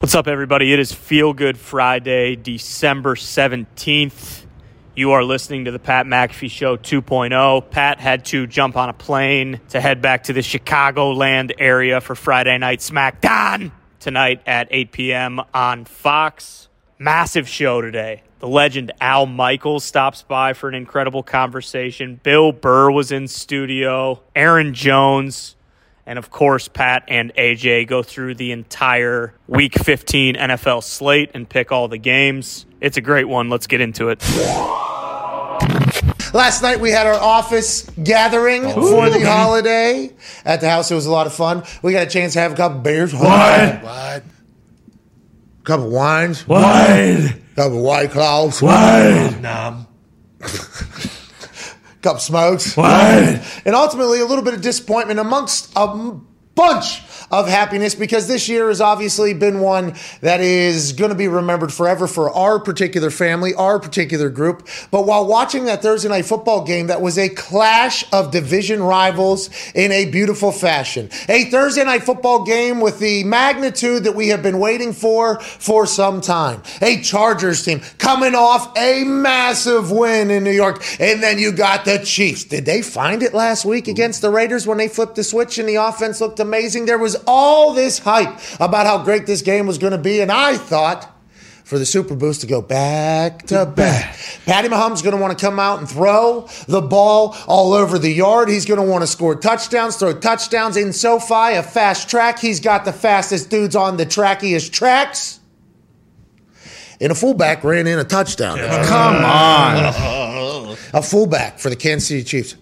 What's up, everybody? It is Feel Good Friday, December 17th. You are listening to the Pat McAfee Show 2.0. Pat had to jump on a plane to head back to the Chicagoland area for Friday Night SmackDown tonight at 8 p.m. on Fox. Massive show today. The legend Al Michaels stops by for an incredible conversation. Bill Burr was in studio. Aaron Jones, and of course, Pat and AJ go through the entire Week 15 NFL slate and pick all the games. It's a great one. Let's get into it. Last night we had our office gathering for the holiday at the house. It was a lot of fun. We got a chance to have a couple beers. What? What? Couple wines. Wide, Couple white claws. wide, Numb. couple smokes. wide. And ultimately a little bit of disappointment amongst a bunch of happiness because this year has obviously been one that is going to be remembered forever for our particular family, our particular group. But while watching that Thursday night football game, that was a clash of division rivals in a beautiful fashion. A Thursday night football game with the magnitude that we have been waiting for for some time. A Chargers team coming off a massive win in New York. And then you got the Chiefs. Did they find it last week against the Raiders when they flipped the switch and the offense looked amazing? There was all this hype about how great this game was going to be. And I thought for the Super Boost to go back to back. Patty Mahomes is going to want to come out and throw the ball all over the yard. He's going to want to score touchdowns, throw touchdowns in SoFi, a fast track. He's got the fastest dudes on the trackiest tracks. And a fullback ran in a touchdown. Come on. A fullback for the Kansas City Chiefs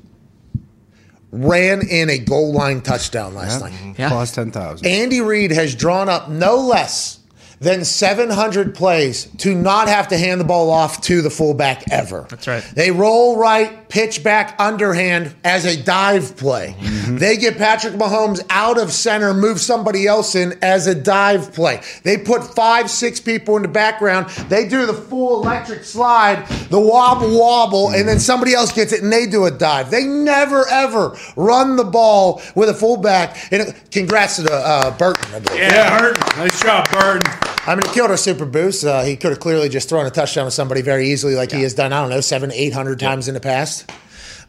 ran in a goal line touchdown last night. Mm-hmm. Plus 10,000. Andy Reid has drawn up no less than 700 plays to not have to hand the ball off to the fullback ever. That's right. They roll right, pitch back, underhand as a dive play. They get Patrick Mahomes out of center, move somebody else in as a dive play. They put five, six people in the background. They do the full electric slide, the wobble wobble, and then somebody else gets it and they do a dive. They never ever run the ball with a fullback. And congrats to the, uh, Burton, I believe. Yeah, Burton. Nice job, Burton. I mean, he killed our super boost. Uh, he could have clearly just thrown a touchdown to somebody very easily, like he has done, I don't know, seven, eight hundred times in the past.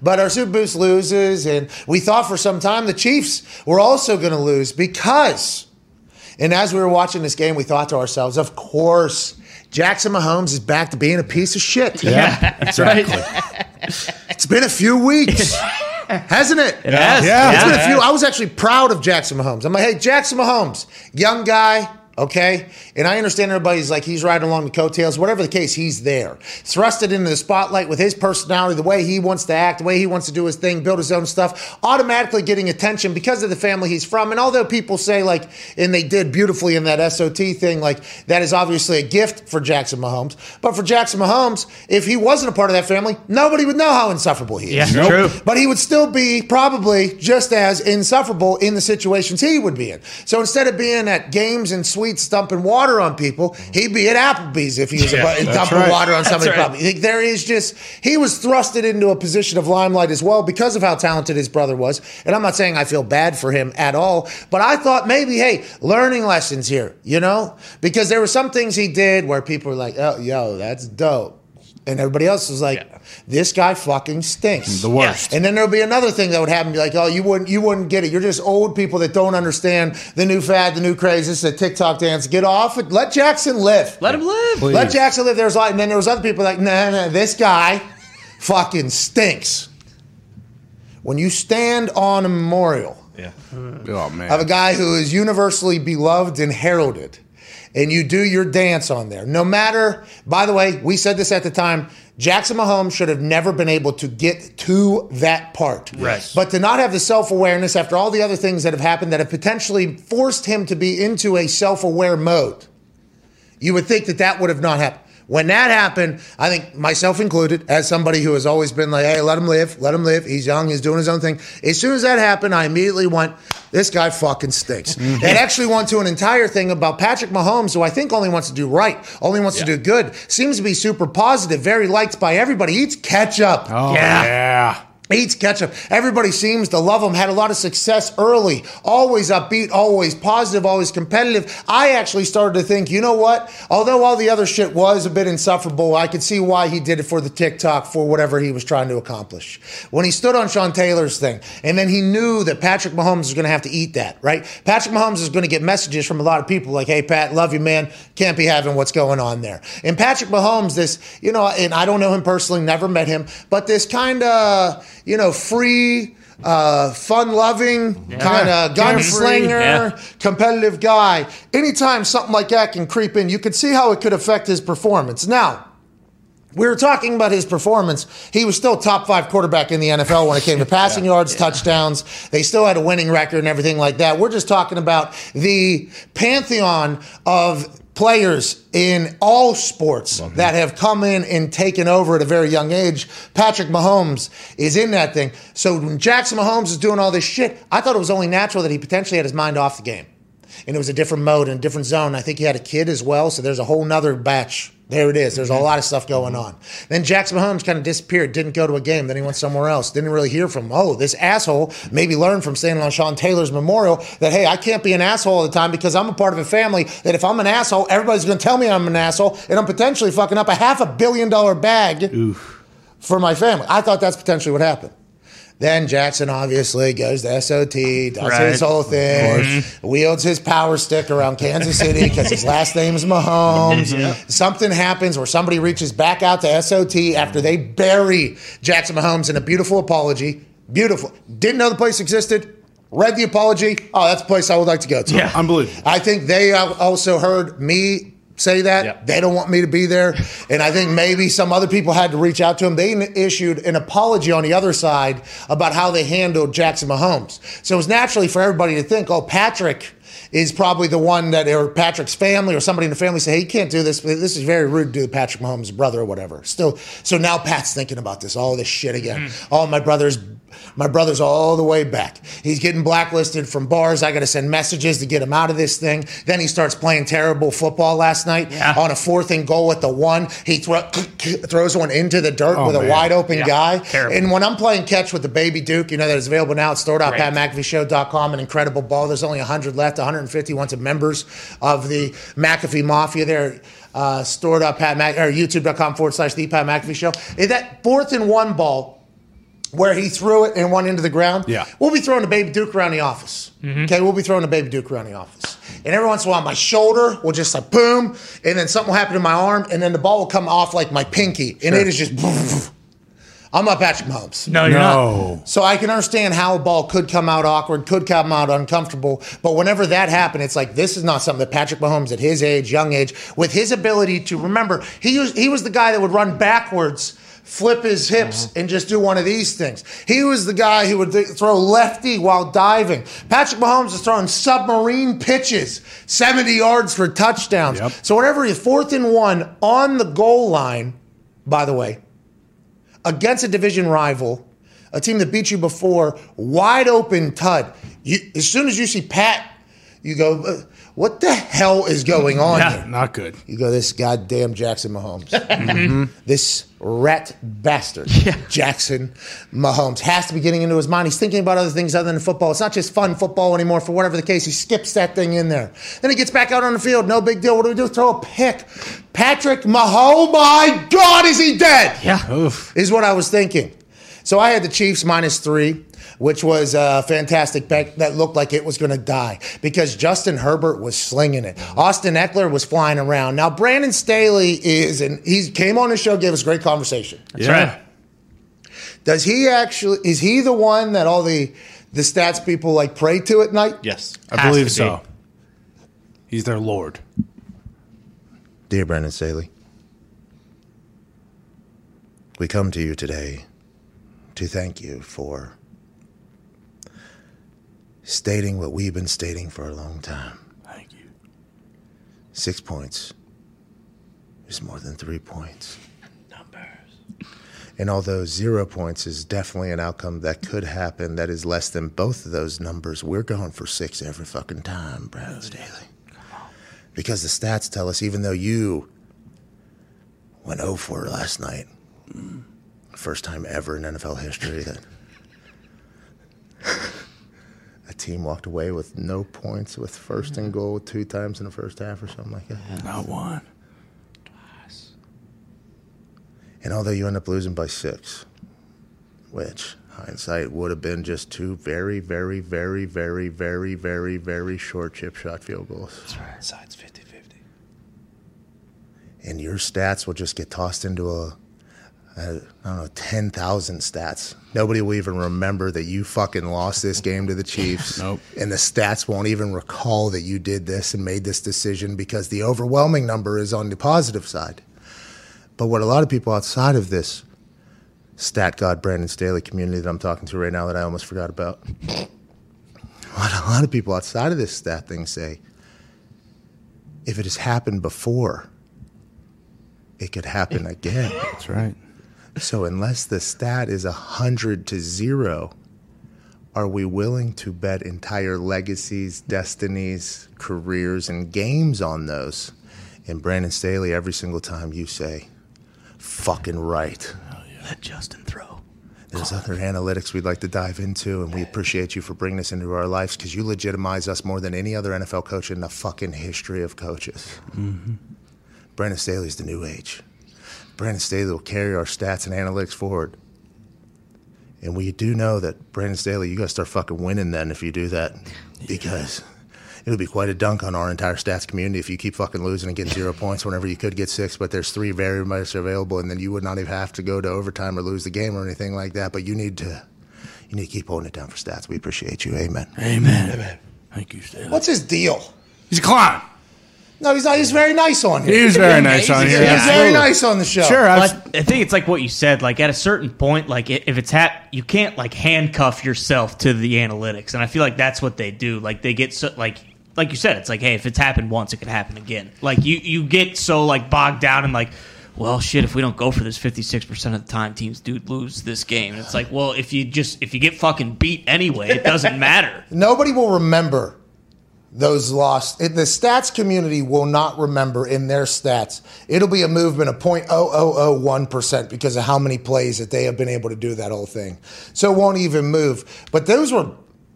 But our super boost loses, and we thought for some time the Chiefs were also going to lose because, and as we were watching this game, we thought to ourselves, of course, Jackson Mahomes is back to being a piece of shit. Yeah, exactly. It's been a few weeks, hasn't it? It has. Yeah. It's been a few. I was actually proud of Jackson Mahomes. I'm like, hey, Jackson Mahomes, young guy, okay? And I understand everybody's like, he's riding along the coattails. Whatever the case, he's there. Thrusted into the spotlight with his personality, the way he wants to act, the way he wants to do his thing, build his own stuff, automatically getting attention because of the family he's from. And although people say, like, and they did beautifully in that SOT thing, like, that is obviously a gift for Jackson Mahomes. But for Jackson Mahomes, if he wasn't a part of that family, nobody would know how insufferable he is. Yeah, Nope. true. But he would still be probably just as insufferable in the situations he would be in. So instead of being at games and suites dumping water on people, he'd be at Applebee's if he was Yeah, dumping right. water on somebody's right. property. Like, There is just, he was thrusted into a position of limelight as well because of how talented his brother was. And I'm not saying I feel bad for him at all, but I thought maybe, hey, learning lessons here, you know? Because there were some things he did where people were like, oh, yo, that's dope. And everybody else was like, this guy fucking stinks. The worst. And then there'll be another thing that would happen. Be like, oh, you wouldn't, you wouldn't get it. You're just old people that don't understand the new fad, the new craze. This is a TikTok dance. Get off it. Let Jackson live. Let him live. Please. Let Jackson live. There's a lot, and then there was other people like, nah, nah, this guy fucking stinks. When you stand on a memorial yeah, hmm. Oh, man. of a guy who is universally beloved and heralded, and you do your dance on there. No matter, by the way, we said this at the time. Jackson Mahomes should have never been able to get to that part. Right. But to not have the self awareness after all the other things that have happened that have potentially forced him to be into a self aware mode, you would think that that would have not happened. When that happened, I think myself included, as somebody who has always been like, hey, let him live, let him live. He's young, he's doing his own thing. As soon as that happened, I immediately went, this guy fucking stinks. Mhm. It actually went to an entire thing about Patrick Mahomes, who I think only wants to do right, only wants to do good, seems to be super positive, very liked by everybody, eats ketchup. oh, Yeah. yeah. Eats ketchup. Everybody seems to love him. Had a lot of success early. Always upbeat, always positive, always competitive. I actually started to think, you know what? Although all the other shit was a bit insufferable, I could see why he did it for the TikTok for whatever he was trying to accomplish. When he stood on Sean Taylor's thing, and then he knew that Patrick Mahomes was going to have to eat that, right? Patrick Mahomes is going to get messages from a lot of people like, hey, Pat, love you, man. Can't be having what's going on there. And Patrick Mahomes, this, you know, and I don't know him personally, never met him, but this kind of, you know, free, uh, fun loving, kind of gunslinger, Yeah. competitive guy. Anytime something like that can creep in, you could see how it could affect his performance. Now, we were talking about his performance. He was still top five quarterback in the NFL when it came to passing yards, touchdowns. They still had a winning record and everything like that. We're just talking about the pantheon of players in all sports that have come in and taken over at a very young age. Patrick Mahomes is in that thing. So when Jackson Mahomes is doing all this shit, I thought it was only natural that he potentially had his mind off the game and it was a different mode and a different zone. I think he had a kid as well, so there's a whole nother batch. There it is. There's a mm-hmm. lot of stuff going mm-hmm. on. Then Jackson Mahomes kind of disappeared, didn't go to a game, then he went somewhere else. Didn't really hear from. Oh, this asshole maybe learned from standing on Sean Taylor's memorial that, hey, I can't be an asshole all the time because I'm a part of a family that if I'm an asshole, everybody's going to tell me I'm an asshole and I'm potentially fucking up a half a billion dollar bag for my family. I thought that's potentially what happened. Then Jackson obviously goes to SOT, does Right. his whole thing, wields his power stick around Kansas City because his last name is Mahomes. Something happens where somebody reaches back out to SOT after they bury Jackson Mahomes in a beautiful apology. Beautiful. Didn't know the place existed. Read the apology. Oh, that's a place I would like to go to. Yeah. Unbelievable. I think they uh, also heard me say that. Yeah. They don't want me to be there. And I think maybe some other people had to reach out to him. They issued an apology on the other side about how they handled Jackson Mahomes. So it was naturally for everybody to think, oh, Patrick is probably the one that, or Patrick's family or somebody in the family say, hey, you can't do this. This is very rude to Patrick Mahomes' brother or whatever. Still, so now Pat's thinking about this, all this shit again. Mm-hmm. Oh, my brother's my brother's all the way back. He's getting blacklisted from bars. I got to send messages to get him out of this thing. Then he starts playing terrible football last night Yeah. on a fourth and goal at the one. He thro- throws one into the dirt Oh, with a wide open Yeah, guy. terrible. And when I'm playing catch with the baby Duke, you know that is available now at store.patmcafeeshow.com. An incredible ball. There's only 100 left. 150 once of members of the McAfee Mafia there. Uh, store.patmac or youtube.com forward slash the Pat McAfee Show. Is that fourth and one ball where he threw it and went into the ground. Yeah. We'll be throwing a baby Duke around the office. Mm-hmm. Okay, we'll be throwing a baby Duke around the office. And every once in a while, my shoulder will just like boom, and then something will happen to my arm, and then the ball will come off like my pinky, and it is just. I'm not Patrick Mahomes. No, you're not. No. So I can understand how a ball could come out awkward, could come out uncomfortable. But whenever that happened, it's like this is not something that Patrick Mahomes at his age, young age, with his ability to remember, he was he was the guy that would run backwards, flip his hips, and just do one of these things. He was the guy who would th- throw lefty while diving. Patrick Mahomes is throwing submarine pitches, 70 yards for touchdowns. Yep. So whenever he's fourth and one on the goal line, by the way, against a division rival, a team that beat you before, wide open tud. You, as soon as you see Pat, you go, "Uh, "What the hell is going on Yeah. here?" Not good. You go, "This goddamn Jackson Mahomes, Mhm. this rat bastard, Jackson Mahomes has to be getting into his mind. He's thinking about other things other than football. It's not just fun football anymore. For whatever the case, he skips that thing in there. Then he gets back out on the field. No big deal. What do we do? Throw a pick. Patrick Mahomes. My God, is he dead? Yeah. Oof. is what I was thinking. So I had the Chiefs minus three, which was a fantastic bet that looked like it was going to die because Justin Herbert was slinging it. Mm-hmm. Austin Ekeler was flying around. Now Brandon Staley is, and he came on the show, gave us great conversation. That's Yeah. right. Does he actually? Is he the one that all the the stats people like pray to at night? Yes. I Has believe to so. He's their lord. Dear Brandon Staley, we come to you today to thank you for stating what we've been stating for a long time. Thank you. Six points is more than three points. Numbers. And although zero points is definitely an outcome that could happen that is less than both of those numbers, we're going for six every fucking time, Brandon Staley. Because the stats tell us, even though you went 0 for last night, first time ever in NFL history that that team walked away with no points with first and goal two times in the first half or something like that. Not one. Twice. And although you end up losing by six, which hindsight would have been just two very, very, very, very, very, very, very short chip shot field goals. That's right. Sides 50 50. And your stats will just get tossed into a, a I don't know, 10,000 stats. Nobody will even remember that you fucking lost this game to the Chiefs. Nope. And the stats won't even recall that you did this and made this decision because the overwhelming number is on the positive side. But what a lot of people outside of this stat god Brandon Staley community that I'm talking to right now that I almost forgot about, what a lot of people outside of this stat thing say, if it has happened before, it could happen again. That's right. So unless the stat is a hundred to zero, are we willing to bet entire legacies, destinies, careers, and games on those? And Brandon Staley, every single time you say, fucking right. Let Justin throw. There's other analytics we'd like to dive into, and we appreciate you for bringing this into our lives because you legitimize us more than any other NFL coach in the fucking history of coaches. Mm-hmm. Brandon Staley's the new age. Brandon Staley will carry our stats and analytics forward. And we do know that Brandon Staley, you got to start fucking winning then if you do that, because it'll be quite a dunk on our entire stats community if you keep fucking losing and getting zero points whenever you could get six, but there's three very much available, and then you would not even have to go to overtime or lose the game or anything like that. But you need to, you need to keep holding it down for stats. We appreciate you. Amen. Amen. Amen. Thank you, Staley. What's his deal? He's a clown. No, he's not. He's very nice on He here. was very nice on here. He's very Absolutely. nice on the show. Sure. I've, I, I think it's like what you said. Like at a certain point, like i- if it's hap, you can't like handcuff yourself to the analytics, and I feel like that's what they do. Like they get so like like you said, it's like hey, if it's happened once, it could happen again. Like you you get so like bogged down and like. Well, shit. If we don't go for this, fifty-six percent of the time, teams do lose this game. And it's like, well, if you just if you get fucking beat anyway, it doesn't matter. Nobody will remember those lost. it- The stats community will not remember in their stats. It'll be a movement of 0.0001% because of how many plays that they have been able to do that whole thing. So it won't even move. But those were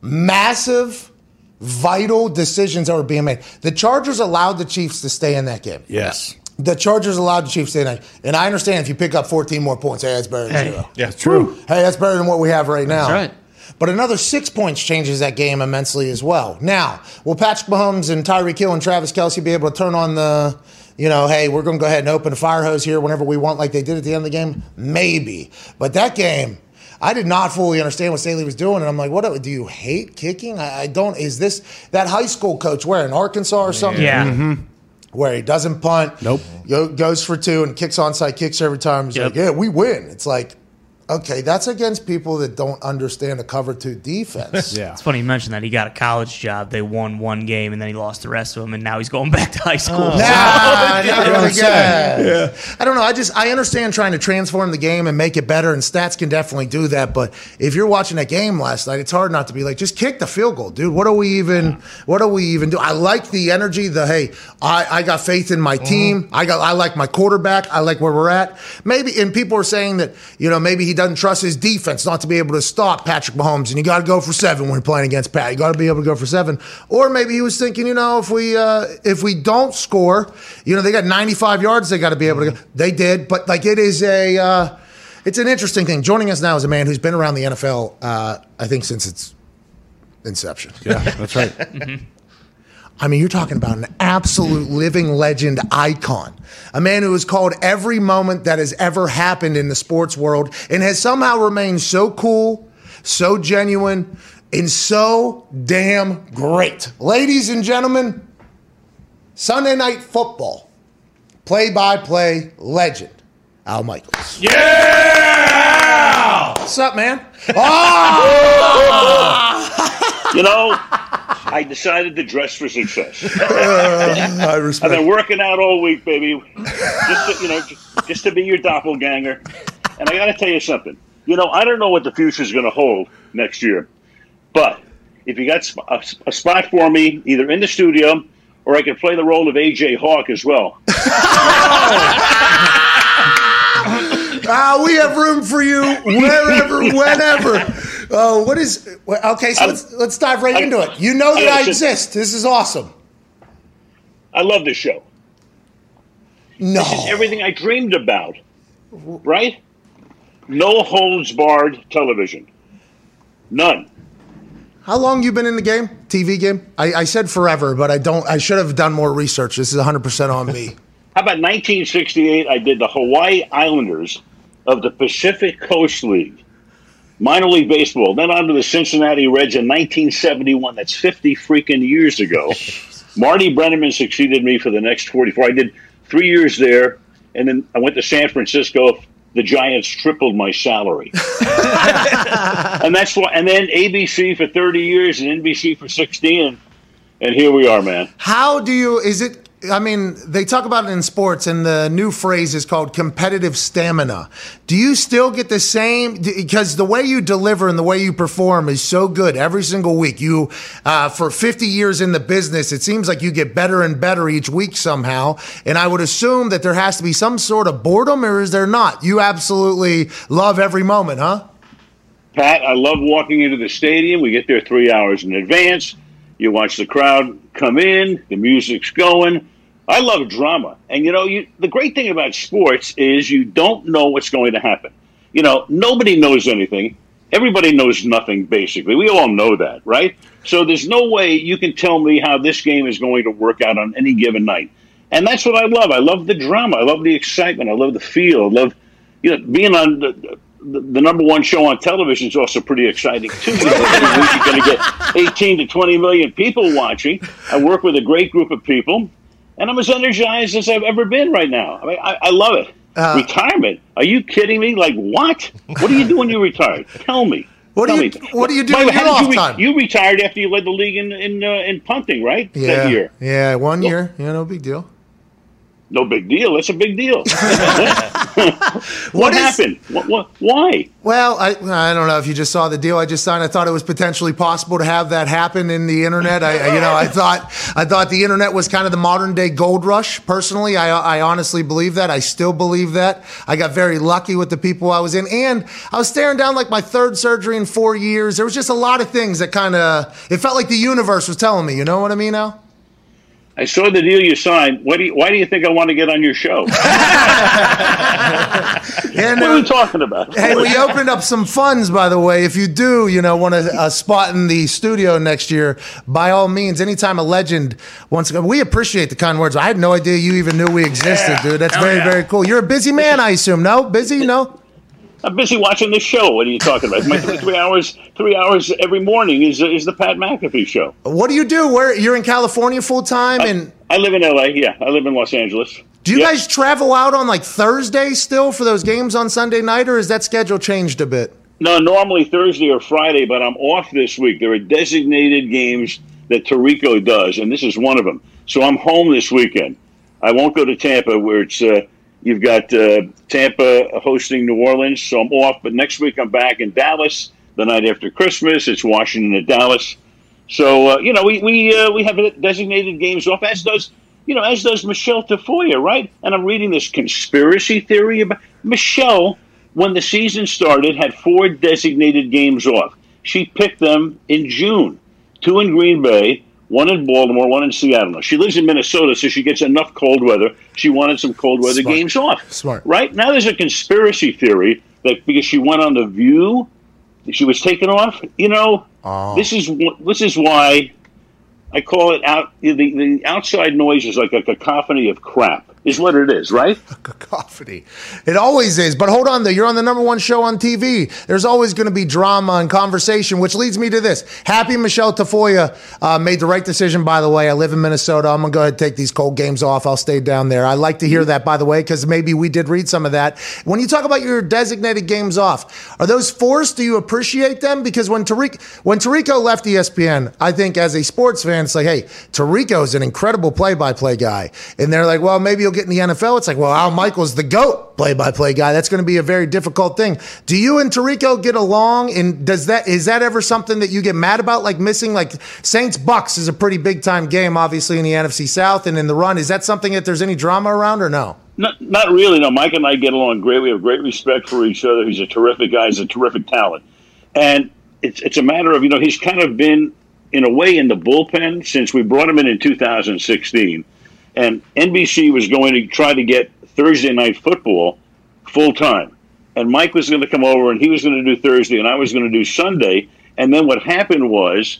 massive, vital decisions that were being made. The Chargers allowed the Chiefs to stay in that game. yes. The Chargers allowed the Chiefs to stay in that. And I understand if you pick up 14 more points, hey, that's better than Hey. zero. Yeah, true. Hey, that's better than what we have right now. That's right. But another six points changes that game immensely as well. Now, will Patrick Mahomes and Tyreek Hill and Travis Kelce be able to turn on the, you know, hey, we're going to go ahead and open a fire hose here whenever we want, like they did at the end of the game? Maybe. But that game, I did not fully understand what Staley was doing, and I'm like, what? Do you hate kicking? I, I don't. Is this that high school coach where in Arkansas or something? Yeah. Mm-hmm. where he doesn't punt. Nope. Go, goes for two and kicks onside kicks every time. He's Yep. like, yeah, we win. It's like, okay, that's against people that don't understand a cover two defense. Yeah. It's funny you mentioned that he got a college job. They won one game and then he lost the rest of them, and now he's going back to high school. Nah, never again. I don't know. I just I understand trying to transform the game and make it better, and stats can definitely do that. But if you're watching a game last night, it's hard not to be like, just kick the field goal, dude. What do we even? What do we even do? I like the energy. The hey, I, I got faith in my team. I got I like my quarterback. I like where we're at. Maybe and people are saying that you know maybe he doesn't trust his defense not to be able to stop Patrick Mahomes, and you got to go for seven when you're playing against Pat. You got to be able to go for seven. Or maybe he was thinking, you know, if we uh, if we don't score, you know, they got 95 yards. They got to be able to. go. They did, but like it is a. Uh, it's an interesting thing. Joining us now is a man who's been around the NFL, uh, I think, since its inception. Yeah, that's right. I mean, you're talking about an absolute living legend icon. A man who has called every moment that has ever happened in the sports world and has somehow remained so cool, so genuine, and so damn great. Ladies and gentlemen, Sunday Night Football, play by play legend, Al Michaels. Yeah! What's up, man? Oh! You know, I decided to dress for success. I I've been working out all week, baby, just to, you know, just, just to be your doppelganger. And I got to tell you something. You know, I don't know what the future is going to hold next year, but if you got a, a spot for me, either in the studio or I can play the role of AJ Hawk as well. Ah, we have room for you wherever, whenever. Oh, what is? Okay, so I- let's let's dive right I- into it. You know that I- I exist. This is awesome. I love this show. No, This is everything I dreamed about. Right? No holds barred television. None. How long you been in the game? TV game? I, I said forever, but I don't. I should have done more research. This is 100 percent on me. How about 1968? I did the Hawaii Islanders of the Pacific Coast League, minor league baseball. Then on to the Cincinnati Reds in 1971. That's 50 freaking years ago. Marty Brennaman succeeded me for the next 44. I did three years there, and then I went to San Francisco. The Giants tripled my salary, and that's why. And then ABC for 30 years and NBC for 16, and here we are, man. How do you? Is it? I mean, they talk about it in sports, and the new phrase is called competitive stamina. Do you still get the same? Because the way you deliver and the way you perform is so good every single week. You, uh, for 50 years in the business, it seems like you get better and better each week somehow. And I would assume that there has to be some sort of boredom, or is there not? You absolutely love every moment, huh? Pat, I love walking into the stadium. We get there three hours in advance. You watch the crowd come in, the music's going. I love drama. And, you know, you, the great thing about sports is you don't know what's going to happen. You know, nobody knows anything. Everybody knows nothing, basically. We all know that, right? So there's no way you can tell me how this game is going to work out on any given night. And that's what I love. I love the drama. I love the excitement. I love the feel. I love, you know, being on the, the, the number one show on television is also pretty exciting too. You know, you're going to get 18 to 20 million people watching. I work with a great group of people, and I'm as energized as I've ever been right now. I mean, I, I love it. Uh, Retirement? Are you kidding me? Like what? What do you do when you retire? Tell me. What do Tell you- me. what do you do By way, you're how did you, time? you retired after you led the league in in, uh, in punting, right? That year. yeah, one year. Yeah, no big deal. No big deal. That's a big deal. what What is- happened? What, what, why? Well, I I don't know if you just saw the deal I just signed. I thought it was potentially possible to have that happen in the internet. I I- you know I thought I thought the internet was kind of the modern day gold rush. Personally, I I honestly believe that. I still believe that. I got very lucky with the people I was in, and I was staring down like my third surgery in four years. There was just a lot of things that kind of it felt like the universe was telling me. You know what I mean, Al? I saw the deal you signed. Why do you, why do you think I want to get on your show? what are uh, we talking about? Hey, we opened up some funds, by the way. If you do, you know, want a, a spot in the studio next year, by all means, anytime a legend wants to, come, we appreciate the kind words. I had no idea you even knew we existed, dude. That's very, very cool. You're a busy man, I assume. No, busy? No. I'm busy watching this show. What are you talking about? My three, three hours, three hours every morning is is the Pat McAfee show. What do you do? Where you're in California full time, and I live in L.A. Yeah, I live in Los Angeles. do you guys travel out on like Thursday still for those games on Sunday night, or is that schedule changed a bit? No, normally Thursday or Friday, but I'm off this week. There are designated games that Tirico does, and this is one of them. So I'm home this weekend. I won't go to Tampa, where it's uh, you've got uh, Tampa hosting New Orleans, so I'm off. But next week I'm back in Dallas. The night after Christmas, it's Washington at Dallas. So uh, you know we we uh, we have designated games off, as does you know as does Michelle Tafoya, right? And I'm reading this conspiracy theory about Michelle. When the season started, had four designated games off. She picked them in June, two in Green Bay, one in Baltimore, one in Seattle. Now, She lives in Minnesota, so she gets enough cold weather. She wanted some cold weather Smart. games off. Smart. Right now, there's a conspiracy theory that because she went on the View, she was taken off. You know, Oh. this is this is why I call it out. The, the outside noise is like a cacophony of crap. Is what it is, right? A cacophony. It always is. But hold on, though. You're on the number one show on TV. There's always going to be drama and conversation, which leads me to this. Happy Michelle Tafoya uh, made the right decision, by the way. I live in Minnesota. I'm going to go ahead and take these cold games off. I'll stay down there. I like to hear that, by the way, because maybe we did read some of that. When you talk about your designated games off, are those forced? Do you appreciate them? Because when Tariq, when Tirico left ESPN, I think as a sports fan, it's like, hey, is an incredible play-by-play guy. And they're like, well, maybe you'll get in the NFL. It's like, well, Al Michaels, the GOAT play-by-play guy. That's going to be a very difficult thing. Do you and Tirico get along? And does that is that ever something that you get mad about, like missing? Like Saints Bucks is a pretty big time game, obviously in the NFC South and in the run. Is that something that there's any drama around or no? Not, not really. No, Mike and I get along great. We have great respect for each other. He's a terrific guy. He's a terrific talent. And it's it's a matter of you know he's kind of been in a way in the bullpen since we brought him in in 2016, and NBC was going to try to get Thursday night football full time, and Mike was going to come over and he was going to do Thursday and I was going to do Sunday, and then what happened was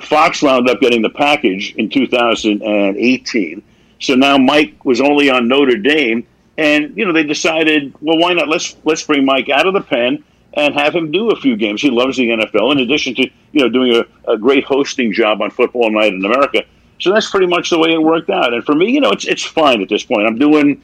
Fox wound up getting the package in 2018. So now Mike was only on Notre Dame, and you know they decided, well, why not? Let's let's bring Mike out of the pen and have him do a few games. He loves the NFL, in addition to you know doing a, a great hosting job on Football Night in America. So that's pretty much the way it worked out. And for me, you know, it's it's fine at this point. I'm doing,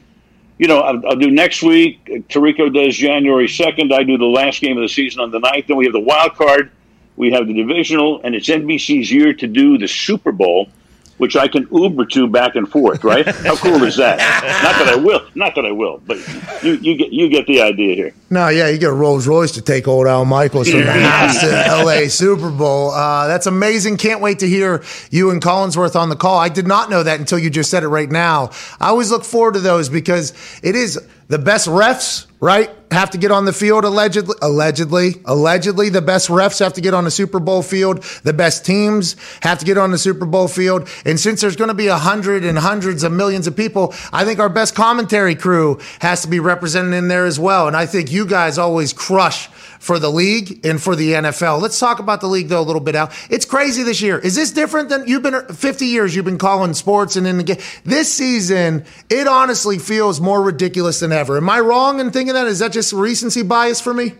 you know, I'll, I'll do next week. Tirico does January second. I do the last game of the season on the 9th. Then we have the wild card. We have the divisional, and it's NBC's year to do the Super Bowl which I can Uber to back and forth. Right? How cool is that? not that I will, not that I will, but you, you get you get the idea here. No, yeah, you get a Rolls Royce to take old Al Michaels from the LA Super Bowl. Uh, that's amazing. Can't wait to hear you and Collinsworth on the call. I did not know that until you just said it right now. I always look forward to those because it is the best refs, right? Have to get on the field allegedly, allegedly, allegedly. The best refs have to get on the Super Bowl field. The best teams have to get on the Super Bowl field. And since there's going to be a hundred and hundreds of millions of people, I think our best commentary crew has to be represented in there as well. And I think you guys always crush for the league and for the NFL. Let's talk about the league though a little bit Al. It's crazy this year. Is this different than you've been 50 years you've been calling sports and in the game? This season, it honestly feels more ridiculous than ever. Am I wrong in thinking that? Is that just recency bias for me?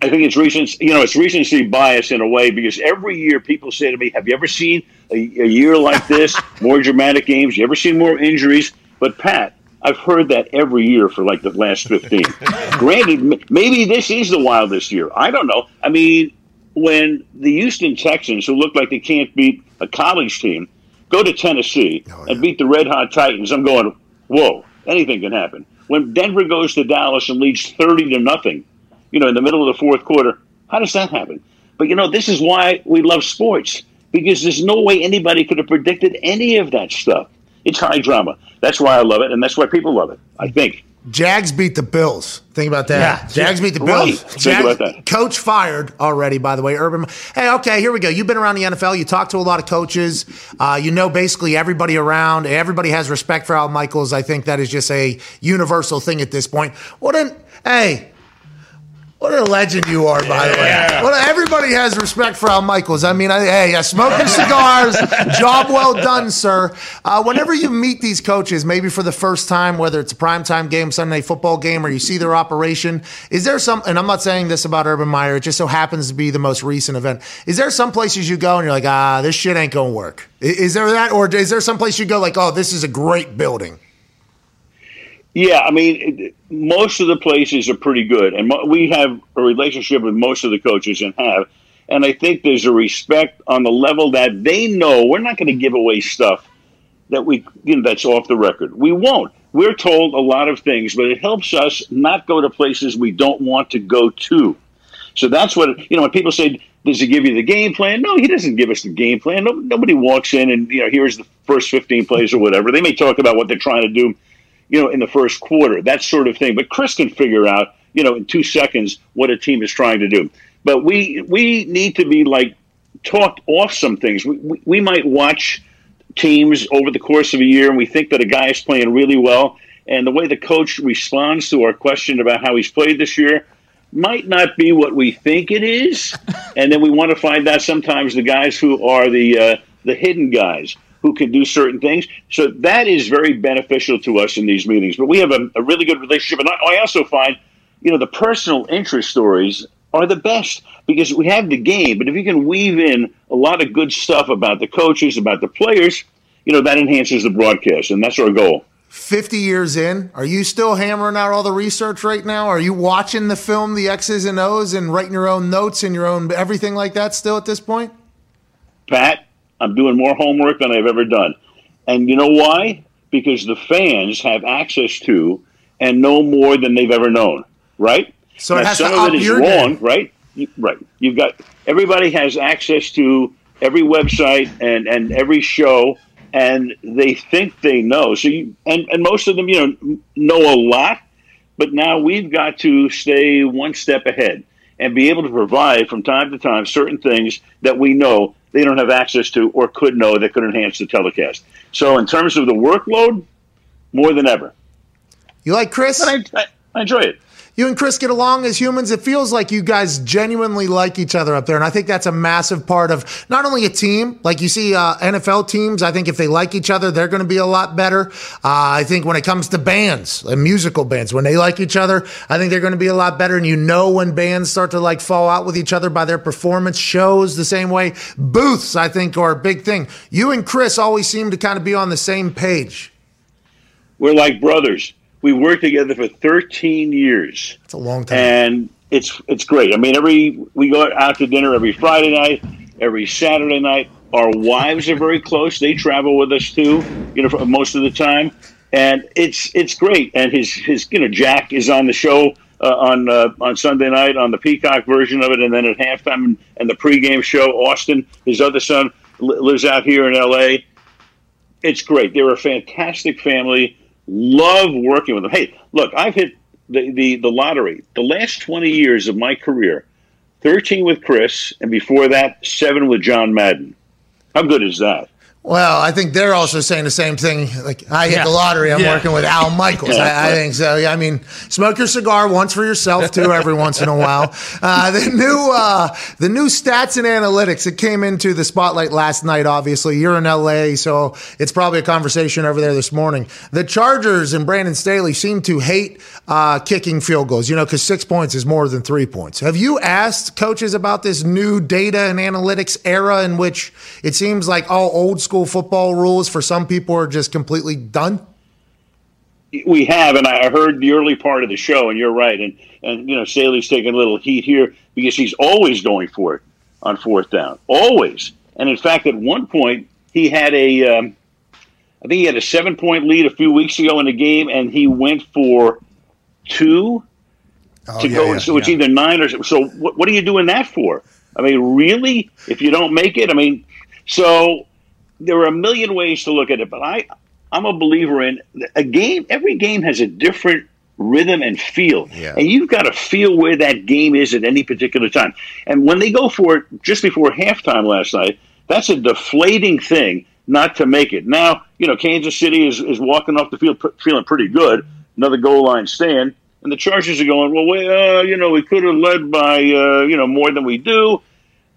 I think it's recency, you know, it's recency bias in a way because every year people say to me, "Have you ever seen a, a year like this? more dramatic games? You ever seen more injuries?" But Pat, I've heard that every year for like the last 15. Granted, maybe this is the wildest year. I don't know. I mean, when the Houston Texans, who look like they can't beat a college team, go to Tennessee oh, yeah. and beat the Red Hot Titans, I'm going, whoa, anything can happen. When Denver goes to Dallas and leads 30 to nothing, you know, in the middle of the fourth quarter, how does that happen? But, you know, this is why we love sports because there's no way anybody could have predicted any of that stuff. It's high drama. That's why I love it, and that's why people love it. I think. Jags beat the Bills. Think about that. Yeah. Jags beat the Bills. Right. Jags, Think about that. Coach fired already, by the way. Urban. Hey, okay, here we go. You've been around the NFL. You talk to a lot of coaches. Uh, you know basically everybody around. Everybody has respect for Al Michaels. I think that is just a universal thing at this point. What an hey. What a legend you are, by the way. Well, everybody has respect for Al Michaels. I mean, I, hey, uh, smoking cigars, job well done, sir. Uh, whenever you meet these coaches, maybe for the first time, whether it's a primetime game, Sunday football game, or you see their operation, is there some, and I'm not saying this about Urban Meyer, it just so happens to be the most recent event. Is there some places you go and you're like, ah, this shit ain't going to work? Is there that? Or is there some place you go like, oh, this is a great building? Yeah, I mean, it, most of the places are pretty good, and mo- we have a relationship with most of the coaches and have. And I think there's a respect on the level that they know we're not going to give away stuff that we, you know, that's off the record. We won't. We're told a lot of things, but it helps us not go to places we don't want to go to. So that's what you know. When people say, "Does he give you the game plan?" No, he doesn't give us the game plan. No, nobody walks in and you know, here's the first 15 plays or whatever. They may talk about what they're trying to do you know, in the first quarter, that sort of thing. But Cris can figure out, you know, in two seconds what a team is trying to do. But we we need to be like talked off some things. We, we, we might watch teams over the course of a year and we think that a guy is playing really well. And the way the coach responds to our question about how he's played this year might not be what we think it is. and then we want to find out sometimes the guys who are the uh, the hidden guys who can do certain things. So that is very beneficial to us in these meetings. But we have a, a really good relationship. And I, I also find, you know, the personal interest stories are the best because we have the game. But if you can weave in a lot of good stuff about the coaches, about the players, you know, that enhances the broadcast. And that's our goal. 50 years in, are you still hammering out all the research right now? Are you watching the film, the X's and O's, and writing your own notes and your own everything like that still at this point? Pat, I'm doing more homework than I've ever done. And you know why? Because the fans have access to and know more than they've ever known, right? So now, some of it is wrong, right? right. You've got everybody has access to every website and, and every show, and they think they know. So you, and, and most of them, you know, know a lot, but now we've got to stay one step ahead. and be able to provide from time to time certain things that we know they don't have access to or could know that could enhance the telecast. So, in terms of the workload, more than ever. You like Cris? I, I, I enjoy it. You and Cris get along as humans. It feels like you guys genuinely like each other up there. And I think that's a massive part of not only a team, like you see uh, NFL teams, I think if they like each other, they're going to be a lot better. Uh, I think when it comes to bands and musical bands, when they like each other, I think they're going to be a lot better. And you know when bands start to like fall out with each other by their performance shows the same way. Booths, I think, are a big thing. You and Cris always seem to kind of be on the same page. We're like brothers. We worked together for 13 years. It's a long time. and it's it's great. I mean, every we go out to dinner every Friday night, every Saturday night. Our wives are very close; they travel with us too, you know, for most of the time, and it's it's great. And his his you know Jack is on the show uh, on uh, on Sunday night on the Peacock version of it, and then at halftime and, and the pregame show, Austin, his other son, li- lives out here in L.A. It's great. They're a fantastic family. Love working with them. Hey, look, I've hit the, the, the lottery. The last 20 years of my career, 13 with Cris, and before that, seven with John Madden. How good is that? Well, I think they're also saying the same thing. Like, I hit Yeah. the lottery. I'm Yeah. working with Al Michaels. I, I think so. Yeah, I mean, smoke your cigar once for yourself too, every once in a while. Uh, the new, uh, the new stats and analytics. It came into the spotlight last night. Obviously, you're in LA, so it's probably a conversation over there this morning. The Chargers and Brandon Staley seem to hate uh, kicking field goals. You know, because six points is more than three points. Have you asked coaches about this new data and analytics era in which it seems like all old school football rules for some people are just completely done? We have, and I heard the early part of the show, and you're right. And, and you know, Staley's taking a little heat here because he's always going for it on fourth down. Always. And in fact, at one point, he had a, um, I think he had a seven point lead a few weeks ago in the game, and he went for two Oh, to go. so it's either nine or so. What, what are you doing that for? I mean, really? If you don't make it, I mean, so there are a million ways to look at it. But I, I'm a believer in a game. Every game has a different rhythm and feel, Yeah. and you've got to feel where that game is at any particular time. And when they go for it just before halftime last night, that's a deflating thing not to make it. Now, you know, Kansas City is, is walking off the field p- feeling pretty good. Another goal line stand. And the Chargers are going, well, we, uh, you know, we could have led by, uh, you know, more than we do.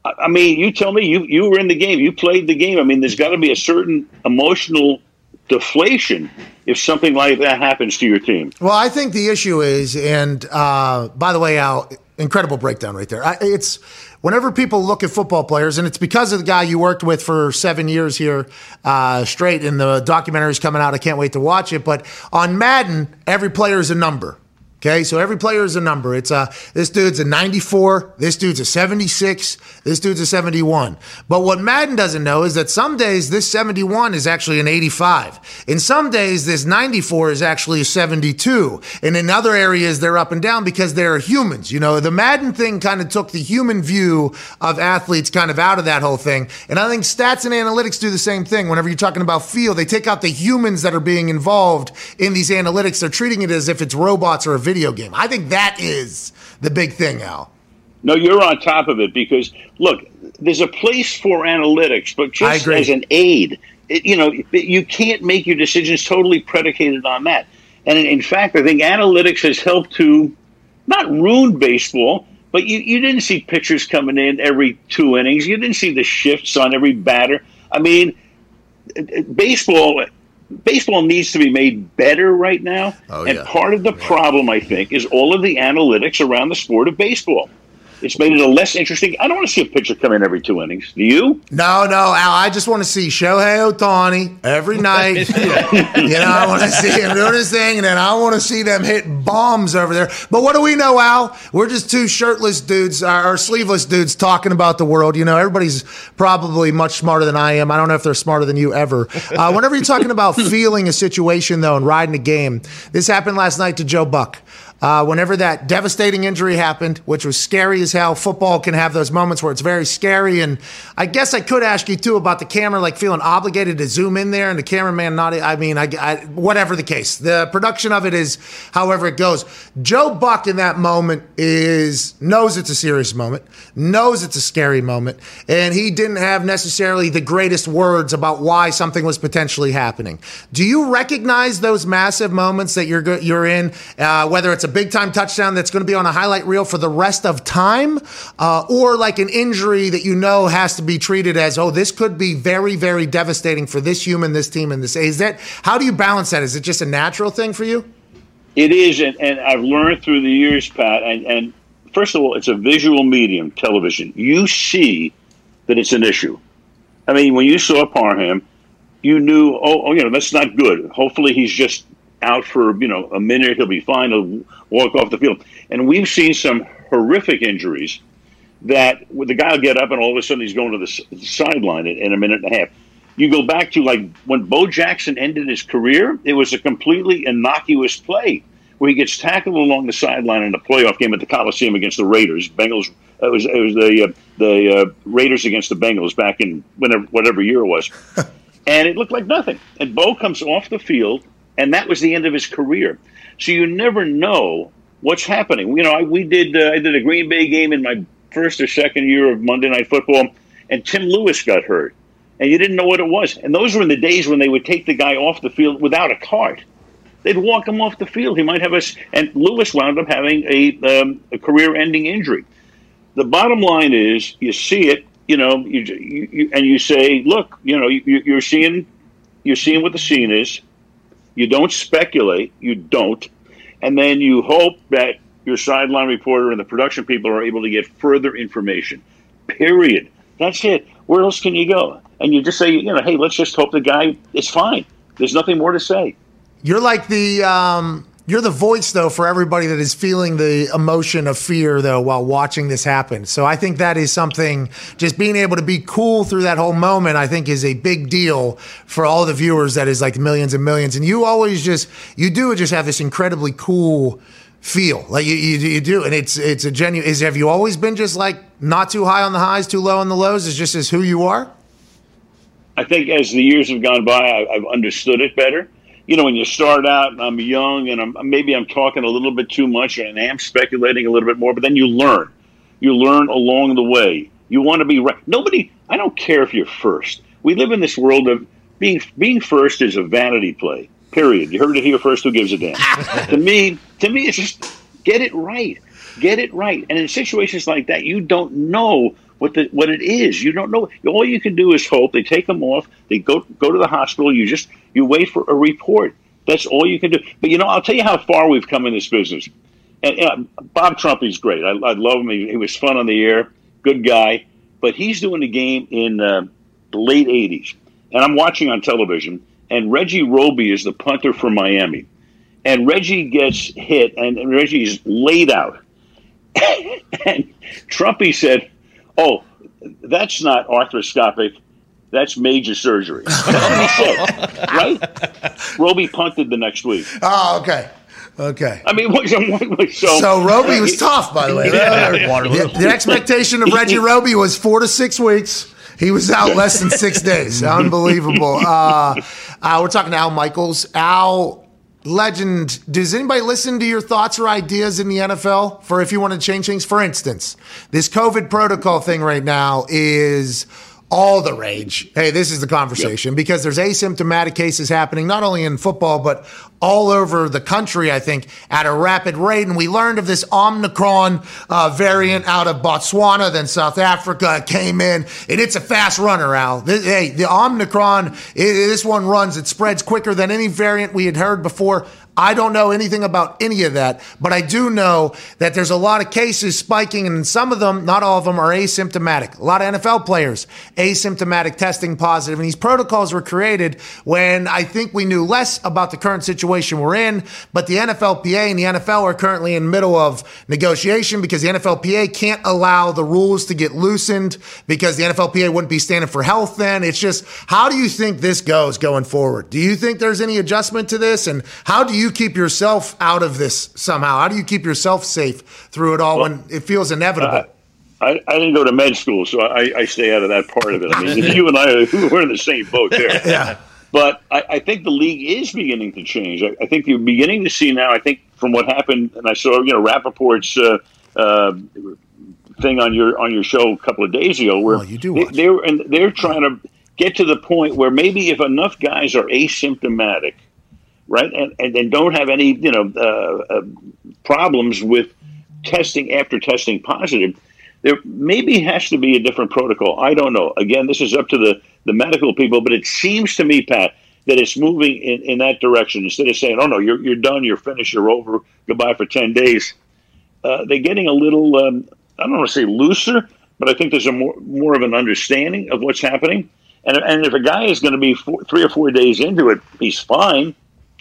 I, mean, you tell me, you, you were in the game, you played the game. I mean, there's got to be a certain emotional deflation if something like that happens to your team. Well, I think the issue is, and uh, by the way, Al, incredible breakdown right there. I, it's whenever people look at football players, and it's because of the guy you worked with for seven years here uh, straight, and the documentary's coming out. I can't wait to watch it. But on Madden, every player is a number. Okay, so every player is a number. It's uh this dude's a 94, this dude's a 76, this dude's a 71. But what Madden doesn't know is that some days this 71 is actually an 85. In some days this 94 is actually a 72. And in other areas they're up and down because they're humans. You know, the Madden thing kind of took the human view of athletes kind of out of that whole thing. And I think stats and analytics do the same thing. Whenever you're talking about field, they take out the humans that are being involved in these analytics. They're treating it as if it's robots or a video game. I think that is the big thing, Al. No, you're on top of it because look, there's a place for analytics, but just as an aid, it, you know, you can't make your decisions totally predicated on that. And in, fact, I think analytics has helped to not ruin baseball, but you, you didn't see pitchers coming in every two innings. You didn't see the shifts on every batter. I mean, baseball baseball needs to be made better right now. Oh, and yeah. part of the problem, I think, is all of the analytics around the sport of baseball. It's made it a less interesting. I don't want to see a pitcher come in every two innings. Do you? No, no, Al. I just want to see Shohei Ohtani every night. you know, I want to see him doing his thing, and then I want to see them hit bombs over there. But what do we know, Al? We're just two shirtless dudes, or, or sleeveless dudes, talking about the world. You know, everybody's probably much smarter than I am. I don't know if they're smarter than you ever. Uh, whenever you're talking about feeling a situation, though, and riding a game, this happened last night to Joe Buck. Uh, whenever that devastating injury happened, which was scary as hell. Football can have those moments where it's very scary. And I guess I could ask you too about the camera, like feeling obligated to zoom in there and the cameraman not, I mean, I, I, whatever the case. The production of it is however it goes. Joe Buck in that moment is, knows it's a serious moment, knows it's a scary moment, and he didn't have necessarily the greatest words about why something was potentially happening. Do you recognize those massive moments that you're you're in, uh, whether it's a big time touchdown that's going to be on a highlight reel for the rest of time, uh, or like an injury that you know has to be treated as, oh, this could be very, very devastating for this human, this team, and this. Is that how do you balance that? Is it just a natural thing for you? It is, and, and I've learned through the years, Pat. And, and first of all, it's a visual medium, television. You see that it's an issue. I mean, when you saw Parham, you knew, oh, oh, you know, that's not good. Hopefully, he's just out for you know a minute. He'll be fine. He'll walk off the field. And we've seen some horrific injuries that the guy will get up and all of a sudden he's going to the, sideline in, in a minute and a half. You go back to like when Bo Jackson ended his career, it was a completely innocuous play where he gets tackled along the sideline in a playoff game at the Coliseum against the Raiders. Bengals. It was it was the uh, the uh, Raiders against the Bengals back in whenever whatever year it was, and it looked like nothing. And Bo comes off the field, and that was the end of his career. So you never know what's happening. You know, I, we did uh, I did a Green Bay game in my first or second year of Monday Night Football, and Tim Lewis got hurt, and you didn't know what it was. And those were in the days when they would take the guy off the field without a cart. They'd walk him off the field. He might have a, and Lewis wound up having a, um, a career-ending injury. The bottom line is, you see it, you know, you, you, you and you say, look, you know, you, you're seeing, you're seeing what the scene is. You don't speculate. You don't, and then you hope that your sideline reporter and the production people are able to get further information. Period. That's it. Where else can you go? And you just say, you know, hey, let's just hope the guy is fine. There's nothing more to say. You're like the um, you're the voice though for everybody that is feeling the emotion of fear though while watching this happen. So I think that is something just being able to be cool through that whole moment I think is a big deal for all the viewers that is like millions and millions. And you always just you do just have this incredibly cool feel. Like you, you, you do. And it's it's a genuine is have you always been just like not too high on the highs too low on the lows? Is just as who you are? I think as the years have gone by I, I've understood it better you know, when you start out, I'm young and I'm, maybe I'm talking a little bit too much and I am speculating a little bit more, but then you learn. You learn along the way. You want to be right. Nobody, I don't care if you're first. We live in this world of being being first is a vanity play. Period. You heard it here first. Who gives a damn? to me, to me, it's just get it right. Get it right. And in situations like that, you don't know what the what it is. You don't know. All you can do is hope. They take them off. They go go to the hospital. You just you wait for a report. That's all you can do. But you know, I'll tell you how far we've come in this business. And, and Bob Trumpy is great. I, I love him. He, he, was fun on the air. Good guy. But he's doing a game in uh, the late '80s, and I'm watching on television. And Reggie Roby is the punter for Miami, and Reggie gets hit, and, and Reggie's laid out. and Trumpy said, oh, that's not arthroscopic. That's major surgery. That's said, right? Roby punted the next week. Oh, okay. Okay. I mean, so, so Roby was tough, by the way. Yeah, the, the expectation of Reggie Roby was four to six weeks. He was out less than six days. Unbelievable. Uh, uh, we're talking to Al Michaels. Al legend, does anybody listen to your thoughts or ideas in the NFL for if you want to change things? For instance, this COVID protocol thing right now is all the rage. Hey, this is the conversation yep. because there's asymptomatic cases happening not only in football but all over the country. I think at a rapid rate, and we learned of this Omicron uh, variant out of Botswana, then South Africa came in, and it's a fast runner. Al, this, hey, the Omicron, it, this one runs. It spreads quicker than any variant we had heard before. I don't know anything about any of that, but I do know that there's a lot of cases spiking, and some of them, not all of them, are asymptomatic. A lot of NFL players asymptomatic testing positive. and these protocols were created when I think we knew less about the current situation we're in. But the NFLPA and the NFL are currently in the middle of negotiation because the NFLPA can't allow the rules to get loosened because the NFLPA wouldn't be standing for health. Then it's just how do you think this goes going forward? Do you think there's any adjustment to this, and how do you you keep yourself out of this somehow? How do you keep yourself safe through it all when it feels inevitable? Uh, I, I didn't go to med school, so I, I stay out of that part of it. I mean, you and I we're in the same boat there. yeah. But I, I think the league is beginning to change. I, think you're beginning to see now. I think from what happened, and I saw you know Rappaport's uh, uh, thing on your on your show a couple of days ago, where Well, you do they, they're and they're trying to get to the point where maybe if enough guys are asymptomatic, right, and and, don't have any you know uh, uh, problems with testing after testing positive, there maybe has to be a different protocol. I don't know. Again, this is up to the, the medical people, but it seems to me, Pat, that it's moving in, in that direction. Instead of saying, oh, no, you're, you're done, you're finished, you're over, goodbye for 10 days, uh, they're getting a little, um, I don't want to say looser, but I think there's a more, more of an understanding of what's happening. And, and if a guy is going to be four, three or four days into it, he's fine.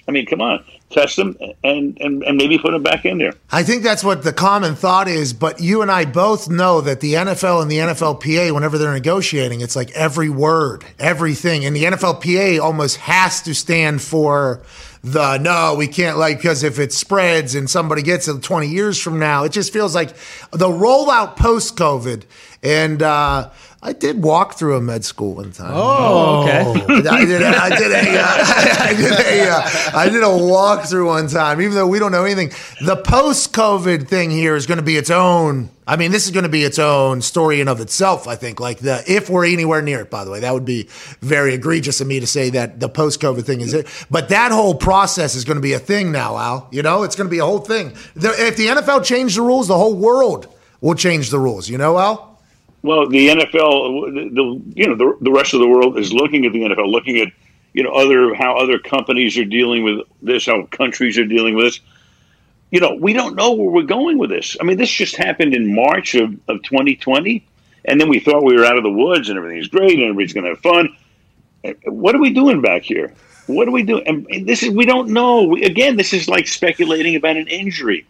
I mean, come on, test them and, and, and maybe put them back in there. I think that's what the common thought is, but you and I both know that the NFL and the NFLPA, whenever they're negotiating, it's like every word, everything. And the NFLPA almost has to stand for the no, we can't like, because if it spreads and somebody gets it 20 years from now, it just feels like the rollout post COVID. And, uh, I did walk through a med school one time. Oh, okay. I did. A, I did a. Uh, I did a. Uh, I did a walkthrough one time. Even though we don't know anything, the post-COVID thing here is going to be its own. I mean, this is going to be its own story in of itself. I think. Like the if we're anywhere near it. By the way, that would be very egregious of me to say that the post-COVID thing is it. But that whole process is going to be a thing now, Al. You know, it's going to be a whole thing. The, if the NFL changed the rules, the whole world will change the rules. You know, Al. Well, the NFL, the, the you know the, the rest of the world is looking at the NFL, looking at you know other how other companies are dealing with this, how countries are dealing with this. You know, we don't know where we're going with this. I mean, this just happened in March of, of 2020, and then we thought we were out of the woods and everything's great and everybody's going to have fun. What are we doing back here? What are we doing? And this is we don't know. We, again, this is like speculating about an injury.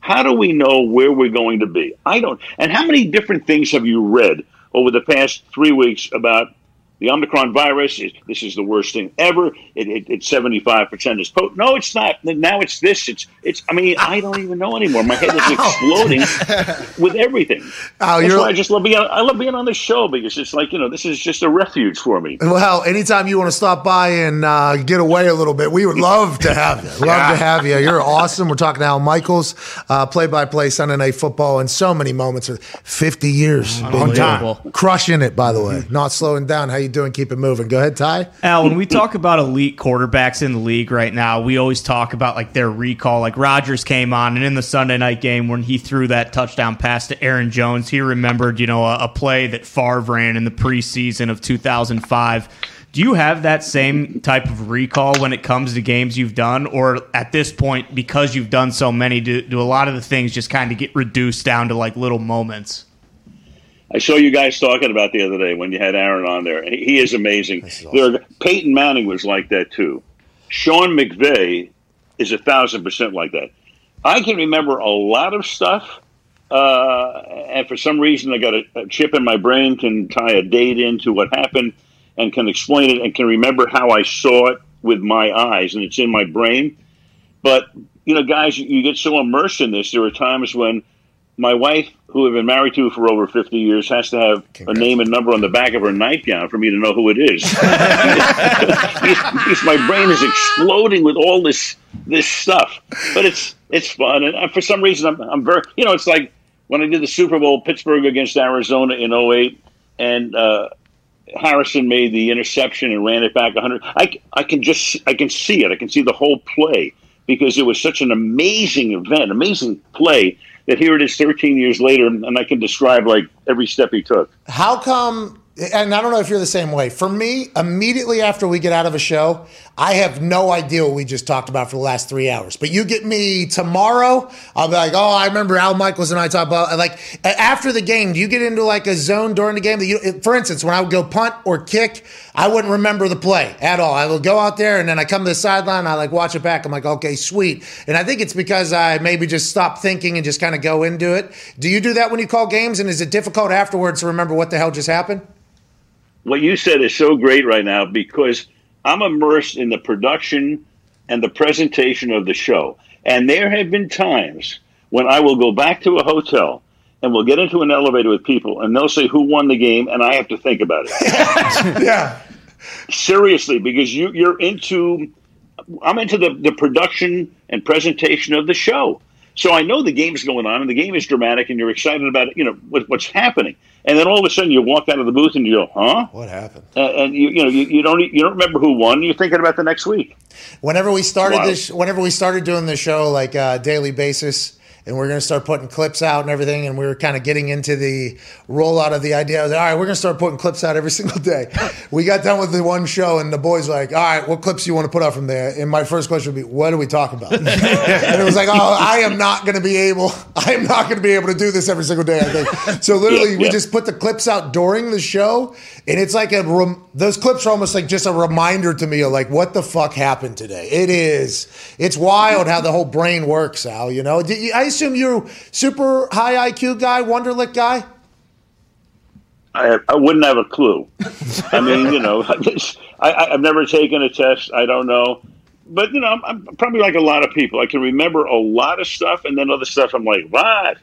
How do we know where we're going to be? I don't. And how many different things have you read over the past three weeks about the Omicron virus? It, this is the worst thing ever. It, it, it's seventy five percent is potent. No, it's not. Now it's this. It's it's. I mean, I don't even know anymore. My head is exploding with everything. Al, That's you're- why I just love being. I love being on this show because it's like you know this is just a refuge for me. Well, anytime you want to stop by and uh, get away a little bit, we would love to have you. Love to have you. You're awesome. We're talking to Al Michaels, uh, play-by-play Sunday Night Football, and so many moments. of 50 years on time, Unbelievable. crushing it. By the way, not slowing down. How you doing? Keep it moving. Go ahead, Ty. Al, when we talk about elite quarterbacks in the league right now, we always talk about like their recall. Like Rodgers came on, and in the Sunday night game when he threw that touchdown pass to Aaron Jones, he remembered you know a, a play that Favre ran in the preseason of 2005. Do you have that same type of recall when it comes to games you've done, or at this point, because you've done so many, do, do a lot of the things just kind of get reduced down to like little moments? I saw you guys talking about the other day when you had Aaron on there. He, he is amazing. There are- Peyton Manning was like that too. Sean McVay is a thousand percent like that. I can remember a lot of stuff, uh, and for some reason, I got a, a chip in my brain can tie a date into what happened and can explain it and can remember how I saw it with my eyes, and it's in my brain. But you know, guys, you get so immersed in this. There are times when my wife, who I've been married to for over 50 years, has to have a name and number on the back of her nightgown for me to know who it is. because my brain is exploding with all this this stuff. But it's it's fun, and uh, for some reason, I'm, I'm very you know, it's like when I did the Super Bowl, Pittsburgh against Arizona in 08, and uh, Harrison made the interception and ran it back 100. I, I can just I can see it. I can see the whole play because it was such an amazing event, amazing play that here it is 13 years later, and I can describe like every step he took. How come? And I don't know if you're the same way. For me, immediately after we get out of a show, I have no idea what we just talked about for the last three hours. But you get me tomorrow, I'll be like, oh, I remember Al Michaels and I talked about like after the game. Do you get into like a zone during the game that you? For instance, when I would go punt or kick, I wouldn't remember the play at all. I would go out there and then I come to the sideline, I like watch it back. I'm like, okay, sweet. And I think it's because I maybe just stop thinking and just kind of go into it. Do you do that when you call games? And is it difficult afterwards to remember what the hell just happened? what you said is so great right now because I'm immersed in the production and the presentation of the show. And there have been times when I will go back to a hotel and we'll get into an elevator with people and they'll say who won the game and I have to think about it. Yeah. Seriously, because you, you're into, I'm into the, the production and presentation of the show. So I know the game's going on and the game is dramatic and you're excited about it, you know, what, what's happening. And then all of a sudden you walk out of the booth and you go, huh? What happened? Uh, and you, you know, you, you don't, you don't remember who won. You're thinking about the next week. Whenever we started Wow. this, whenever we started doing the show like uh, daily basis, and we're going to start putting clips out and everything, and we were kind of getting into the rollout of the idea. All right, we're going to start putting clips out every single day. we got done with the one show, and the boys were like, "All right, what clips do you want to put out from there?" And my first question would be, "What do we talk about?" and it was like, "Oh, I am not going to be able. I am not going to be able to do this every single day." I think so. Literally, Yeah, we just put the clips out during the show, and it's like a rem- those clips are almost like just a reminder to me of like what the fuck happened today. It is. It's wild how the whole brain works, Al. You know, I assume you're super high IQ guy, Wonderlic guy. I, I wouldn't have a clue. I mean, you know, I, I, I've never taken a test. I don't know. But, you know, I'm, I'm probably like a lot of people. I can remember a lot of stuff, and then other stuff I'm like, what?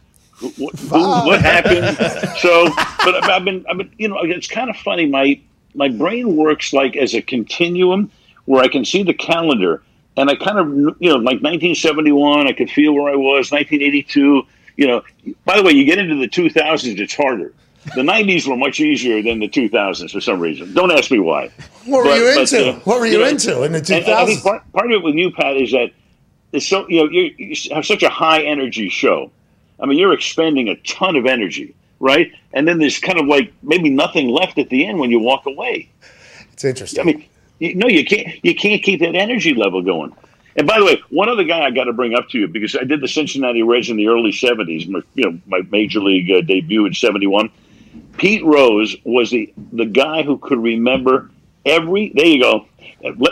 What, who- what happened? So, but I've- I've been, I've been, you know, it's kind of funny. My my brain works like as a continuum where I can see the calendar, and I kind of, you know, like 1971, I could feel where I was. 1982, you know. By the way, you get into the 2000s, it's harder. The 90s were much easier than the 2000s for some reason. Don't ask me why. What were But- you but, into? uh, what were you, know, into in the and- and I think part, part of it with you, Pat, is that it's so you know you, you have such a high energy show. I mean, you're expending a ton of energy, right? And then there's kind of like maybe nothing left at the end when you walk away. It's interesting. I mean, you, no, you can't. You can't keep that energy level going. And by the way, one other guy I got to bring up to you because I did the Cincinnati Reds in the early '70s. My, you know, my major league uh, debut in '71. Pete Rose was the the guy who could remember every. There you go.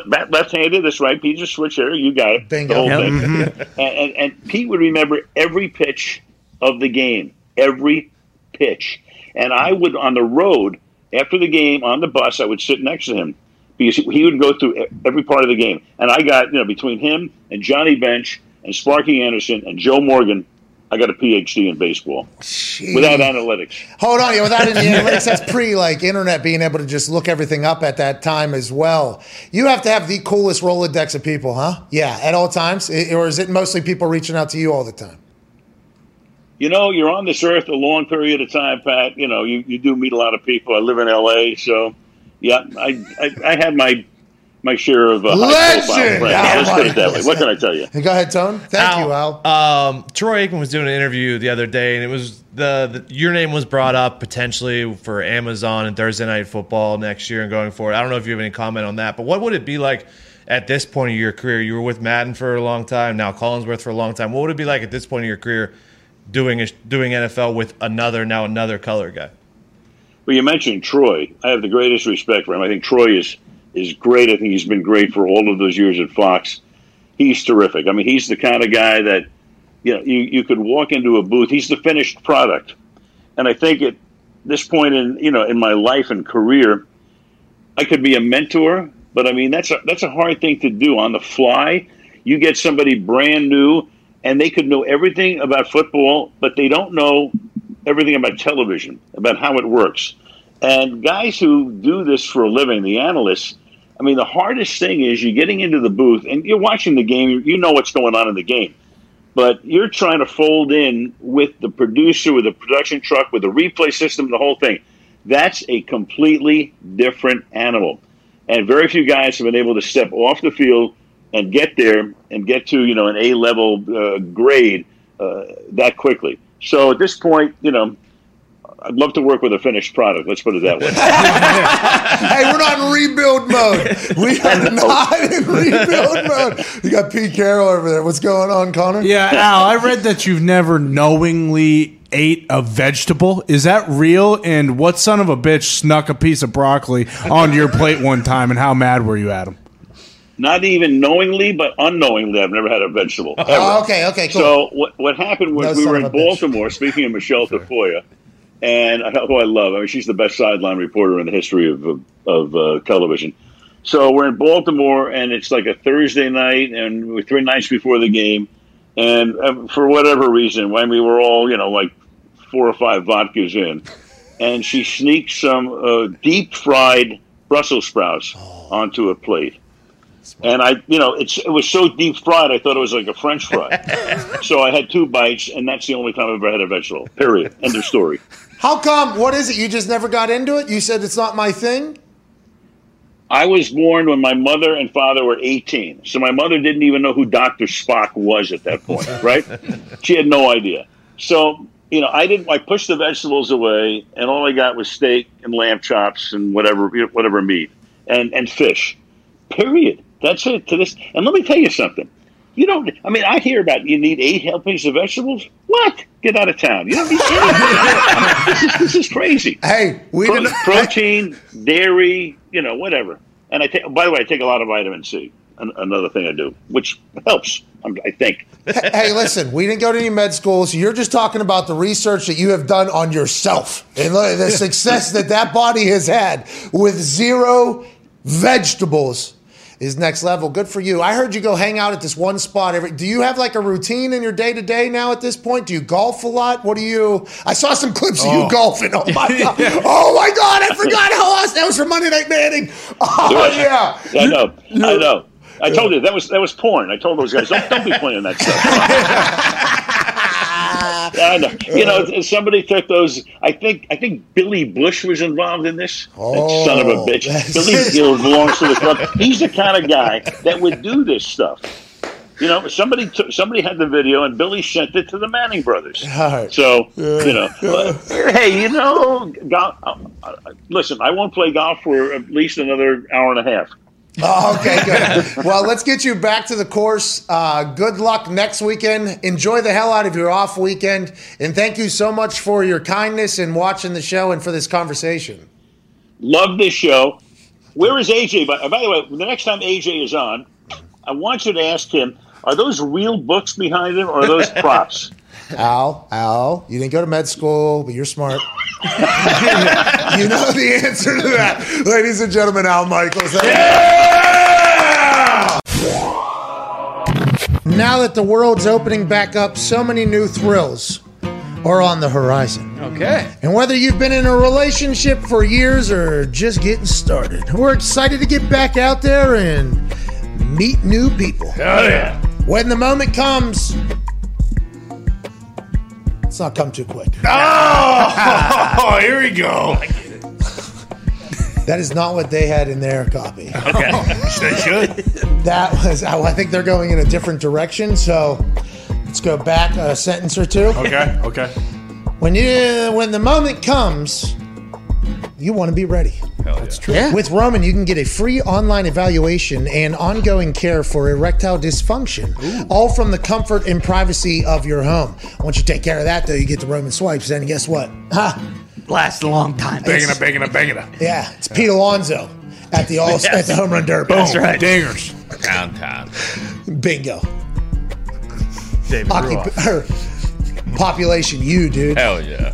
Left, left-handed. That's right. Pete's a switch hitter. You got it. Bingo. The whole Yep. thing. and, and, and Pete would remember every pitch of the game. Every pitch. And I would on the road after the game on the bus. I would sit next to him because he- would go through every part of the game. And I got you know between him and Johnny Bench and Sparky Anderson and Joe Morgan. I got a PhD in baseball without analytics. Hold on, yeah, without any analytics, that's pre like internet being able to just look everything up at that time as well. You have to have the coolest Rolodex of people, huh? Yeah, at all times, or is it mostly people reaching out to you all the time? you know, you're on this earth a long period of time, Pat. You know, you, you do meet a lot of people. I live in L.A., so yeah, I I, I have my my share of uh, high profile Legend! friends. Let's put it that way. What can I tell you? Hey, Go ahead, Tone. Thank you, Al. Um, Troy Aikman was doing an interview the other day, and it was the, the your name was brought up potentially for Amazon and Thursday Night Football next year and going forward. I don't know if you have any comment on that, but what would it be like at this point of your career? You were with Madden for a long time, now Collinsworth for a long time. What would it be like at this point of your career doing doing NFL with another now another color guy? Well, you mentioned Troy. I have the greatest respect for him. I think Troy is is great. I think he's been great for all of those years at Fox. He's terrific. I mean, he's the kind of guy that you know you, you could walk into a booth. He's the finished product, and I think at this point in you know in my life and career, I could be a mentor. But I mean, that's a that's a hard thing to do on the fly. You get somebody brand new, and they could know everything about football, but they don't know everything about television, about how it works. And guys who do this for a living, the analysts, I mean, the hardest thing is you're getting into the booth and you're watching the game, you know what's going on in the game. But you're trying to fold in with the producer, with the production truck, with the replay system, the whole thing. That's a completely different animal. And very few guys have been able to step off the field and get there and get to, you know, an A level uh, grade uh, that quickly. So at this point, you know, I'd love to work with a finished product. Let's put it that way. hey, we're not in rebuild mode. We are not in rebuild mode. You got Pete Carroll over there. What's going on, Connor? Yeah, Al, I read that you've never knowingly ate a vegetable. Is that real? And what son of a bitch snuck a piece of broccoli onto your plate one time, and how mad were you at him? Not even knowingly, but unknowingly, I've never had a vegetable. Ever. Oh, okay, okay, cool. So what what happened was No we were in a bitch. Baltimore. Speaking of Michelle Tafoya, and I- who I love. I mean, she's the best sideline reporter in the history of of, of uh, television. So we're in Baltimore, and it's like a Thursday night, and we're three nights before the game. And uh, for whatever reason, when we were all, you know, like four or five vodkas in, and she sneaks some uh, deep fried Brussels sprouts onto a plate. And I, you know, it's it was so deep fried, I thought it was like a French fry. so I had two bites, and that's the only time I've ever had a vegetable. Period. End of story. How come? What is it? You just never got into it? You said it's not my thing? I was born when my mother and father were 18. So my mother didn't even know who Dr. Spock was at that point, right? she had no idea. So, you know, I didn't, I pushed the vegetables away and all I got was steak and lamb chops and whatever, whatever meat and, and fish. Period. That's it to this. And let me tell you something. You don't, I mean, I hear about you need eight helpings of vegetables. What? Get out of town. You don't need anything. this, is, this is crazy. Hey, we Pro- protein, dairy, you know, whatever. And I take. By the way, I take a lot of vitamin C. An- another thing I do, which helps. I'm, think. hey, listen, we didn't go to any med schools. You're just talking about the research that you have done on yourself and the success that that body has had with zero vegetables is next level. Good for you. I heard you go hang out at this one spot every. Do you have like a routine in your day to day now at this point? Do you golf a lot? What do you? I saw some clips of you oh. golfing. Oh my god! Oh my god! I forgot how awesome that was for Monday Night Manning. Oh yeah. Yeah, I know. I know. I told you that was that was porn. I told those guys, don't, don't be playing that stuff. I know. You know, somebody took those. I think I think Billy Bush was involved in this. that son of a Oh, bitch. Billy you know, belongs to the club. He's the kind of guy that would do this stuff. You know, somebody took, somebody had the video and Billy sent it to the Manning brothers. Right. So you know, but, hey, you know, golf, uh, uh, listen, I won't play golf for at least another hour and a half. Oh, okay, good. well, let's get you back to the course. Uh, good luck next weekend. Enjoy the hell out of your off weekend. And thank you so much for your kindness and watching the show and for this conversation. Love this show. Where is AJ? By, by the way, the next time AJ is on, I want you to ask him: Are those real books behind him, or are those props? Al, Al, you didn't go to med school, but you're smart. you know the answer to that. Ladies and gentlemen, Al Michaels. Now that the world's opening back up, so many new thrills are on the horizon. Okay. And whether you've been in a relationship for years or just getting started, we're excited to get back out there and meet new people. Hell yeah. When the moment comes, let's not come too quick. Oh, here we go. That is not what they had in their copy. Okay. They should. That was, I think they're going in a different direction. So let's go back a sentence or two. Okay, okay. When you, when the moment comes, you want to be ready. That's true. Yeah. With Roman, you can get a free online evaluation and ongoing care for erectile dysfunction, all from the comfort and privacy of your home. Once you take care of that, though, you get the Roman swipes, and guess what? Ha! Lasts a long time. Banging it, banging it, banging it. Yeah, it's Pete Alonso at the all at the home run derby. That's right. Dingers. Downtown. Bingo. David Hockey, er, population, you dude. Hell yeah.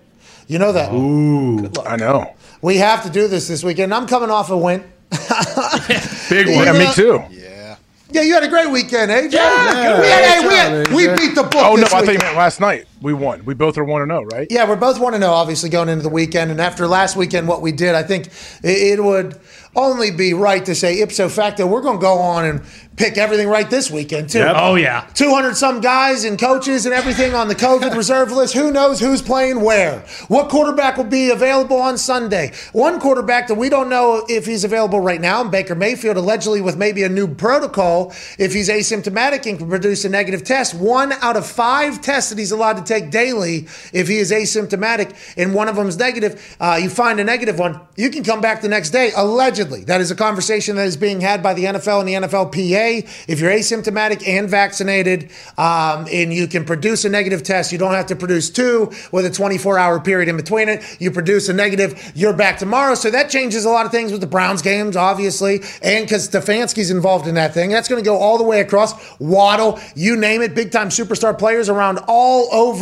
You know that. Ooh, I know. We have to do this this weekend. I'm coming off a win. Big You one. Yeah, me too. Yeah, Yeah, you had a great weekend, AJ. Yeah, we, had, hey, we, had, we beat the book. Oh no, I this thought you weekend. meant last night. We won. We both are one to oh, zero, right? Yeah, we're both one to oh, know, obviously, going into the weekend. And after last weekend, what we did, I think it, it would only be right to say ipso facto, we're going to go on and pick everything right this weekend, too. Oh, yeah. 200 some guys and coaches and everything on the COVID reserve list. Who knows who's playing where? What quarterback will be available on Sunday? One quarterback that we don't know if he's available right now, Baker Mayfield, allegedly with maybe a new protocol, if he's asymptomatic and can produce a negative test. One out of five tests that he's allowed to take daily, if he is asymptomatic and one of them is negative, uh, you find a negative one, you can come back the next day, allegedly. That is a conversation that is being had by the NFL and the NFLPA. If you're asymptomatic and vaccinated um, and you can produce a negative test, you don't have to produce two with a 24 hour period in between it. You produce a negative, you're back tomorrow. So that changes a lot of things with the Browns games, obviously. And because Stefanski's involved in that thing, that's going to go all the way across. Waddle, you name it, big time superstar players around all over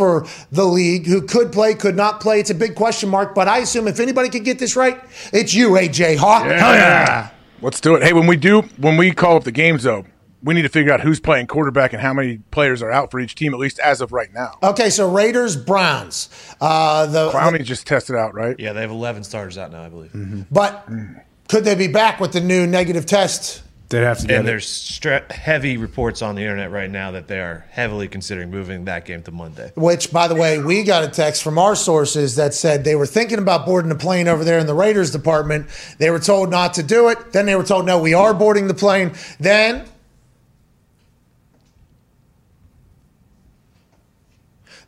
the league who could play, could not play. It's a big question mark, but I assume if anybody could get this right, it's you, AJ Hawk. Hell yeah. Let's do it. Hey, when we do, when we call up the games, though, we need to figure out who's playing quarterback and how many players are out for each team, at least as of right now. Okay, so Raiders, Browns. Uh, the, Clowney just tested out, right? Yeah, they have 11 starters out now, I believe. but could they be back with the new negative test? They'd have to get And it. there's stra- heavy reports on the internet right now that they are heavily considering moving that game to Monday. Which, by the way, we got a text from our sources that said they were thinking about boarding a plane over there in the Raiders department. They were told not to do it. Then they were told, no, we are boarding the plane. Then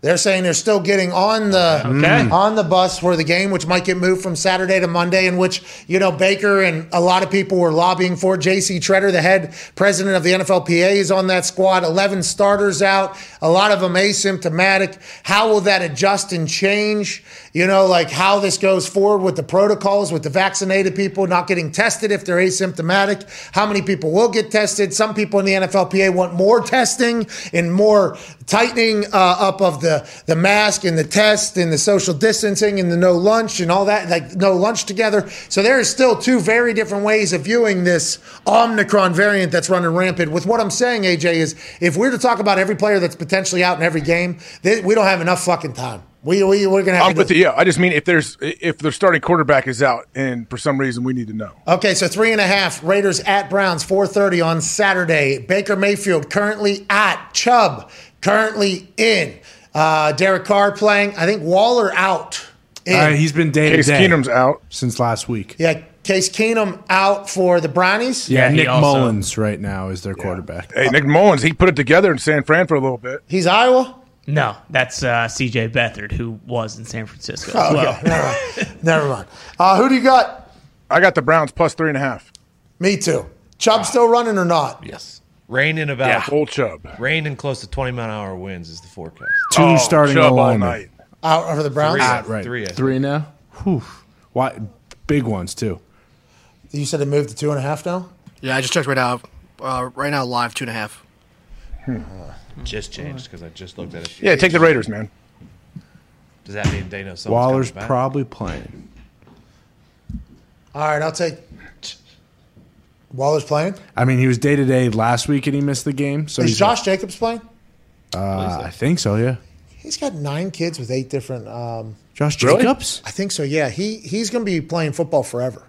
They're saying they're still getting on the Okay. on the bus for the game, which might get moved from Saturday to Monday, in which you know Baker and a lot of people were lobbying for. J.C. Tretter, the head president of the NFLPA, is on that squad. Eleven starters out, a lot of them asymptomatic. How will that adjust and change? You know, like how this goes forward with the protocols, with the vaccinated people not getting tested if they're asymptomatic. How many people will get tested? Some people in the NFLPA want more testing and more tightening uh, up of the the mask and the test and the social distancing and the no lunch and all that, like no lunch together. So there is still two very different ways of viewing this Omicron variant that's running rampant. With what I'm saying, AJ, is if we're to talk about every player that's potentially out in every game, th- we don't have enough fucking time. We, we, we're going to have I'm to with you. Yeah, I just mean if there's if their starting quarterback is out, and for some reason we need to know. Okay, so three and a half. Raiders at Browns, 4:30 on Saturday. Baker Mayfield currently at Chubb, currently in. Uh, Derek Carr playing. I think Waller out. In. Uh, he's been day to Case day Keenum's out. since last week. yeah, Case Keenum out for the Brownies. Yeah, he Nick also- Mullins right now is their quarterback. Hey, Nick Mullens, he put it together in San Fran for a little bit. He's Iowa. No, that's uh, CJ Beathard, who was in San Francisco Oh, as well. okay, never mind. Never mind. Uh, who do you got? I got the Browns plus three and a half. Me too. Chubb still running or not? Yes. Rain in about Full chub. rain in close to 20 mile an hour winds is the forecast. Two Oh, starting chub all night. Out for the Browns. Three. Ah, right. Three, Three now. Whew. Why? Big ones too. You said it moved to two and a half now. Yeah, I just checked right now. Uh, right now, live two and a half. Just changed because I just looked at it. Yeah, take the Raiders, man. Does that mean they know someone's Waller's coming back? probably playing. All right, I'll take. Waller's playing. I mean, he was day to day last week and he missed the game. So Is he's Josh Jacobs playing? Uh, I think so. Yeah. He's got nine kids with eight different. Um, Josh Really? Jacobs. I think so. Yeah, he he's going to be playing football forever.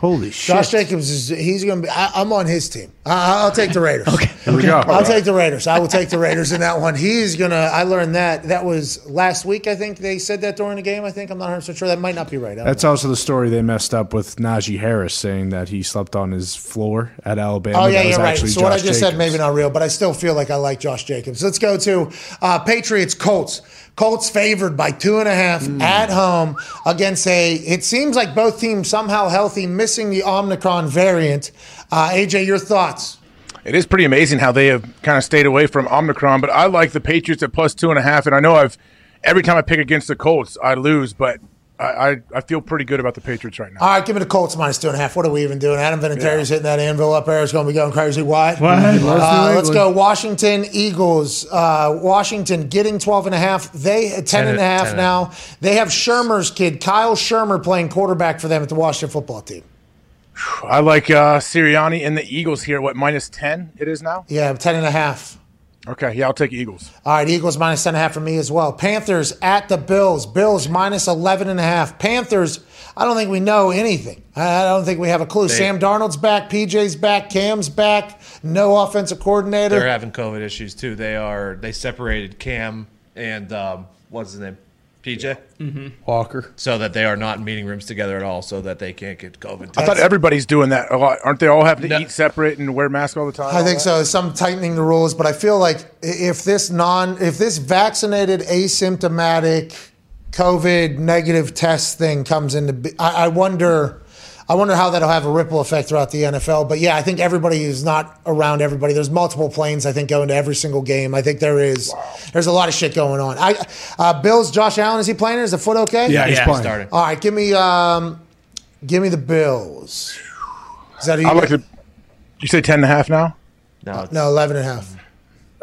Holy shit. Josh Jacobs is he's going to be. I, I'm on his team. I, I'll take the Raiders. okay, Here we go. I'll take the Raiders. I will take the Raiders in that one. He's gonna. I learned that that was last week. I think they said that during the game. I think I'm not 100 percent sure. That might not be right. That's know. also the story they messed up with Najee Harris saying that he slept on his floor at Alabama. Oh yeah, That was you're right. actually So what I Josh just said maybe not real, but I still feel like I like Josh Jacobs. Let's go to uh, Patriots Colts. Colts favored by two and a half Hmm. at home against a. It seems like both teams somehow healthy, missing the Omicron variant. Uh, AJ, your thoughts? It is pretty amazing how they have kind of stayed away from Omicron, but I like the Patriots at plus two and a half. And I know I've every time I pick against the Colts, I lose, but I, I, I feel pretty good about the Patriots right now. All right, give me the Colts minus two and a half. What are we even doing? Adam Vinatieri's hitting that anvil up there. It's going to be going crazy. What? What? Uh, let's go. Washington Eagles. Uh, Washington getting 12 and a half. They at 10 and a half 10 and now. They have Shurmur's kid, Kyle Shurmur, playing quarterback for them at the Washington football team. I like uh, Sirianni and the Eagles here. What minus ten it is now? Yeah, 10 and a half. Okay, yeah, I'll take Eagles. All right, Eagles minus 10 and a half for me as well. Panthers at the Bills. Bills minus 11 and a half. Panthers, I don't think we know anything. I I don't think we have a clue. Sam Darnold's back, PJ's back, Cam's back, no offensive coordinator. They're having COVID issues too. They are they separated Cam and um, what's his name, PJ, mm-hmm. Walker. so that they are not in meeting rooms together at all, so that they can't get COVID. I thought everybody's doing that a lot. Aren't they all having to No. eat separate and wear masks all the time? I think so. Some tightening the rules, but I feel like if this non, if this vaccinated asymptomatic COVID negative test thing comes into, be- I, I wonder, I wonder how that'll have a ripple effect throughout the NFL. But yeah, I think everybody is not around everybody. There's multiple planes. I think going to every single game. I think there is. There's a lot of shit going on. I, uh, Bills. Josh Allen is he playing? Is the foot okay? Yeah, he's Yeah, playing. starting. All right, give me, um, give me the Bills. Is that you I like to. You say ten and a half now? No, No, 11 and a half.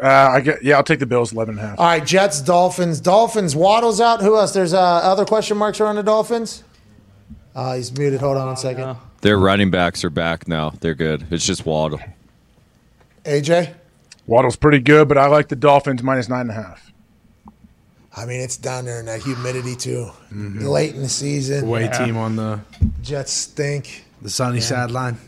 Uh, I get. Yeah, I'll take the Bills eleven and a half. All right, Jets, Dolphins, Dolphins. Waddles out. Who else? There's uh, other question marks around the Dolphins. Uh, he's muted. Hold on a second. Their running backs are back now. They're good. It's just Waddle. AJ. Waddle's pretty good, but I like the Dolphins minus nine and a half. I mean, it's down there in that humidity too. Late in the season, Away team on the Jets stink. the sunny sideline.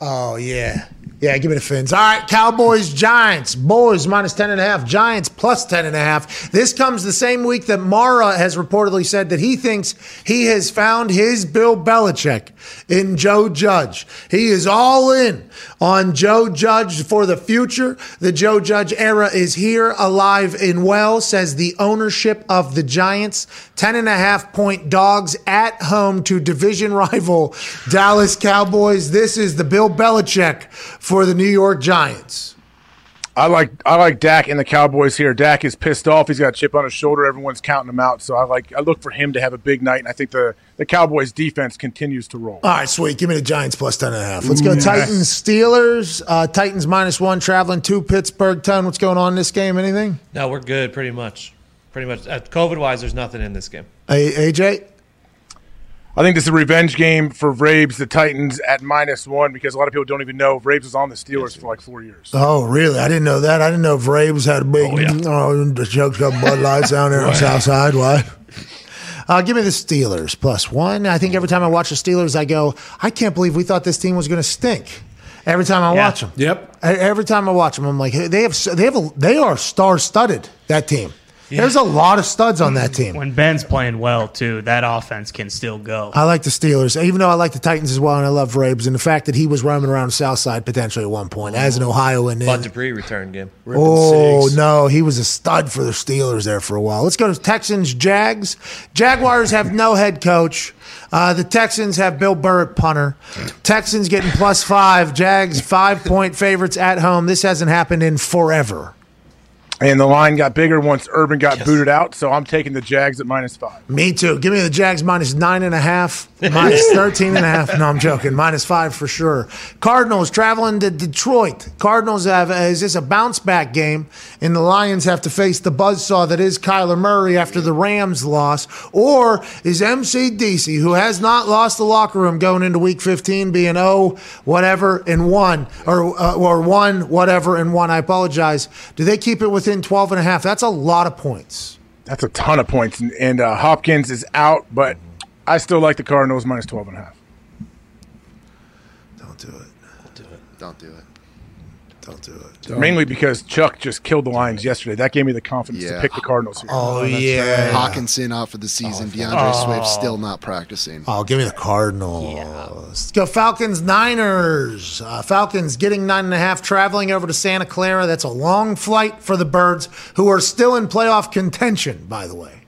Oh yeah, yeah. Give me the fins. All right, Cowboys, Giants, boys minus ten and a half. Giants plus ten and a half. This comes the same week that Mara has reportedly said that he thinks he has found his Bill Belichick in Joe Judge. He is all in on Joe Judge for the future. The Joe Judge era is here, alive and well. Says the ownership of the Giants. Ten and a half point dogs at home to division rival Dallas Cowboys. This is the Bill Belichick for the New York Giants. I like I like Dak and the Cowboys here. Dak is pissed off. He's got a chip on his shoulder. Everyone's counting him out. So I like I look for him to have a big night. And I think the the Cowboys defense continues to roll. All right, sweet. Give me the Giants plus 10 and a half. Let's go Titans, Steelers. Uh, Titans minus one, traveling to Pittsburgh. Town, what's going on in this game? Anything? no, we're good. Pretty much, pretty much. Uh, COVID wise, there's nothing in this game. A- AJ? I think this is a revenge game for Rabes, the Titans at minus one because a lot of people don't even know Rabes was on the Steelers for like four years. Oh, really? I didn't know that. I didn't know if Braves had a big, oh, yeah. oh the Chuck's got Bud Lights down there on South Side. Why? Uh, give me the Steelers plus one. I think every time I watch the Steelers, I go, I can't believe we thought this team was going to stink. Every time I Yeah. watch them. Yep. Every time I watch them, I'm like, they have, they have, a, they are star studded. That team. There's a lot of studs on that team. When Ben's playing well too, that offense can still go. I like the Steelers, even though I like the Titans as well, and I love Rabes, and the fact that he was roaming around the South Side potentially at one point as an Ohioan. Bud Dupree return game. Oh no, he was a stud for the Steelers there for a while. Let's go to Texans, Jags. Jaguars have no head coach. Uh, the Texans have Bill Burr at punter. Texans getting plus five. Jags five point favorites at home. This hasn't happened in forever. And the line got bigger once Urban got booted out. So I'm taking the Jags at minus five. Me too. Give me the Jags minus nine and a half, minus 13 and a half. No, I'm joking. Minus five for sure. Cardinals traveling to Detroit. Cardinals have, is this a bounce back game? And the Lions have to face the buzzsaw that is Kyler Murray after the Rams loss. Or is MCDC, who has not lost the locker room going into week 15, being oh, whatever, and one, or, uh, or one, whatever, and one? I apologize. Do they keep it within 12 and a half? That's a lot of points. That's a ton of points. And, and uh, Hopkins is out, but I still like the Cardinals minus 12 and a half. Don't do it. Don't do it. Don't do it. Don't do it. Mainly because Chuck just killed the Lions yesterday. That gave me the confidence to pick the Cardinals here. Oh, yeah. Hockenson out for the season. DeAndre Swift still not practicing. Oh, give me the Cardinals. Let's go Falcons, Niners. Uh, Falcons getting nine and a half, traveling over to Santa Clara. That's a long flight for the Birds, who are still in playoff contention, by the way.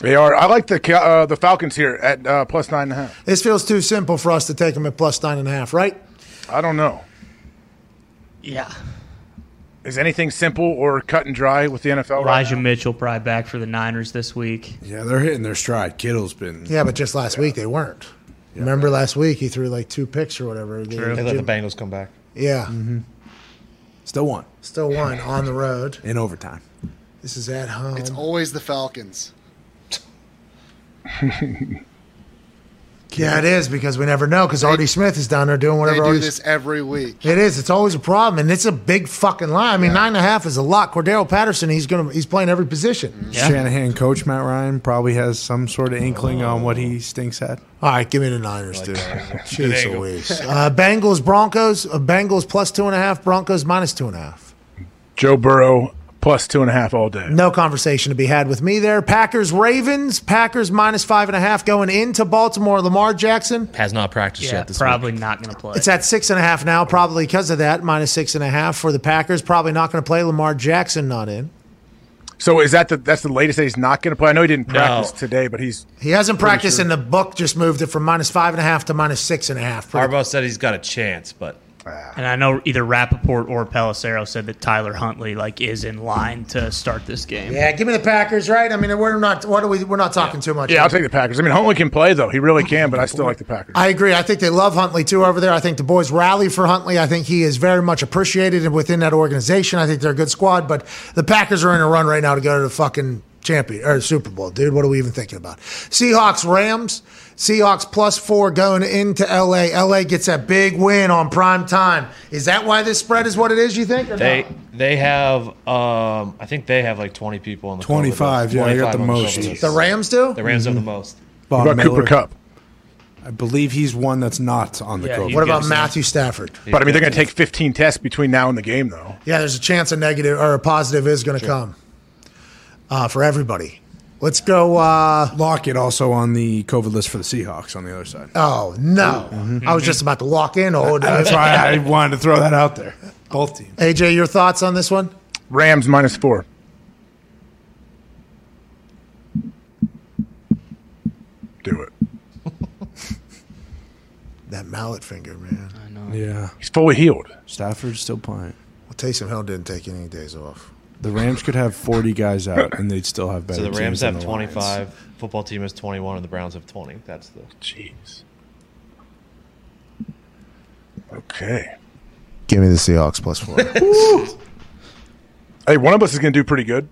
They are. I like the uh, the Falcons here at uh, plus nine and a half. This feels too simple for us to take them at plus nine and a half, right? I don't know. Yeah. Is anything simple or cut and dry with the NFL? right Elijah now? Mitchell probably back for the Niners this week. Yeah, they're hitting their stride. Kittle's been. Yeah, but just last week they weren't. Remember last week he threw like two picks or whatever. They- They let the Bengals come back. Yeah, Mm-hmm. Still won still won on the road. in overtime. This is at home. It's always the Falcons. Yeah, it is because we never know because Artie Smith is down there doing whatever. They whatever. do Artie- this every week. It is. It's always a problem, and it's a big fucking line. I mean, nine and a half is a lot. Cordarrelle Patterson, he's gonna he's playing every position. Shanahan coach Matt Ryan probably has some sort of inkling on what he stinks at. All right, give me the Niners, dude. Jeez Louise. Uh, Bengals, Broncos. Uh, Bengals plus two and a half. Broncos minus two and a half. Joe Burrow plus two and a half all day. No conversation to be had with me there. Packers, Ravens. Packers minus five and a half going into Baltimore. Lamar Jackson. Has not practiced Yeah, yet this probably week. not going to play. It's at six and a half now, probably because of that. Minus six and a half for the Packers. Probably not going to play. Lamar Jackson not in. So is that the that's the latest that he's not going to play? I know he didn't practice No. today, but he's He hasn't practiced, sure. and the book just moved it from minus five and a half to minus six and a half. for the Harbaugh said he's got a chance, but Ah. and I know either Rappaport or Pelissero said that Tyler Huntley like is in line to start this game. Yeah, give me the Packers, right? I mean, we're not. What are we? We're not talking too much. yeah. I'll take the Packers. I mean, Huntley can play though; he really can. But I still like the Packers. I agree. I think they love Huntley too over there. I think the boys rally for Huntley. I think he is very much appreciated within that organization. I think they're a good squad. But the Packers are in a run right now to go to the fucking champion or Super Bowl, dude. What are we even thinking about? Seahawks, Rams. Seahawks plus four going into LA. LA gets that big win on prime time. Is that why this spread is what it is? You think? Or they not? they have um I think they have like 20 people on the 25, yeah, they got the most. COVID list. the Rams do. The Rams have the most. Bob What about Miller, Cooper Kupp? I believe he's one that's not on the Yeah, COVID. What about Yes. Matthew Stafford? But I mean, they're going to take 15 tests between now and the game, though. Yeah, there's a chance a negative or a positive is going to come uh, for everybody. Let's go. Uh, Lockett also on the COVID list for the Seahawks on the other side. oh no, I was just about to walk in. Oh, That's why I wanted to throw that out there. Both teams. AJ, your thoughts on this one? Rams minus four. Do it. That mallet finger, man. I know. Yeah. He's fully healed. Stafford's still playing. Well, Taysom Hill didn't take any days off. The Rams could have 40 guys out, and they'd still have better So the Rams teams than have the Lions. 25, football team has 21 and the Browns have 20. That's the Jeez. Okay. Give me the Seahawks plus four. Hey, one of us is going to do pretty good.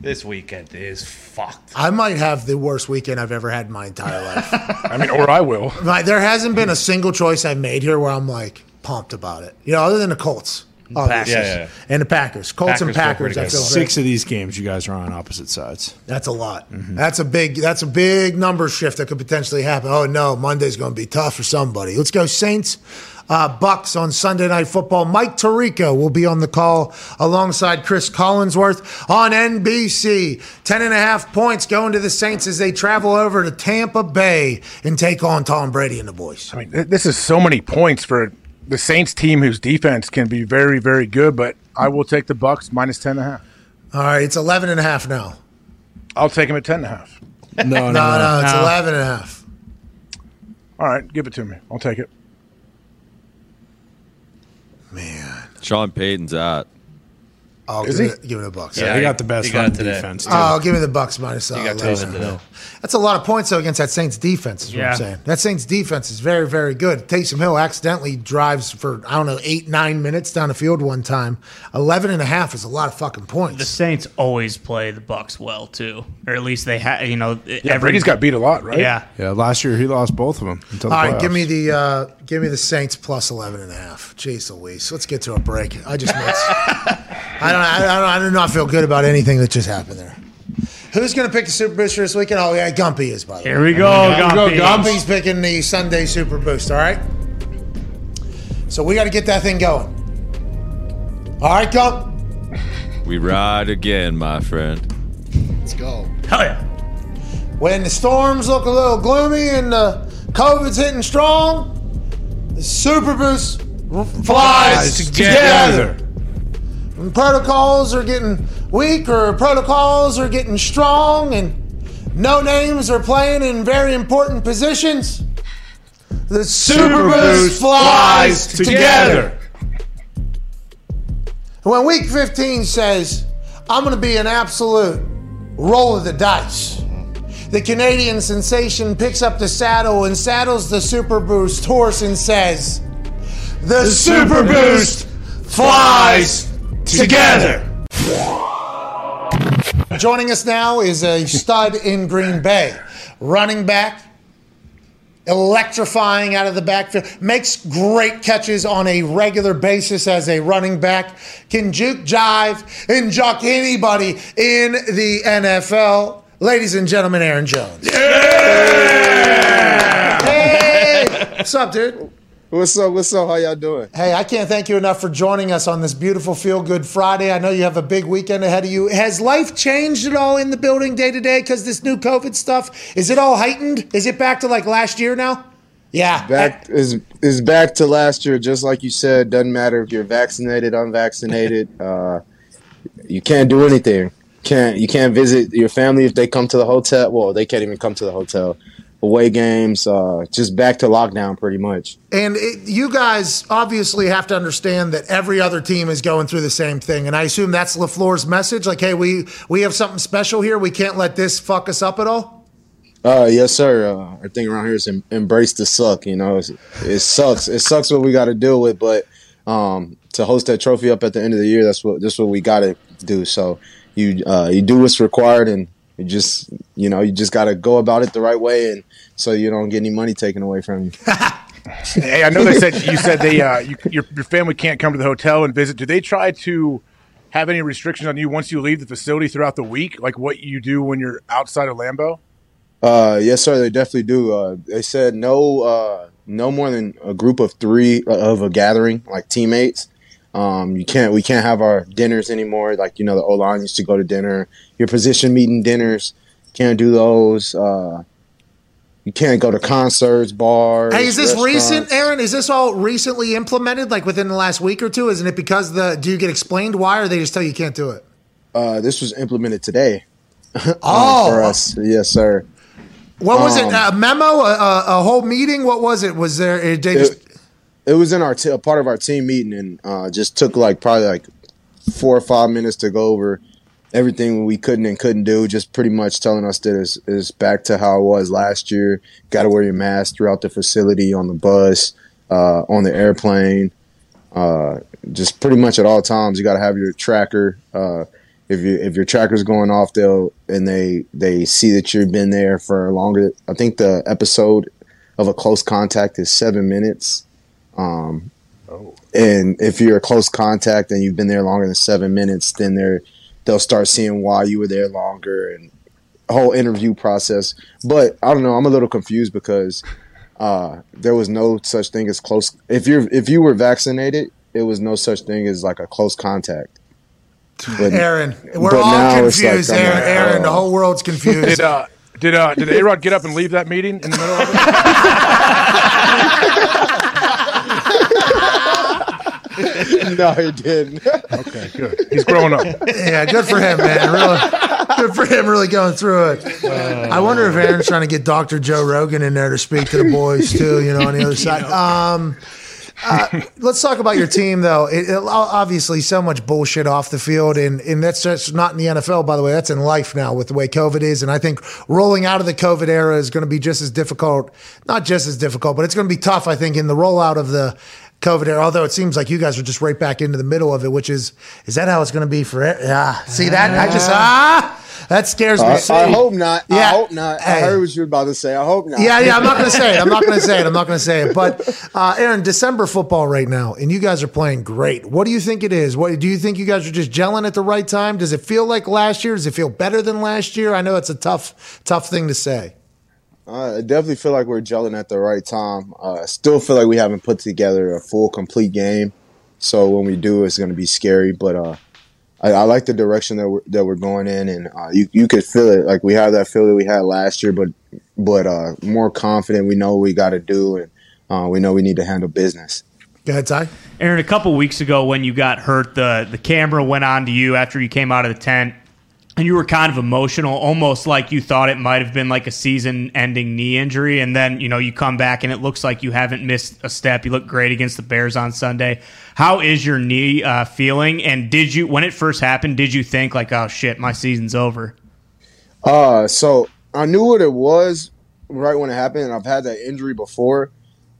This weekend is fucked. I might have the worst weekend I've ever had in my entire life. I mean, or I will. Like, there hasn't been a single choice I've made here where I'm like pumped about it. You know, other than the Colts, obviously, Yeah, yeah, yeah. and the Packers, Colts and Packers feel Packers. pretty I feel Six great. of these games, you guys are on opposite sides. That's a lot. That's a big. That's a big number shift that could potentially happen. Oh no, Monday's going to be tough for somebody. Let's go Saints. Uh, Bucks on Sunday Night Football. Mike Tirico will be on the call alongside Cris Collinsworth on NBC. Ten and a half points going to the Saints as they travel over to Tampa Bay and take on Tom Brady and the boys. I mean, this is so many points for the Saints team whose defense can be very, very good, but I will take the Bucks minus 10 and a half. All right, it's 11 and a half now. I'll take them at 10 and a half. No, no, No, no, it's No. 11 and a half. All right, give it to me. I'll take it. Man. Sean Payton's out. I'll Is give, he? it, give it a Bucks. Yeah, they got the best he got run it today. defense. Too. Oh, give me the Bucks minus uh, got 11. Taysom today. That's a lot of points though against that Saints defense. Is what Yeah. I'm saying. That Saints defense is very, very good. Taysom Hill accidentally drives for I don't know eight, nine minutes down the field one time. 11 and a half is a lot of fucking points. The. Saints always play the Bucks well too, or at least they have. You know, Yeah, Brady's got beat a lot, right? Yeah, yeah, last year he lost both of them until the All right, playoffs. give me the uh, give me the Saints plus 11 and a half. Jeez Louise, let's get to a break. I just missed. I don't, I don't, I do not feel good about anything that just happened there. Who's going to pick the Super Booster this weekend? Oh yeah, Gumpy is by the way. here we go. Gumpy. Gumpy's picking the Sunday Super Boost, all right? So we got to get that thing going. All right, Gump. We ride again, my friend. Let's go. Hell yeah. When the storms look a little gloomy and the COVID's hitting strong, the Super Boost flies together. When protocols are getting weak or protocols are getting strong and no names are playing in very important positions, the Super, Boost flies together. When week 15 says, I'm going to be an absolute roll of the dice, the Canadian sensation picks up the saddle and saddles the Super Boost horse and says, The, Super Boost flies together. joining us now is a stud in Green Bay, running back, electrifying out of the backfield, makes great catches on a regular basis as a running back, can juke jive and jock anybody in the NFL. Ladies and gentlemen, Aaron Jones. Yeah! Hey, what's up, dude? What's up? What's up? How y'all doing? Hey, I can't thank you enough for joining us on this beautiful Feel Good Friday. I know you have a big weekend ahead of you. Has life changed at all in the building day to day because this new COVID stuff? Is it all heightened? Is it back to like last year now? Yeah. Back is is back to last year, just like you said. Doesn't matter if you're vaccinated, unvaccinated. Uh, you can't do anything. Can't you can't visit your family if they come to the hotel? Well, they can't even come to the hotel. Away games, uh, just back to lockdown, pretty much. And it, you guys obviously have to understand that every other team is going through the same thing. And I assume that's LaFleur's message. Like, hey, we, we have something special here. We can't let this fuck us up at all. Uh, yes, sir. Uh, our thing around here is em- embrace the suck. You know, it's, it sucks. It sucks what we got to deal with, but um, to host that trophy up at the end of the year, that's what that's what we got to do. So you uh, you do what's required, and you just you know you just got to go about it the right way, and so you don't get any money taken away from you. Hey, I know they said you said they uh, you, your your family can't come to the hotel and visit. Do they try to have any restrictions on you once you leave the facility throughout the week, like what you do when you're outside of Lambeau? Uh, yes, sir. They definitely do. Uh, they said no, uh, no more than a group of three uh, of a gathering, like teammates. Um, you can't, we can't have our dinners anymore. Like you know, the O line used to go to dinner. Your position meeting dinners can't do those. Uh, you can't go to concerts, bars. Hey, is this recent. Aaron? Is this all recently implemented, like within the last week or two? Isn't it because the do you get explained why, or they just tell you can't do it? Uh, this was implemented today. um, Oh. for us, yes, sir. What was Um, it? A memo? A, a, whole meeting? What was it? Was there? They just it, was in our t- a part of our team meeting and uh, just took like probably like four or five minutes to go over everything we couldn't and couldn't do just pretty much telling us that it's, it's back to how it was last year. Got to wear your mask throughout the facility on the bus uh, on the airplane uh, just pretty much at all times. You got to have your tracker uh, if you if your tracker's going off they'll and they they see that you've been there for longer. I think the episode of a close contact is seven minutes um, and if you're a close contact and you've been there longer than seven minutes, then they're they'll start seeing why you were there longer and whole interview process. But I don't know, I'm a little confused because uh, there was no such thing as close. If you're if you were vaccinated, it was no such thing as like a close contact. But, Aaron, we're but all now it's like, confused. Aaron, like, Aaron, the oh. whole world's confused. Did uh, did uh, did A Rod get up and leave that meeting in the middle of it? no, he didn't. Okay, good. He's growing up. yeah, good for him, man. Really, good for him. Really going through it. I wonder if Aaron's trying to get Doctor Joe Rogan in there to speak to the boys too. You know, on the other side. Um, uh, let's talk about your team, though. It, it- obviously, so much bullshit off the field, and and that's just not in the NFL, by the way. That's in life now with the way COVID is, and I think rolling out of the COVID era is going to be just as difficult. Not just as difficult, but it's going to be tough. I think in the rollout of the COVID era. Although it seems like you guys are just right back into the middle of it, which is is that how it's going to be for? it? Yeah. See that? I just ah. That scares me. I, I hope not. Yeah. I hope not. I heard what you were about to say. I hope not. Yeah, yeah, I'm not going to say it. I'm not going to say it. I'm not going to say it. But uh, Aaron, December football right now, and you guys are playing great. What do you think it is? What do you think you guys are just gelling at the right time? Does it feel like last year? Does it feel better than last year? I know it's a tough, tough thing to say. Uh, I definitely feel like we're gelling at the right time. Uh, I still feel like we haven't put together a full, complete game. So when we do, it's going to be scary. But uh, I, I like the direction that we're that we're going in, and uh, you you could feel it. Like we have that feel that we had last year, but but uh, more confident. We know what we got to do, and uh, we know we need to handle business. Go ahead, Ty. Aaron, a couple weeks ago when you got hurt, the the camera went on to you after you came out of the tent, and you were kind of emotional, almost like you thought it might have been like a season-ending knee injury. And then you know you come back and it looks like you haven't missed a step. You look great against the Bears on Sunday. How is your knee uh, feeling? And did you, when it first happened, did you think like, oh shit, my season's over? Uh, so I knew what it was right when it happened, and I've had that injury before.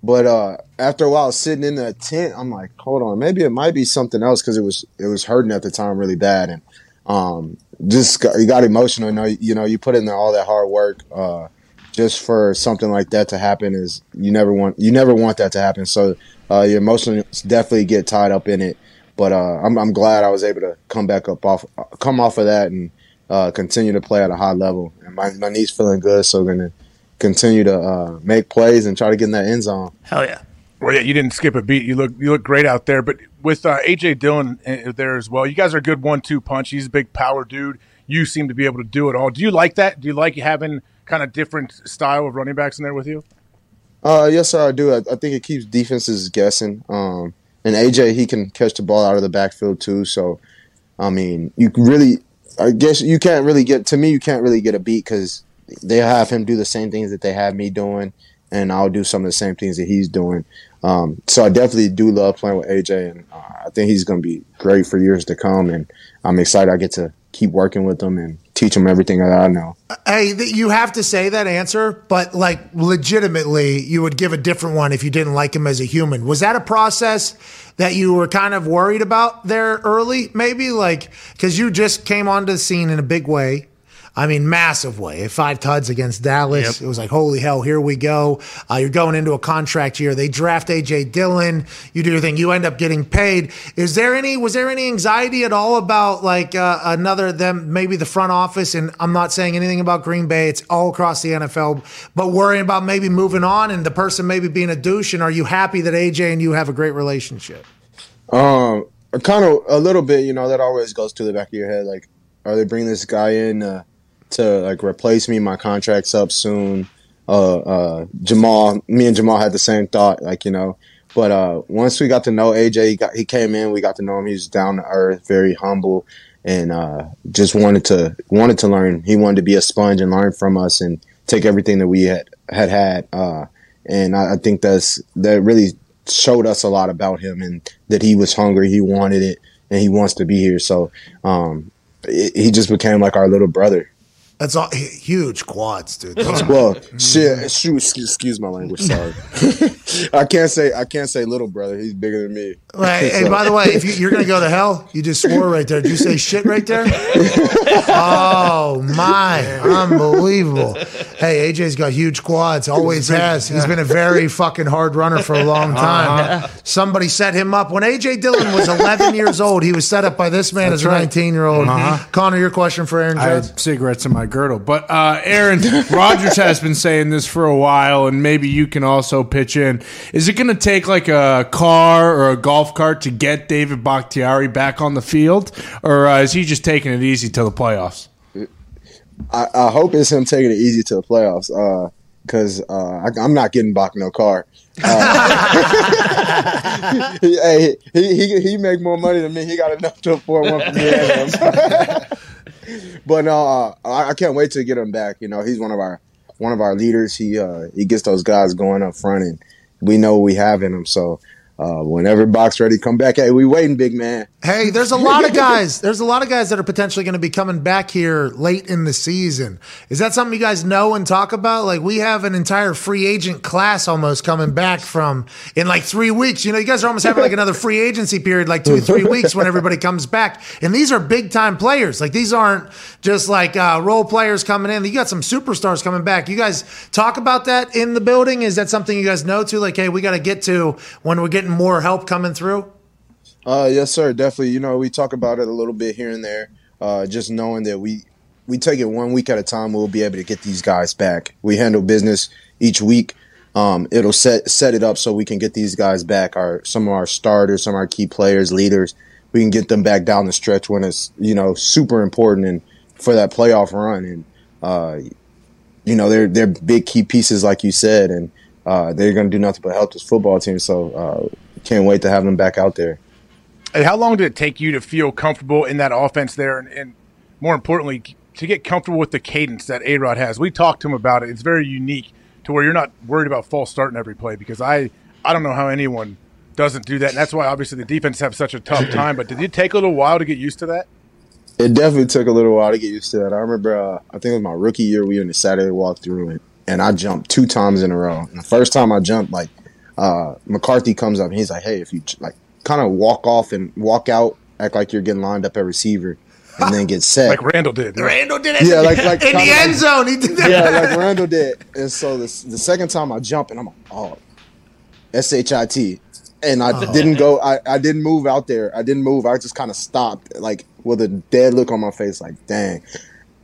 But uh, after a while, sitting in the tent, I'm like, hold on, maybe it might be something else because it was it was hurting at the time really bad, and um, just you got emotional. You know, you know, you put in all that hard work. Uh, just for something like that to happen is you never want you never want that to happen. So uh, your emotions definitely get tied up in it. But uh, I'm, I'm glad I was able to come back up off come off of that and uh, continue to play at a high level. And my, my knee's feeling good, so we're gonna continue to uh, make plays and try to get in that end zone. Hell yeah. Well, yeah, you didn't skip a beat. You look you look great out there. But with uh, AJ Dillon uh, there as well, you guys are a good one-two punch. He's a big power dude. You seem to be able to do it all. Do you like that? Do you like having kind of different style of running backs in there with you? Uh, yes, sir, I do. I, I think it keeps defenses guessing. Um, and AJ, he can catch the ball out of the backfield too. So, I mean, you really, I guess you can't really get to me. You can't really get a beat because they have him do the same things that they have me doing, and I'll do some of the same things that he's doing. Um, so I definitely do love playing with AJ, and uh, I think he's going to be great for years to come. And I'm excited I get to keep working with him and teach him everything that I know. Hey, you have to say that answer, but like legitimately, you would give a different one if you didn't like him as a human. Was that a process that you were kind of worried about there early, maybe? Like, because you just came onto the scene in a big way. I mean, massive way. Five tuds against Dallas. It was like, holy hell, here we go. Uh, you're going into a contract year. They draft AJ Dillon. You do your thing. You end up getting paid. Is there any? Was there any anxiety at all about like uh, another them? Maybe the front office. And I'm not saying anything about Green Bay. It's all across the NFL. But worrying about maybe moving on and the person maybe being a douche. And are you happy that AJ and you have a great relationship? Um, kind of a little bit. You know, that always goes to the back of your head. Like, are they bringing this guy in uh, to like replace me? My contract's up soon. Uh, uh, Jamal, me and Jamal had the same thought. Like, you know, but uh, once we got to know AJ, he got he came in. We got to know him. He was down to earth, very humble, and uh, just wanted to wanted to learn. He wanted to be a sponge and learn from us and take everything that we had had had. Uh, and I, I think that's that really showed us a lot about him and that he was hungry, he wanted it, and he wants to be here. So um, it, he just became like our little brother. That's all huge quads, dude. well, shit, shoot, excuse, excuse my language. Sorry, I can't say I can't say little brother. He's bigger than me. Right. Hey, by the way, if you, you're gonna go to hell, you just swore right there. Did you say shit right there? Oh my, unbelievable. Hey, AJ's got huge quads. Always has. He's been a very fucking hard runner for a long time. Uh-huh. Somebody set him up when AJ Dillon was 11 years old. He was set up by this man That's as a right. 19 year old. Uh-huh. Connor, your question for Aaron I Judge. had cigarettes in my girdle. But uh, Aaron Rodgers has been saying this for a while, and maybe you can also pitch in. Is it going to take like a car or a golf cart to get David Bakhtiari back on the field, or uh, is he just taking it easy till the playoffs? I, I hope it's him taking it easy to the playoffs. Because uh, I, I'm not getting Bak no car. Uh, he, hey, he, he he make more money than me. He got enough to afford one for me but no, uh, I, I can't wait to get him back. You know, he's one of our one of our leaders. He uh, he gets those guys going up front, and we know we have in him. So uh, whenever Bak's ready, come back. Hey, we waiting, big man. Hey, there's a lot of guys. There's a lot of guys that are potentially going to be coming back here late in the season. Is that something you guys know and talk about? Like we have an entire free agent class almost coming back from in like three weeks. You know, you guys are almost having like another free agency period, like two three weeks when everybody comes back. And these are big time players. Like these aren't just like uh, role players coming in. You got some superstars coming back. You guys talk about that in the building. Is that something you guys know too? Like, hey, we got to get to when we're getting more help coming through. Uh, yes, sir. Definitely. You know, we talk about it a little bit here and there. Uh, just knowing that we we take it one week at a time, we'll be able to get these guys back. We handle business each week. Um, it'll set set it up so we can get these guys back. Our some of our starters, some of our key players, leaders. We can get them back down the stretch when it's you know super important and for that playoff run. And uh, you know they're they're big key pieces like you said, and uh, they're going to do nothing but help this football team. So uh, can't wait to have them back out there. And how long did it take you to feel comfortable in that offense there, and, and more importantly, to get comfortable with the cadence that A Rod has? We talked to him about it. It's very unique to where you're not worried about false starting every play because I I don't know how anyone doesn't do that, and that's why obviously the defense have such a tough time. But did it take a little while to get used to that? It definitely took a little while to get used to that. I remember, uh, I think it was my rookie year. We were in the Saturday walkthrough, and, and I jumped two times in a row. And the first time I jumped, like uh, McCarthy comes up and he's like, "Hey, if you like, kind of walk off and walk out, act like you're getting lined up at receiver." and then get set. Like Randall did. Randall did it. Yeah, like- like in the kinda end zone. He did that. yeah, like Randall did. And so the, the second time I jump and I'm like, oh, S H I T. And I Oh. didn't go, I, I didn't move out there. I didn't move. I just kind of stopped, like with a dead look on my face, like, dang.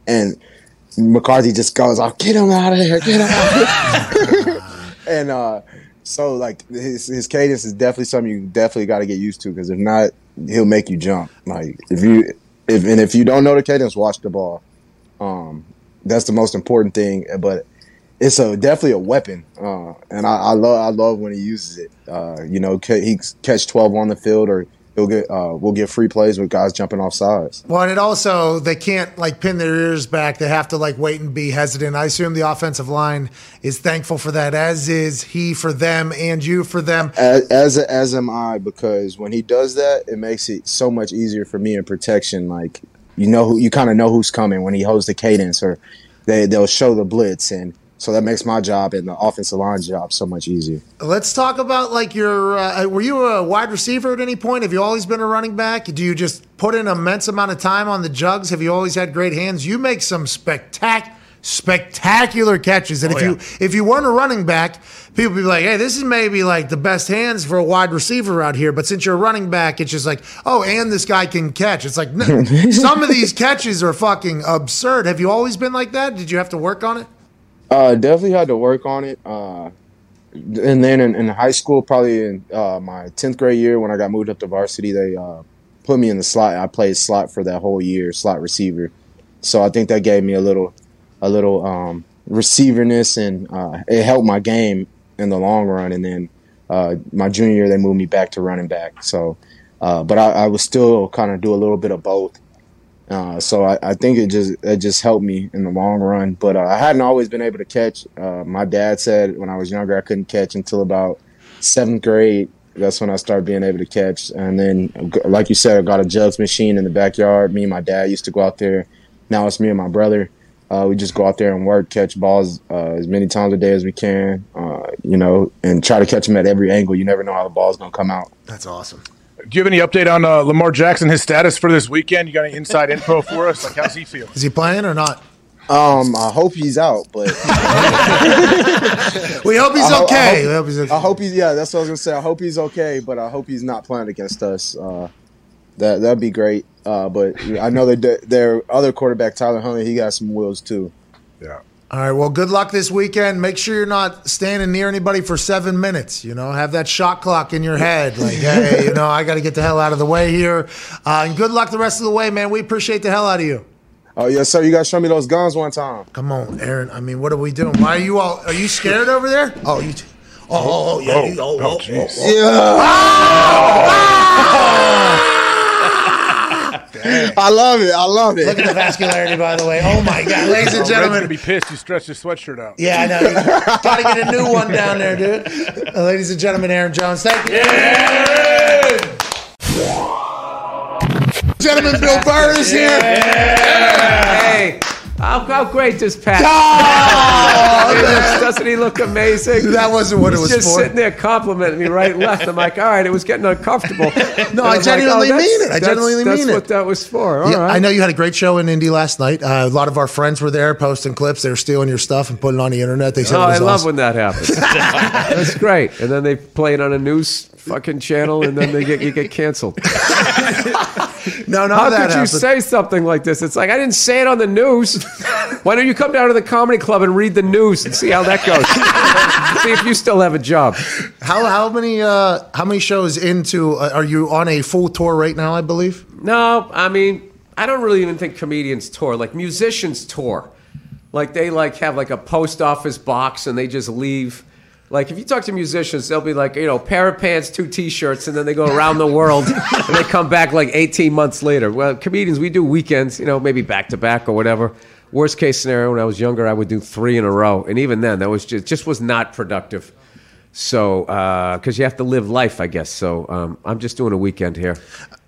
And McCarthy just goes, oh, get him out of here, get him out of here. and uh, so, like, his, his cadence is definitely something you definitely got to get used to because if not, he'll make you jump. Like, if you, if, and if you don't know the cadence, watch the ball. Um, that's the most important thing. But it's a definitely a weapon, uh, and I, I love I love when he uses it. Uh, you know, ca- he catch twelve on the field, or he'll get uh, we'll get free plays with guys jumping off sides. Well, and it also they can't like pin their ears back. They have to like wait and be hesitant. I assume the offensive line is thankful for that, as is he for them and you for them. As as, as am I because when he does that, it makes it so much easier for me in protection. Like you know, who you kind of know who's coming when he holds the cadence, or they they'll show the blitz, and so that makes my job and the offensive line job so much easier. Let's talk about like your. Uh, were you a wide receiver at any point? Have you always been a running back? Do you just put in immense amount of time on the jugs? Have you always had great hands? You make some spectac spectacular catches, and Oh, if you if you weren't a running back, people would be like, "Hey, this is maybe like the best hands for a wide receiver out here." But since you're a running back, it's just like, "Oh, and this guy can catch." It's like no, some of these catches are fucking absurd. Have you always been like that? Did you have to work on it? Uh, definitely had to work on it. Uh, and then in, in high school, probably in uh, my tenth grade year, when I got moved up to varsity, they uh, put me in the slot. I played slot for that whole year, slot receiver. So I think that gave me a little, a little um, receiverness, and uh, it helped my game in the long run. And then uh, my junior year, they moved me back to running back. So, but I, I was still kind of do a little bit of both. Uh, so I, I think it just it just helped me in the long run. But uh, I hadn't always been able to catch. Uh, my dad said when I was younger I couldn't catch until about seventh grade. That's when I started being able to catch. And then, like you said, I got a jugs machine in the backyard. Me and my dad used to go out there. Now it's me and my brother. Uh, we just go out there and work, catch balls uh, as many times a day as we can. Uh, you know, and try to catch them at every angle. You never know how the ball's gonna come out. That's awesome. Do you have any update on uh, Lamar Jackson, his status for this weekend? You got any inside info for us? Like, how's he feel? Is he playing or not? Um, I hope he's out, but We hope he's ho- okay. I We hope, hope he's okay. I hope he's yeah. That's what I was gonna say. I hope he's okay, but I hope he's not playing against us. Uh, that that'd be great. Uh, but I know that their other quarterback, Tyler Huntley, he got some wheels too. Yeah. All right. Well, good luck this weekend. Make sure you're not standing near anybody for seven minutes. You know, have that shot clock in your head. Like, hey, you know, I got to get the hell out of the way here. Uh, and good luck the rest of the way, man. We appreciate the hell out of you. Oh yes, sir. You guys show me those guns one time. Come on, Aaron. I mean, what are we doing? Why are you all? Are you scared over there? Oh, you. T- oh, oh, oh, yeah. Oh, you- oh, oh, oh, jeez. I love it. I love it. Look at the vascularity, by the way. Oh my God, ladies and Red's gonna gentlemen. be pissed. You stretched his sweatshirt out. Yeah, I know. Got to get a new one down there, dude. Uh, ladies and gentlemen, Aaron Jones. Thank you. Yeah. Gentlemen, Bill Burr is here. Hey, how, how great does Pat? Oh, looks- doesn't he look amazing? That wasn't what it He's was just for. sitting there complimenting me right and left. I'm like, all right, it was getting uncomfortable. no, I genuinely that's- mean it. I that's- genuinely that's mean it. what that was for. All Yeah, right. I know you had a great show in Indy last night. Uh, a lot of our friends were there posting clips. They were stealing your stuff and putting it on the internet. They said Oh, it I was love awesome. when that happens. That's great. And then they play it on a news fucking channel, and then they get you get canceled. No, no, How could you say something like this? It's like I didn't say it on the news. Why don't you come down to the comedy club and read the news and see how that goes? see if you still have a job. How how many uh, how many shows into uh, are you on a full tour right now? I believe. No, I mean, I don't really even think comedians tour. Like musicians tour. Like they like have like a post office box and they just leave. Like if you talk to musicians, they'll be like, you know, pair of pants, two t-shirts, and then they go around the world and they come back like 18 months later. Well, comedians, we do weekends, you know, maybe back to back or whatever. Worst case scenario, when I was younger, I would do three in a row, and even then, that was just just was not productive. So, because you have to live life, I guess. So, um, I'm just doing a weekend here.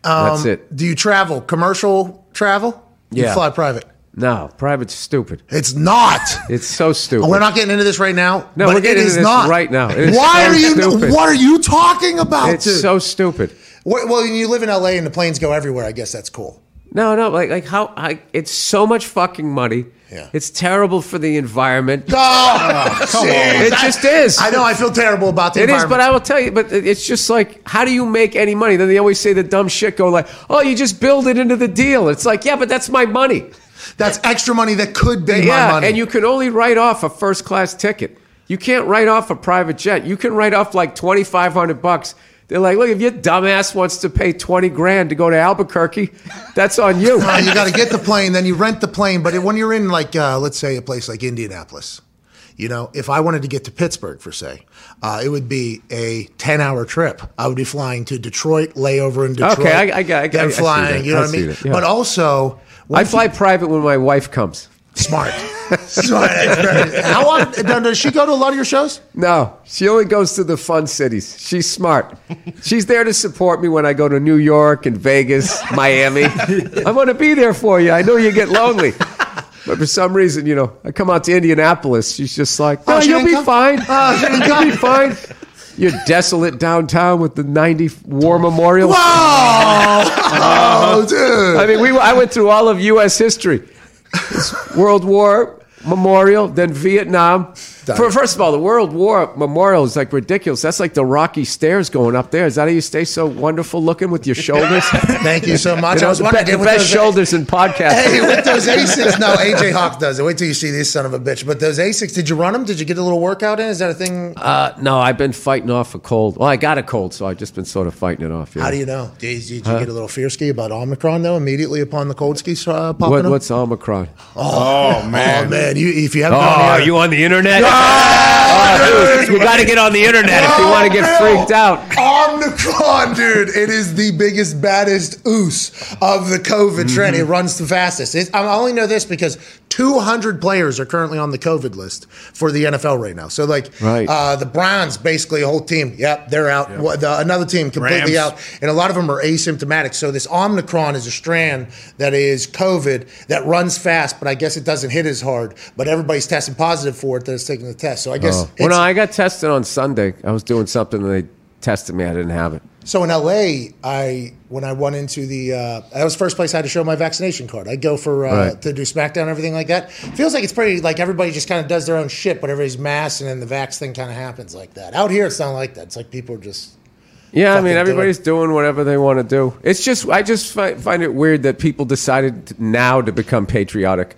That's Um, it. Do you travel commercial travel? You Yeah. fly private. No, private's stupid. It's not. It's so stupid. We're not getting into this right now. No, we're getting it is into this not. right now. It is Why so are you? stupid. What are you talking about? It's dude? so stupid. Well, well, you live in LA and the planes go everywhere. I guess that's cool. No, no, like like how I, it's so much fucking money. Yeah. It's terrible for the environment. Oh, come on. It just is. I know. I feel terrible about the It is, but I will tell you. But it's just like, how do you make any money? Then they always say the dumb shit, go like, "Oh, you just build it into the deal." It's like, yeah, but that's my money. That's extra money that could be yeah, my money. and you can only write off a first class ticket. You can't write off a private jet. You can write off like twenty five hundred bucks. They're like, look, if your dumbass wants to pay twenty grand to go to Albuquerque, that's on you. Uh, you got to get the plane, then you rent the plane. But when you're in, like, uh, let's say a place like Indianapolis, you know, if I wanted to get to Pittsburgh, for say, uh, it would be a 10 hour trip. I would be flying to Detroit, layover in Detroit. Okay, I- I got- I got- Then flying, you know I what I mean? yeah. But also, I fly you- private when my wife comes. smart. smart. How often does she go to a lot of your shows? No, she only goes to the fun cities. She's smart. She's there to support me when I go to New York and Vegas, Miami. I'm going to be there for you. I know you get lonely. But for some reason, you know, I come out to Indianapolis. She's just like, no, Oh, she you'll didn't be come? fine. Oh, she didn't you'll come? be fine. You're desolate downtown with the 90 War Memorial. Oh, dude. I mean, we, I went through all of U.S. history. World War Memorial, then Vietnam. For, first of all, the World War Memorial is like ridiculous. That's like the rocky stairs going up there. Is that how you stay so wonderful looking with your shoulders? Thank you so much. You know, I was the, wondering be- the best those- shoulders in podcast. Hey, with those Asics, no, AJ Hawk does it. Wait till you see this son of a bitch. But those Asics, did you run them? Did you get a little workout in? Is that a thing? Uh, no, I've been fighting off a cold. Well, I got a cold, so I've just been sort of fighting it off. yeah. How do you know? Did, did you Huh? get a little fear ski about Omicron though? Immediately upon the cold skis uh, popping What, up? what's Omicron? Oh, man, oh man! You, if you haven't, Oh, been on the are you on the internet? Oh, dude, you got to get on the internet if you want to get freaked out. Omicron, dude. It is the biggest, baddest ooze of the COVID trend. Mm-hmm. It runs the fastest. It, I only know this because 200 players are currently on the COVID list for the NFL right now. So, like, Right. uh, the Browns, basically a whole team, yep, they're out. What- the- another team completely Rams. out. And a lot of them are asymptomatic. So, this Omicron is a strand that is COVID that runs fast, but I guess it doesn't hit as hard. But everybody's testing positive for it that's taking the test. So, I guess. Oh. Well, no, I got tested on Sunday. I was doing something and they tested me. I didn't have it. So in LA, I when I went into the uh, that was the first place I had to show my vaccination card. I go for uh, Right. to do SmackDown everything like that. Feels like it's pretty like everybody just kind of does their own shit, but everybody's masked, and then the vax thing kind of happens like that. Out here, it's not like that. It's like people are just Yeah, I mean, do everybody's doing whatever they want to do. It's just, I just fi- find it weird that people decided now to become patriotic.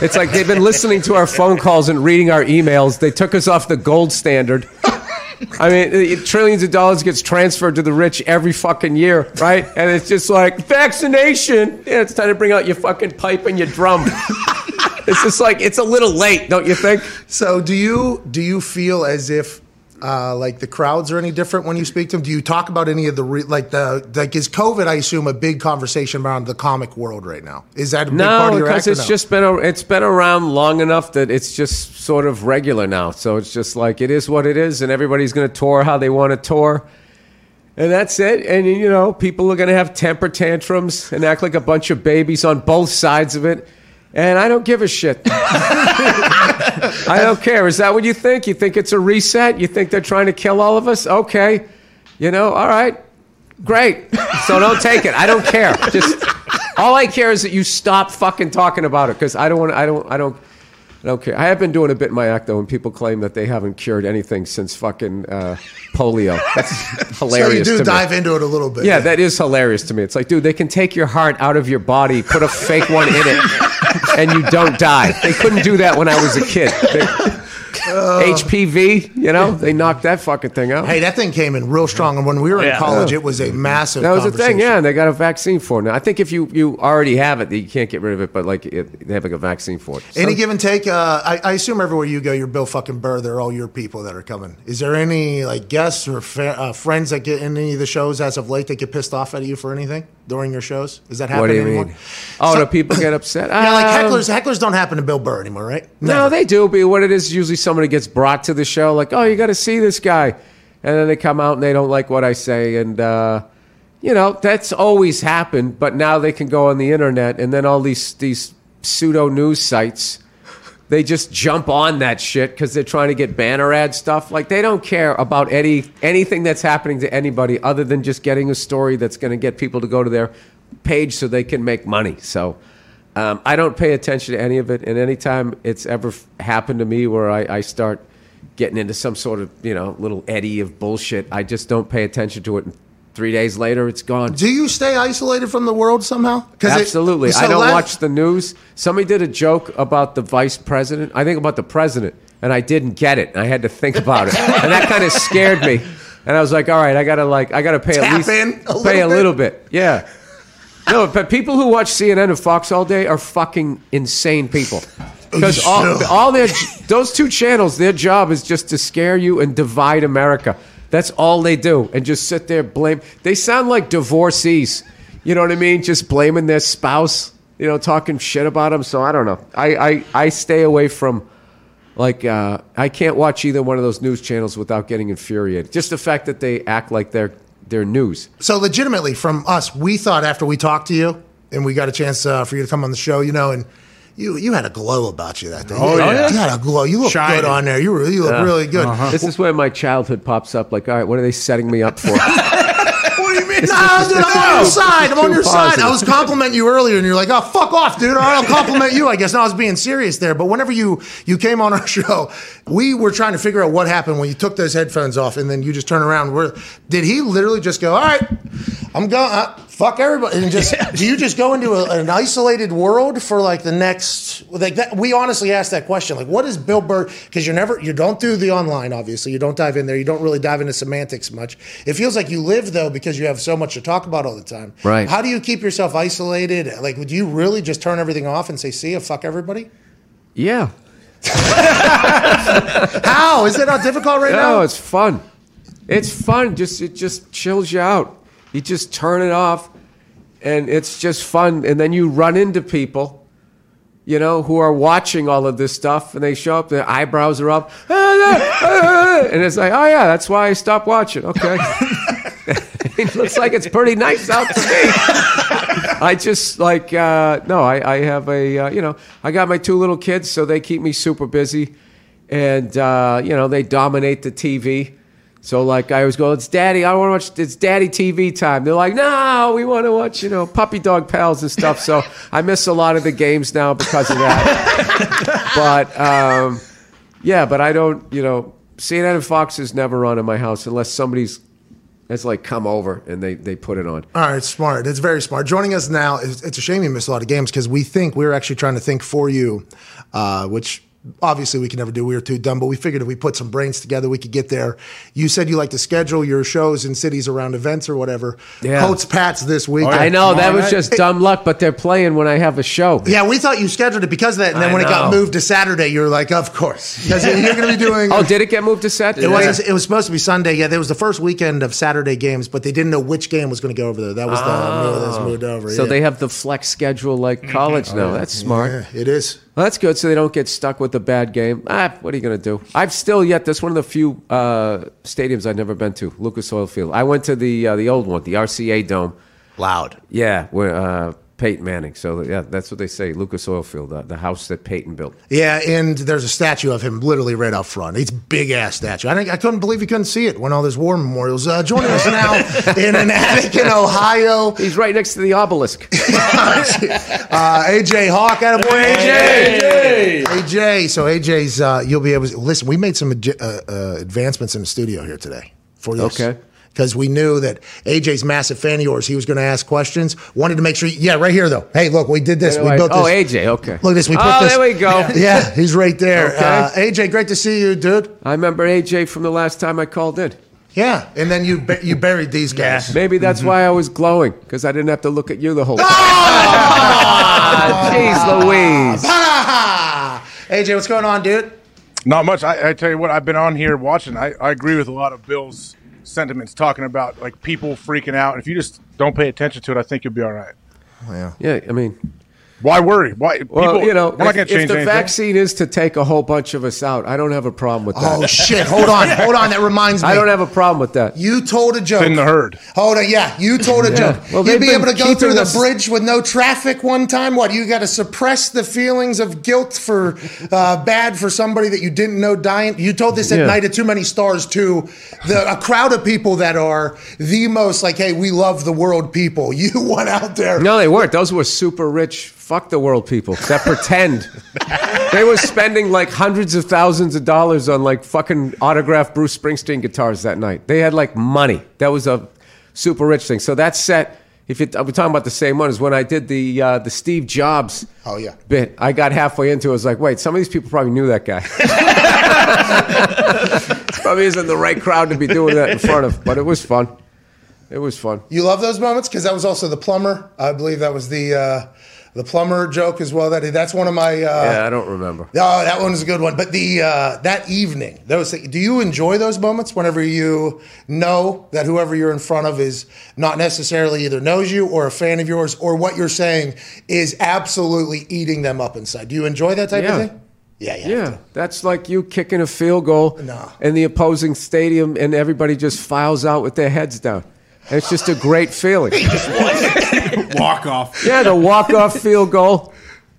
It's like they've been listening to our phone calls and reading our emails. They took us off the gold standard. I mean, it- trillions of dollars gets transferred to the rich every fucking year, right? And it's just like vaccination. Yeah, it's time to bring out your fucking pipe and your drum. it's just like it's a little late, don't you think? So do you do you feel as if uh, like the crowds are any different when you speak to them? Do you talk about any of the re- like the like is COVID? I assume a big conversation around the comic world right now. Is that a big part No, of your because it's no? just been a, it's been around long enough that it's just sort of regular now. So it's just like it is what it is, and everybody's going to tour how they want to tour, and that's it. And you know, people are going to have temper tantrums and act like a bunch of babies on both sides of it. And I don't give a shit. I don't care. Is that what you think? You think it's a reset? You think they're trying to kill all of us? Okay. You know, all right. Great. So don't take it. I don't care. Just all I care is that you stop fucking talking about it because I don't want. I don't. I don't. I don't care. I have been doing a bit in my act though when people claim that they haven't cured anything since fucking uh, polio. That's hilarious. so you do dive me. into it a little bit. Yeah, that is hilarious to me. It's like, dude, they can take your heart out of your body, put a fake one in it, and you don't die. They couldn't do that when I was a kid. They- HPV, you know, they knocked that fucking thing out. Hey, that thing came in real strong, and when we were in Yeah. college, Yeah. it was a massive. That was the thing, yeah. And they got a vaccine for it now. I think if you, you already have it, you can't get rid of it. But like, it, they have like a vaccine for it. Any give and take. Uh, I, I assume everywhere you go, you're Bill fucking Burr. They're all your people that are coming. Is there any like guests or fa- uh, friends that get in any of the shows as of late that get pissed off at you for anything during your shows? Is that What happening do you anymore? mean? Oh, do people get upset? Yeah, like Um, hecklers. Hecklers don't happen to Bill Burr anymore, right? No, they do. But what it is, usually somebody gets brought to the show, like, oh, you got to see this guy. And then they come out and they don't like what I say. And, uh, you know, that's always happened. But now they can go on the internet and then all these, these pseudo news sites, they just jump on that shit because they're trying to get banner ad stuff. Like, they don't care about any anything that's happening to anybody other than just getting a story that's going to get people to go to their page so they can make money. So um, I don't pay attention to any of it. And anytime it's ever f- happened to me where I, I start getting into some sort of you know little eddy of bullshit, I just don't pay attention to it. And three days later, it's gone. Do you stay isolated from the world somehow? 'Cause it- Absolutely. so I don't la- watch the news. Somebody did a joke about the vice president. I think about the president, and I didn't get it. I had to think about it, and that kind of scared me. And I was like, all right, I gotta like, I gotta pay Tap at least a pay a little bit. Yeah. No, but people who watch CNN and Fox all day are fucking insane people. Because all, all their those two channels, their job is just to scare you and divide America. That's all they do, and just sit there blame. They sound like divorcees. You know what I mean? Just blaming their spouse. You know, talking shit about them. So I don't know. I I, I stay away from. Like uh, I can't watch either one of those news channels without getting infuriated. Just the fact that they act like they're they're news. So legitimately, from us, we thought after we talked to you and we got a chance uh, for you to come on the show, you know, and you you had a glow about you that day. Oh, you, yeah. you had a glow. You look Shiny. good on there. You were, you look Yeah. really good. This is where my childhood pops up. Like, all right, what are they setting me up for? Do you mean? Just- dude, I'm on your side. I'm on your side. I was complimenting you earlier, and you're like, "Oh, fuck off, dude." All right, I'll compliment you. I guess. No, I was being serious there. But whenever you you came on our show, we were trying to figure out what happened when you took those headphones off, and then you just turn around. Where did he literally just go? All right, I'm going. Uh, fuck everybody, and just do you just go into a, an isolated world for like the next? Like that, we honestly asked that question. Like, what is Bill Burr? Because you're never, you don't do the online. Obviously, you don't dive in there. You don't really dive into semantics much. It feels like you live though because you have so much to talk about all the time. Right. How do you keep yourself isolated? Like, would you really just turn everything off and say, "See ya, fuck everybody"? yeah. How is it not difficult right now? No, it's fun. It's fun. Just it just chills you out. You just turn it off, and it's just fun. And then you run into people, you know, who are watching all of this stuff, and they show up. Their eyebrows are up, and it's like, oh yeah, that's why I stopped watching. Okay. it looks like it's pretty nice out to me. I just like uh, no. I, I have a uh, you know I got my two little kids, so they keep me super busy, and uh, you know they dominate the TV. So like I always go, it's Daddy. I want to watch. It's Daddy TV time. They're like, no, we want to watch you know Puppy Dog Pals and stuff. So I miss a lot of the games now because of that. but um, yeah, but I don't. You know, CNN and Fox is never on in my house unless somebody's it's like come over and they they put it on. All right, smart. It's very smart. Joining us now, it's it's a shame you missed a lot of games because we think we were actually trying to think for you, uh, which obviously we can never do. We were too dumb, but we figured if we put some brains together, we could get there. You said you like to schedule your shows in cities around events or whatever. Yeah. Colts Pats this week. I know that was just dumb luck, but they're playing when I have a show. Yeah, we thought you scheduled it because of that, and then I when it got moved to Saturday, you were like, "Of course," because you're going to be doing. Oh, did it get moved to Saturday? It was. It was supposed to be Sunday. Yeah, there was the first weekend of Saturday games, but they didn't know which game was going to go over there. That was the that was oh. moved over. Oh. So yeah. they have the flex schedule like college mm-hmm. now. That's smart. Yeah, it is. Well, that's good, so they don't get stuck with the bad game. Ah, what are you going to do? I've still yet. That's one of the few uh, stadiums I've never been to. Lucas Oil Field. I went to the uh, the old one, the RCA Dome. Loud. Yeah, where uh, Peyton Manning. So yeah, that's what they say. Lucas Oil Field, uh, the house that Peyton built. Yeah, and there's a statue of him literally right up front. It's a big ass statue. I, think, I couldn't believe you couldn't see it when all those war memorials. Uh, joining us now in an attic in Ohio, He's right next to the obelisk. uh, AJ Hawk. Out of boy, AJ. AJ. So AJ's. Uh, you'll be able to listen. We made some uh, uh, advancements in the studio here today for this. Okay. Because we knew that AJ's massive fan of yours. He was going to ask questions. Wanted to make sure. Yeah, right here though. Hey, look, we did this. We built this. oh, AJ. Okay. Look at this. We put oh, this. there we go. Yeah, he's right there. Okay. Uh, AJ, great to see you, dude. I remember AJ from the last time I called in. Yeah, and then you bu- you buried these guys. Maybe that's why I was glowing because I didn't have to look at you the whole time. Ah! Jeez Louise. Ah! AJ, what's going on, dude? Not much. I, I tell you what, I've been on here watching. I, I agree with a lot of Bill's sentiments, talking about like people freaking out. If you just don't pay attention to it, I think you'll be all right. Yeah. Yeah, I mean, Why worry? Why? Well, people, you know, we're not if, going to if the anything. vaccine is to take a whole bunch of us out, I don't have a problem with that. Oh shit! Hold on, hold on. That reminds me. I don't have a problem with that. You told a joke. Thin the herd. Hold on, yeah, you told a Yeah. joke. Well, You'd be able to go through the us- bridge with no traffic one time. What? You got to suppress the feelings of guilt for uh, bad for somebody that you didn't know dying. You told this at Yeah. night at Too Many Stars to the a crowd of people that are the most like, hey, we love the world people. You went out there. No, they weren't. Those were super rich, fuck the world people that pretend. they were spending like hundreds of thousands of dollars on like fucking autographed Bruce Springsteen guitars that night. They had like money. That was a super rich thing. So that set, if it, we're talking about the same one, is when I did the uh, the Steve Jobs Oh yeah. bit. I got halfway into it. I was like, wait, some of these people probably knew that guy. probably isn't the right crowd to be doing that in front of, but it was fun. It was fun. You love those moments because that was also the plumber. I believe that was the uh, the plumber joke as well. That that's one of my. Uh, yeah, I don't remember. Oh, that one was a good one. But the uh, that evening, those do you enjoy those moments whenever you know that whoever you're in front of is not necessarily either knows you or a fan of yours or what you're saying is absolutely eating them up inside. Do you enjoy that type Yeah. of thing? Yeah, yeah. Yeah, that's like you kicking a field goal No. in the opposing stadium, and everybody just files out with their heads down. It's just a great feeling. Walk off. yeah, the walk off field goal.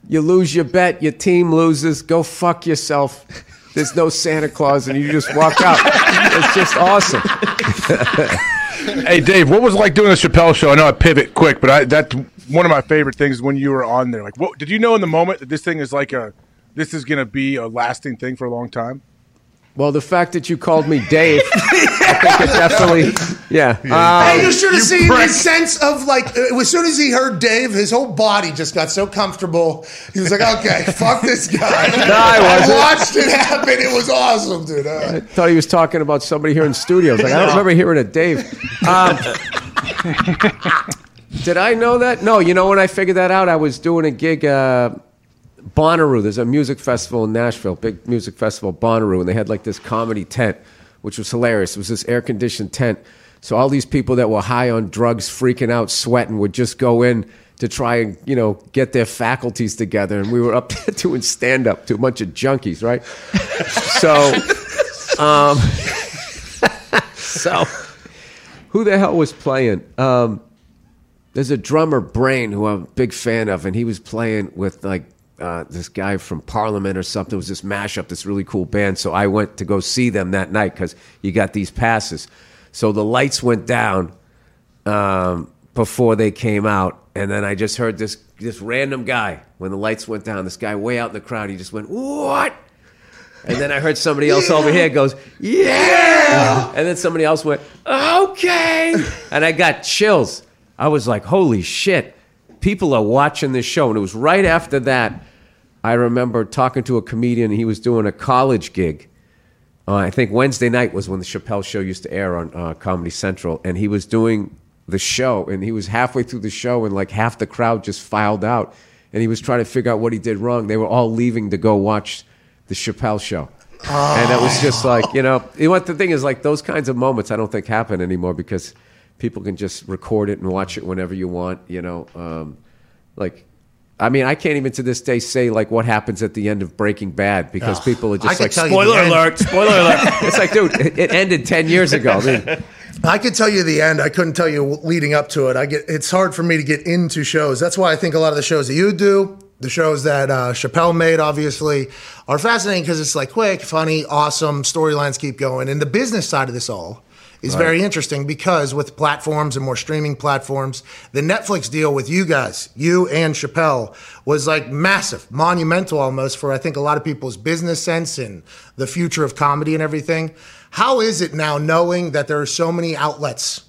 You lose your bet, your team loses. Go fuck yourself. There's no Santa Claus, and you just walk out. It's just awesome. Hey, Dave, what was it like doing the Chappelle show? I know I pivot quick, but I, that's one of my favorite things when you were on there. Like, what did you know in the moment that this thing is like a, this is going to be a lasting thing for a long time? Well, the fact that you called me Dave, I think it definitely, yeah. hey, Um, you should have seen prick. his sense of like, uh, as soon as he heard Dave, his whole body just got so comfortable. He was like, okay, fuck this guy. I wasn't. watched it happen. It was awesome, dude. All I thought he was talking about somebody here in studios. Like I don't remember hearing a Dave. Um, did I know that? No. You know when I figured that out, I was doing a gig. Uh, Bonnaroo. There's a music festival in Nashville, big music festival, Bonnaroo, and they had like this comedy tent, which was hilarious. It was this air conditioned tent. So all these people that were high on drugs, freaking out, sweating, would just go in to try and you know get their faculties together, and we were up there doing stand up to a bunch of junkies, right? So. Um, so, who the hell was playing? Um, there's a drummer, Brain, who I'm a big fan of, and he was playing with like uh, this guy from Parliament or something. It was this mashup, this really cool band. So I went to go see them that night because you got these passes. So the lights went down um, before they came out, and then I just heard this this random guy when the lights went down. This guy way out in the crowd, he just went, "What?" And then I heard somebody else over here goes, "Yeah!" And then somebody else went, "Okay!" And I got chills. I was like, "Holy shit!" People are watching this show, and it was right after that. I remember talking to a comedian. He was doing a college gig. Uh, I think Wednesday night was when the Chappelle show used to air on uh, Comedy Central, and he was doing the show, and he was halfway through the show, and like half the crowd just filed out, and he was trying to figure out what he did wrong. They were all leaving to go watch the Chappelle show, and it was just like you know, you know what the thing is like those kinds of moments I don't think happen anymore because people can just record it and watch it whenever you want. You know, um, like. I mean, I can't even to this day say like what happens at the end of Breaking Bad because Oh, people are just like spoiler alert, spoiler alert. it's like, dude, it, it ended ten years ago. I mean, I could tell you the end. I couldn't tell you leading up to it. I get it's hard for me to get into shows. That's why I think a lot of the shows that you do, the shows that uh, Chappelle made, obviously, are fascinating because it's like quick, funny, awesome storylines keep going, and the business side of this all is very interesting because with platforms and more streaming platforms, the Netflix deal with you guys, you and Chappelle, was like massive, monumental almost for I think a lot of people's business sense and the future of comedy and everything. How is it now knowing that there are so many outlets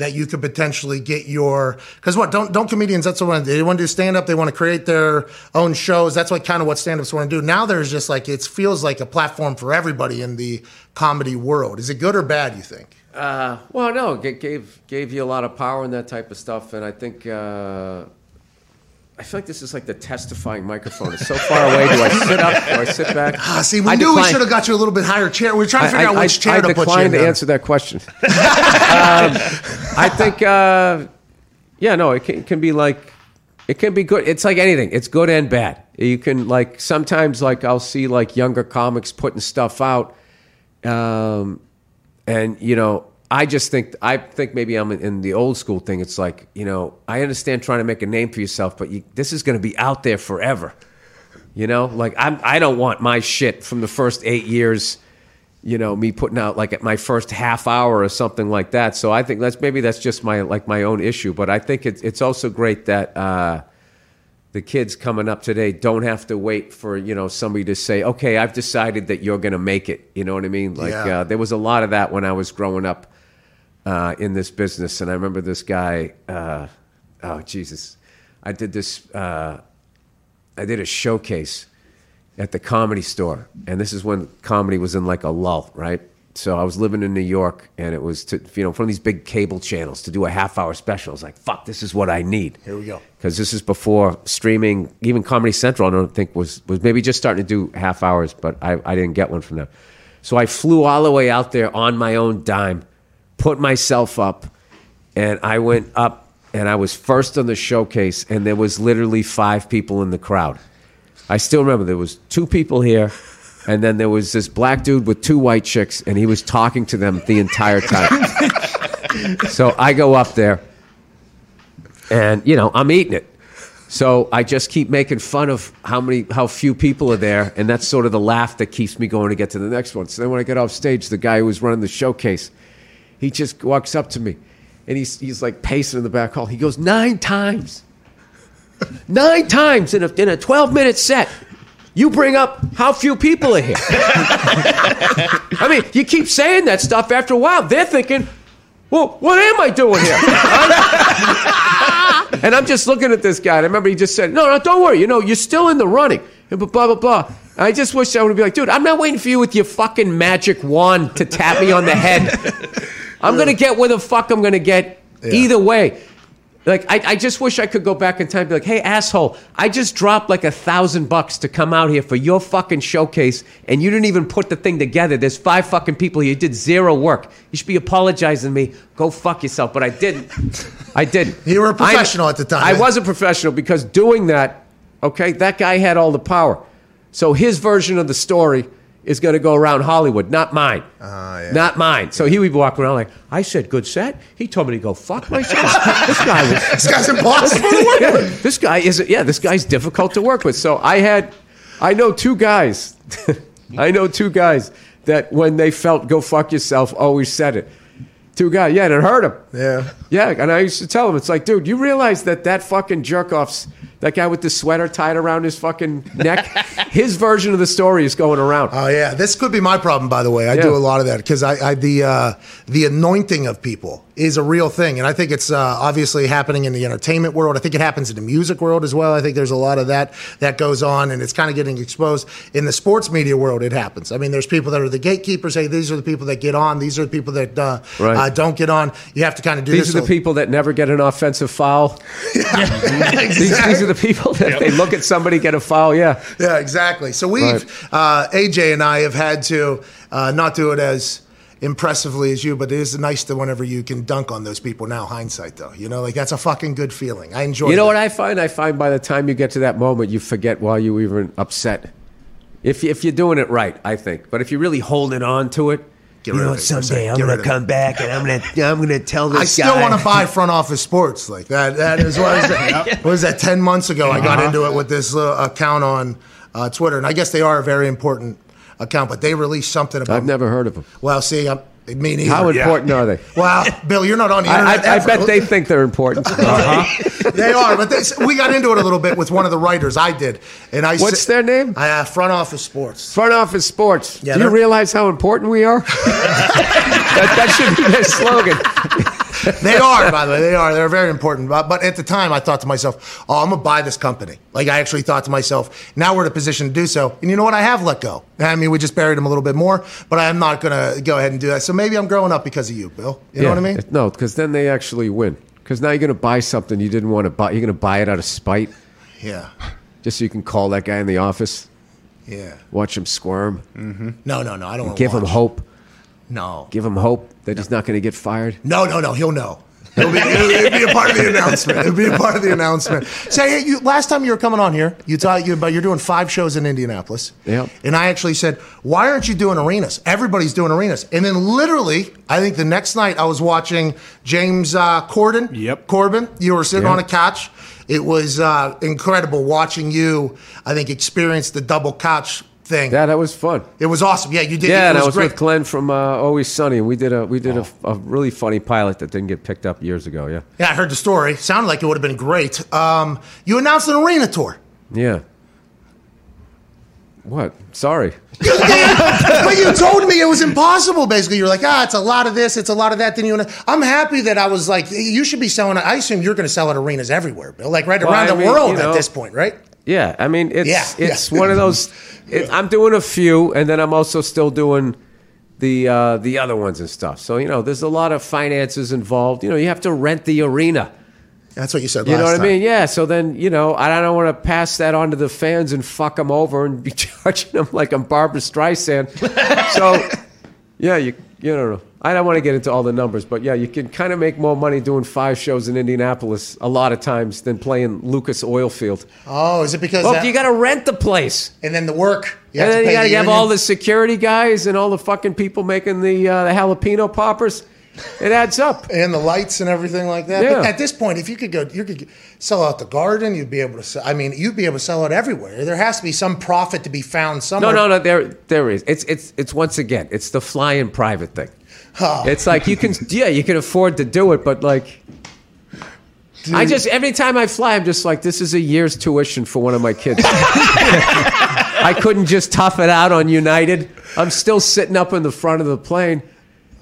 that you could potentially get your because what don't don't comedians that's what they want to do stand up they want to create their own shows that's like kind of what stand ups want to do. Now there's just like it feels like a platform for everybody in the comedy world. Is it good or bad you think Uh, well, no, it gave gave you a lot of power and that type of stuff, and I think uh, I feel like this is like the testifying microphone. It's so far away. Do I sit up? Do I sit back? ah see we I knew we should have got you a little bit higher chair we are trying to figure out which chair I to put you in. decline in to answer that question. um, I think, uh, yeah, no, it can, it can be like It can be good. It's like anything. It's good and bad. You can like sometimes like I'll see like younger comics putting stuff out, um, and you know I just think I think maybe I'm in, the old school thing. It's like you know I understand trying to make a name for yourself, but you, this is going to be out there forever. You know, like I'm I don't want my shit from the first eight years. You know, me putting out like at my first half hour or something like that. So I think that's maybe that's just my like my own issue. But I think it's it's also great that. Uh, the kids coming up today don't have to wait for you know somebody to say okay i've decided that you're going to make it. You know what i mean? Like Yeah. uh, there was a lot of that when i was growing up uh, in this business and i remember this guy uh, oh jesus. I did this uh, i did a showcase at the comedy store and this is when comedy was in like a lull right so i was living in new york and it was to you know from these big cable channels to do a half hour special i was like fuck this is what i need Here we go. because this is before streaming. Even Comedy Central, I don't think was was maybe just starting to do half hours, but I, I didn't get one from them. So I flew all the way out there on my own dime, put myself up, and I went up and I was first on the showcase, and there was literally five people in the crowd. I still remember there was two people here, and then there was this black dude with two white chicks, and he was talking to them the entire time. so I go up there and you know I'm eating it. So I just keep making fun of how many, how few people are there, and that's sort of the laugh that keeps me going to get to the next one. So then when I get off stage, the guy who was running the showcase, he just walks up to me, and he's he's like pacing in the back hall. He goes nine times, nine times in a in a twelve minute set. You bring up how few people are here. I mean, you keep saying that stuff. After a while, they're thinking, "Well, what am I doing here?" And I'm just looking at this guy. And I remember he just said, "No, no, don't worry. You know, you're still in the running." And blah blah blah. I just wish I would be like, "Dude, I'm not waiting for you with your fucking magic wand to tap me on the head. I'm gonna get where the fuck I'm gonna get either way." Like I, I just wish I could go back in time and be like, hey asshole, I just dropped like a thousand bucks to come out here for your fucking showcase and you didn't even put the thing together. There's five fucking people here. You did zero work. You should be apologizing to me. Go fuck yourself. But I didn't. I didn't. You were a I- professional at the time. I was a professional because doing that, okay, that guy had all the power. So his version of the story is going to go around Hollywood, not mine. Uh-huh, not mine. So he would walking around like, I said good set. He told me to go fuck myself. this guy was. This guy's impossible to work with. This guy isn't. Yeah, this guy's difficult to work with. So I had, I know two guys. I know two guys that when they felt "go fuck yourself" always said it. Two guys, yeah, and it hurt him. Yeah. Yeah, and I used to tell him, it's like, dude, you realize that that fucking jerk off's that guy with the sweater tied around his fucking neck. his version of the story is going around. Oh yeah, this could be my problem. By the way, I Yeah. do a lot of that because I, I the uh, the anointing of people is a real thing, and I think it's uh, obviously happening in the entertainment world. I think it happens in the music world as well. I think there's a lot of that that goes on, and it's kind of getting exposed in the sports media world. It happens. I mean, there's people that are the gatekeepers. Hey, these are the people that get on. These are the people that uh, Right. uh, don't get on. You have to kind of do These are the people that never get an offensive foul. these, these are the people that they look at somebody get a foul. Yeah. Yeah, exactly. So we've uh, AJ and I have had to uh, not do it as impressively as you, but it is nice to whenever you can dunk on those people. Now hindsight, though, you know, like that's a fucking good feeling. I enjoy. You know that. what I find? I find by the time you get to that moment, you forget why you were even upset. If, if you're doing it right, I think. But if you're really holding on to it, Get you rid know, of it for a someday. I'm gonna come back and I'm going to I'm going to tell this I still want to buy front office sports like that. That is what was that? What was that? Ten months ago, I got Uh-huh. into it with this little account on uh, Twitter, and I guess they are a very important account, but they released something about. I've never heard of them. Well, see, I'm, me neither. How Yeah. important are they? Well, Bill, you're not on the I, internet. I, I ever. bet they think they're important. Uh-huh. they are, but they, we got into it a little bit with one of the writers. I did, and I. What's sa- their name? I uh, front office sports. Front office sports. Yeah, Do you realize how important we are? that, that should be their slogan. They are, by the way, they are. They're very important. But, but at the time, I thought to myself, "Oh, I'm gonna buy this company." Like I actually thought to myself, "Now we're in a position to do so." And you know what? I have let go. I mean, we just buried him a little bit more, but I'm not gonna go ahead and do that. So maybe I'm growing up because of you, Bill. You know what I mean? No, because then they actually win. Because now you're going to buy something you didn't want to buy. You're going to buy it out of spite, Yeah, just so you can call that guy in the office, yeah. watch him squirm, mm-hmm. No, no, no. I don't. give him hope. No, Give him hope that he's not going to get fired. no, no, no. He'll know. It'll be, it'll, it'll be a part of the announcement. It'll be a part of the announcement. Say, hey, you, last time you were coming on here, you thought you about you're doing five shows in Indianapolis. Yep. And I actually said, why aren't you doing arenas? Everybody's doing arenas. And then literally, I think the next night I was watching James uh, Corden. Yep. Corbin. You were sitting Yep. on a couch. It was uh, incredible watching you. I think experience the double couch thing. Yeah, that was fun. It was awesome. Yeah, you did. Yeah, it and I was was great. with Glenn from uh, Always Sunny, and we did a we did a, a really funny pilot that didn't get picked up years ago. Yeah, Yeah, I heard the story. Sounded like it would have been great. Um, you announced an arena tour. yeah. What? Sorry. but you told me it was impossible. Basically, you're like, ah, it's a lot of this, it's a lot of that. Then you, I'm happy that I was like, you should be selling. I assume you're going to sell at arenas everywhere, Bill. Like right Well, around I the mean, world you know- at this point, right? Yeah, I mean it's Yeah, it's yeah. one of those. It, I'm doing a few, and then I'm also still doing the uh, the other ones and stuff. So you know, there's a lot of finances involved. You know, you have to rent the arena. That's what you said. You know what I mean? Yeah. So then, you know, I don't want to pass that on to the fans and fuck them over and be charging them like I'm Barbara Streisand. so, yeah, you you don't know. I don't want to get into all the numbers, but yeah, you can kind of make more money doing five shows in Indianapolis a lot of times than playing Lucas Oil Field. Oh, is it because? Well, that- you got to rent the place. and then the work. You and have then to you got to the have all the security guys and all the fucking people making the uh, the jalapeno poppers. It adds up. and the lights and everything like that. Yeah. But at this point, if you could go, you could sell out the garden. You'd be able to. Sell, I mean, you'd be able to sell it everywhere. There has to be some profit to be found somewhere. No, no, no. There, there is. It's, it's, it's once again. It's the flying private thing. Oh. It's like you can, yeah, you can afford to do it, but like, I just every time I fly, I'm just like, this is a year's tuition for one of my kids. I couldn't just tough it out on United. I'm still sitting up in the front of the plane.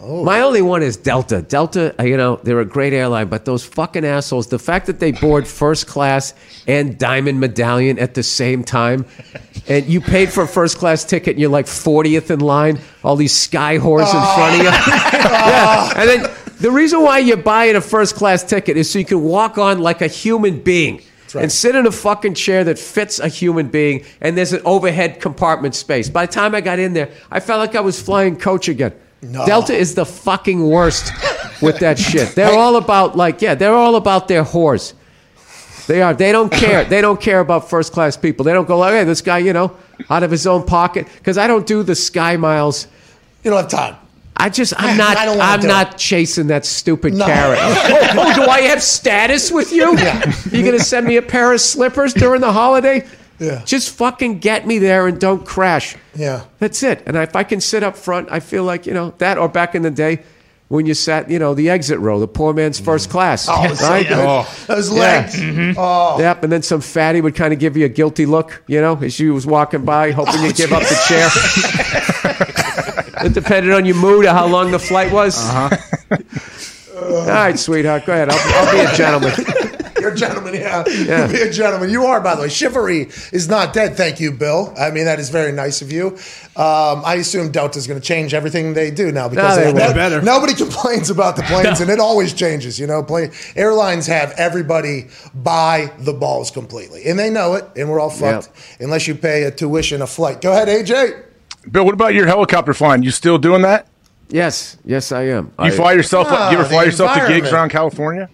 My only one is Delta. Delta, uh, you know, they're a great airline, but those fucking assholes, the fact that they board first class and diamond medallion at the same time, and you paid for a first class ticket and you're like 40th in line, all these sky whores in front of you. yeah. And then the reason why you're buying a first class ticket is so you can walk on like a human being. And sit in a fucking chair that fits a human being, and there's an overhead compartment space. By the time I got in there, I felt like I was flying coach again. Delta is the fucking worst with that shit. They're all about like, yeah, they're all about their whores. They are. They don't care. They don't care about first class people. They don't go like, hey, this guy, you know, out of his own pocket. Because I don't do the sky miles. You don't have time. I just, I'm not, I don't I'm not chasing that stupid No. carrot. oh, oh, do I have status with you? You gonna send me a pair of slippers during the holiday? Yeah. Just fucking get me there and don't crash. Yeah. That's it. And if I can sit up front, I feel like, you know, that or back in the day when you sat, you know, the exit row, the poor man's first class. Oh, so right? good. Those legs. Oh. Yep, and then some fatty would kind of give you a guilty look, you know, as you was walking by, hoping you'd give up the chair. it depended on your mood or how long the flight was. Uh-huh. All right, sweetheart, go ahead. I'll, I'll be a gentleman. You're a gentleman, yeah. Yeah. You'll be a gentleman. You are, by the way. Chivalry is not dead. Thank you, Bill. I mean, that is very nice of you. Um, I assume Delta's going to change everything they do now because they of won't. Better. nobody complains about the planes, and it always changes. You know, plane airlines have everybody buy the balls completely, and they know it, and we're all fucked unless you pay a tuition a flight. Go ahead, AJ. Bill, what about your helicopter flying? You still doing that? Yes, yes, I am. You I- fly yourself? Ah, you ever fly yourself to gigs around California?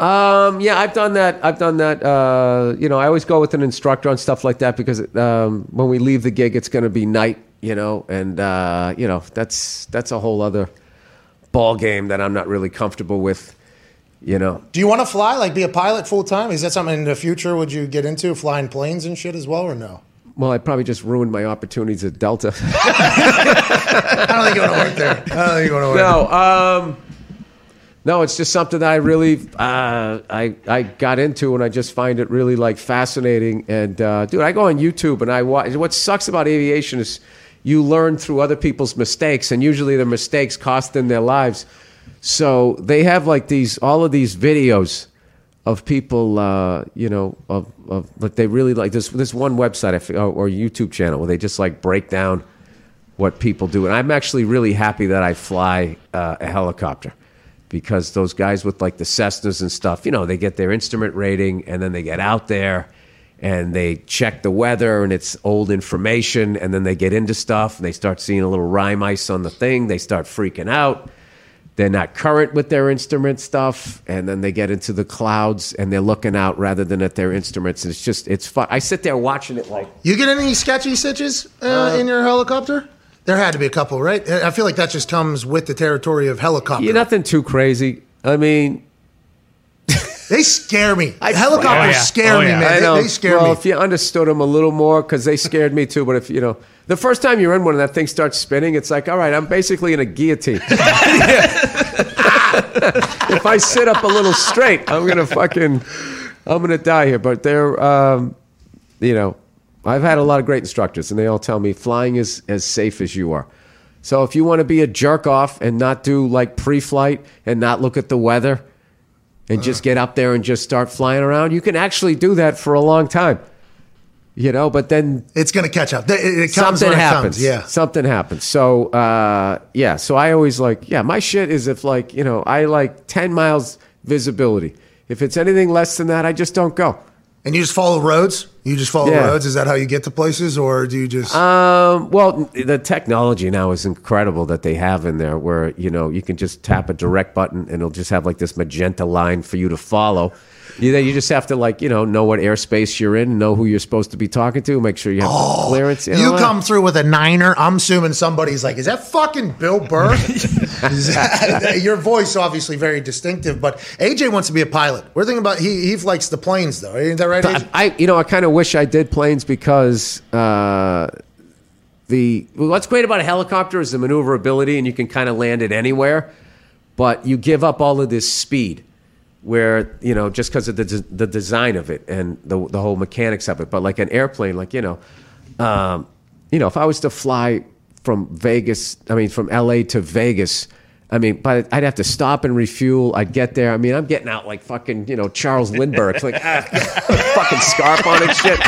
Um, yeah, I've done that. I've done that. Uh, you know, I always go with an instructor on stuff like that because um, when we leave the gig, it's going to be night. You know, and uh, you know that's that's a whole other ball game that I'm not really comfortable with. You know, Do you want to fly, like be a pilot full time? Is that something in the future? Would you get into flying planes and shit as well, or no? well, I probably just ruined my opportunities at Delta. I don't think you want to work there. I don't think you want to work. no, um, no, it's just something that I really uh, I I got into, and I just find it really like fascinating. And uh, dude, I go on YouTube and I watch. What sucks about aviation is you learn through other people's mistakes, and usually their mistakes cost them their lives. So they have like these all of these videos of people, uh, you know, of, of but they really like this. This one website or, or YouTube channel where they just like break down what people do. And I'm actually really happy that I fly uh, a helicopter because those guys with like the Cessnas and stuff, you know, they get their instrument rating and then they get out there and they check the weather and it's old information and then they get into stuff and they start seeing a little rime ice on the thing. They start freaking out. they're not current with their instrument stuff, and then they get into the clouds and they're looking out rather than at their instruments. And it's just it's fun. I sit there watching it like You get any sketchy stitches uh, in your helicopter? There had to be a couple, right? I feel like that just comes with the territory of helicopter. you're nothing too crazy. I mean, They scare me. Helicopters Oh, yeah. scare Oh, me, man. I They- know. They, scare well, me. if you understood them a little more, because they scared me too. But if you know, the first time you're in one and that thing starts spinning, it's like, all right, I'm basically in a guillotine. if I sit up a little straight, I'm gonna fucking, I'm gonna die here. But they're, um, you know, I've had a lot of great instructors, and they all tell me flying is as safe as you are. So if you want to be a jerk off and not do like pre-flight and not look at the weather and just get up there and just start flying around, you can actually do that for a long time. You know, but then it's going to catch up. It, it comes something when it happens. comes. Yeah. something happens. So uh, yeah, so I always like yeah. My shit is if like you know I like ten miles visibility. If it's anything less than that, I just don't go. And you just follow roads? You just follow Yeah. roads? Is that how you get to places? Or do you just. Um, well, the technology now is incredible that they have in there, where you know you can just tap a direct button and it'll just have like this magenta line for you to follow. You, then you just have to like you know know what airspace you're in, know who you're supposed to be talking to, make sure you have clearance. you know, come through with a niner. I'm assuming somebody's like, "Is that fucking Bill Burr?" That- your voice obviously very distinctive, but AJ wants to be a pilot. We're thinking about he he likes the planes though. Ain't that right? AJ? I, you know, I kind of wish I did planes because uh, the what's great about a helicopter is the maneuverability, and you can kind of land it anywhere. But you give up all of this speed, where you know just because of the des- the design of it and the the whole mechanics of it. But like an airplane, like you know, um, you know, if I was to fly from Vegas, I mean from L.A. to Vegas. I mean, but I'd have to stop and refuel. I'd get there. I mean, I'm getting out like fucking, you know, Charles Lindbergh. Like, fucking scarf on and shit.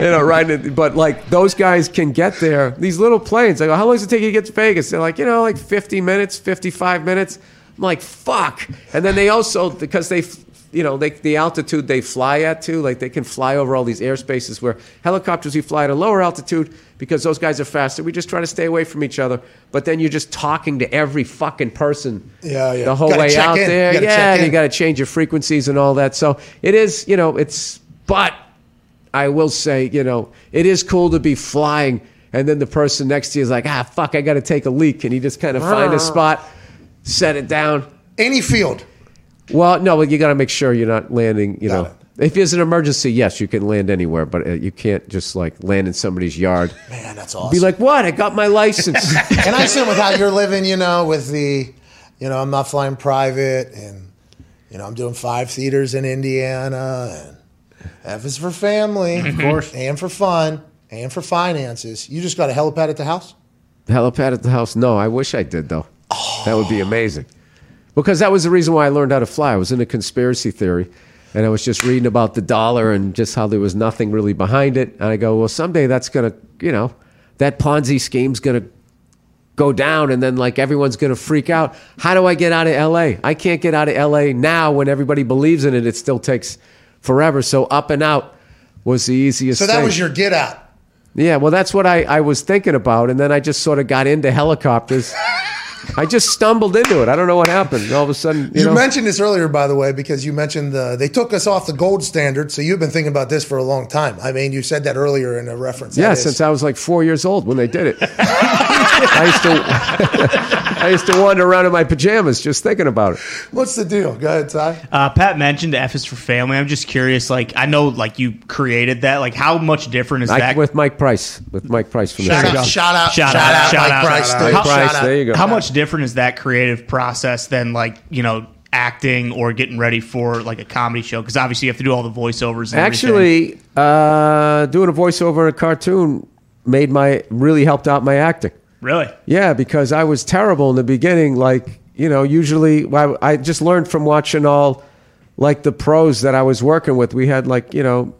You know, right? in- But like those guys can get there. These little planes. I go, how long does it take you to get to Vegas? They're like, you know, like 50 minutes, 55 minutes. I'm like, fuck. And then they also, because they, you know, they, the altitude they fly at too, like they can fly over all these airspaces where helicopters, you fly at a lower altitude because those guys are faster. We just try to stay away from each other. But then you're just talking to every fucking person Yeah, yeah. the whole Gotta way out in. there. You yeah, and you got to change your frequencies and all that. So it is, you know, it's, but I will say, you know, it is cool to be flying and then the person next to you is like, ah, fuck, I got to take a leak. And you just kind of find a spot, set it down. Any field. Well, no, well, you got to make sure you're not landing, you know. If there's an emergency, yes, you can land anywhere, but uh, you can't just like land in somebody's yard. Man, that's awesome. Be like, what? I got my license. and I assume with how you're living, you know, with the, you know, I'm not flying private, and you know, I'm doing five theaters in Indiana, and F is for family, of course, and for fun, and for finances. You just got a helipad at the house. Helipad at the house? No, I wish I did though. That would be amazing. Because that was the reason why I learned how to fly. I was into conspiracy theory, and I was just reading about the dollar and just how there was nothing really behind it. And I go, well, someday that's gonna, you know, that Ponzi scheme's gonna go down, and then like everyone's gonna freak out. How do I get out of L.A.? I can't get out of L.A. now when everybody believes in it. It still takes forever. So up and out was the easiest. So that thing. was your get out. Yeah, well, that's what I, I was thinking about. And then I just sort of got into helicopters. I just stumbled into it. I don't know what happened. All of a sudden, you, You, know. mentioned this earlier, by the way, because you mentioned the they took us off the gold standard. So you've been thinking about this for a long time. I mean, you said that earlier in a reference. yeah, since I was like four years old when they did it. I used to I used to wander around in my pajamas just thinking about it. What's the deal? Go ahead, Ty. Uh, Pat mentioned F is for family. I'm just curious. Like, I know, like you created that. Like, how much different is I, that? with Mike Price, with Mike Price from Shout the out, Sixers. shout out, Shout shout, out, out, shout Mike out. Price. Shout dude. Mike Price, there you go. How much different is that creative process than like you know acting or getting ready for like a comedy show? Because obviously you have to do all the voiceovers. And everything. Actually, uh, doing a voiceover in a cartoon made my really helped out my acting. Really, Yeah, because I was terrible in the beginning. Like, you know, usually I, I just learned from watching all like the pros that I was working with. We had like, you know,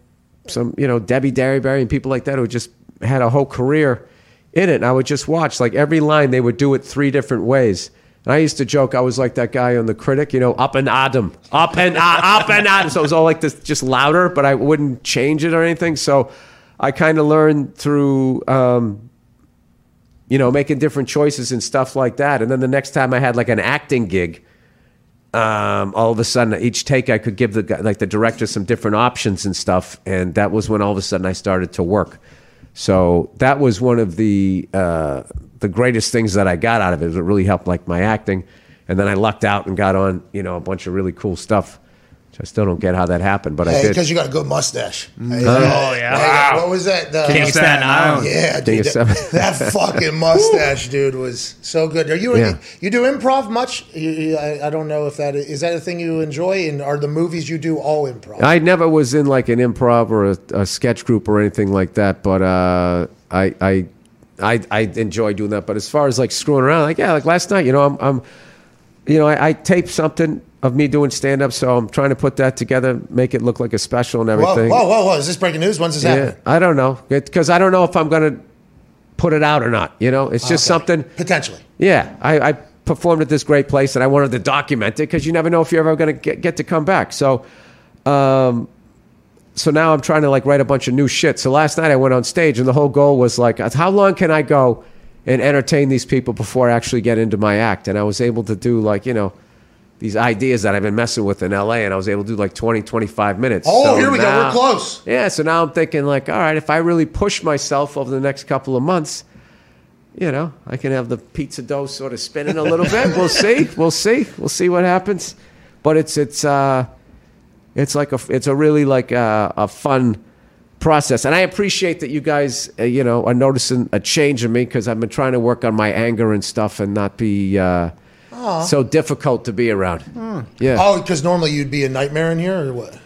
some, you know, Debbie Derryberry and people like that who just had a whole career in it. And I would just watch like every line they would do it three different ways. And I used to joke I was like that guy on the critic, you know, up and Adam, up and uh, up and Adam. So it was all like this, just louder, but I wouldn't change it or anything. So I kind of learned through, um, you know, making different choices and stuff like that. And then the next time I had like an acting gig, um, all of a sudden each take I could give the like the director some different options and stuff, and that was when all of a sudden I started to work. So that was one of the uh, the greatest things that I got out of it. It really helped like my acting, and then I lucked out and got on you know a bunch of really cool stuff. Which I still don't get how that happened, but I Hey, did. because you got a good mustache. Hey, Oh, yeah. hey, Wow. What was that? The, King of Staten Island. Yeah, dude. of That, that fucking mustache, dude, was so good. Are you Yeah. you do improv much? You, you, I, I don't know if that is that a thing you enjoy, and are the movies you do all improv? I never was in like an improv or a, a sketch group or anything like that, but uh, I, I, I, I enjoy doing that. But as far as like screwing around, like yeah, like last night, you know, I'm, I'm you know, I, I taped something of me doing stand up, so I'm trying to put that together, make it look like a special and everything. whoa, whoa, whoa! Is this breaking news? When's this yeah, happening? I don't know because I don't know if I'm gonna put it out or not. You know, it's just Okay. something. Potentially. Yeah, I, I performed at this great place, and I wanted to document it because you never know if you're ever going to get, get to come back. So, um, so now I'm trying to like write a bunch of new shit. So last night I went on stage, and the whole goal was like, how long can I go and entertain these people before I actually get into my act? And I was able to do like you know these ideas that I've been messing with in LA, and I was able to do like 20, 25 minutes. Oh, So here we go. We're close. yeah, so now I'm thinking like, all right, if I really push myself over the next couple of months, you know, I can have the pizza dough sort of spinning a little bit. We'll see. We'll see. We'll see what happens. But it's it's uh it's like a it's a really like a, a fun process, and I appreciate that you guys uh, you know are noticing a change in me because I've been trying to work on my anger and stuff and not be uh, so difficult to be around. Yeah. Oh, because normally you'd be a nightmare in here, or what?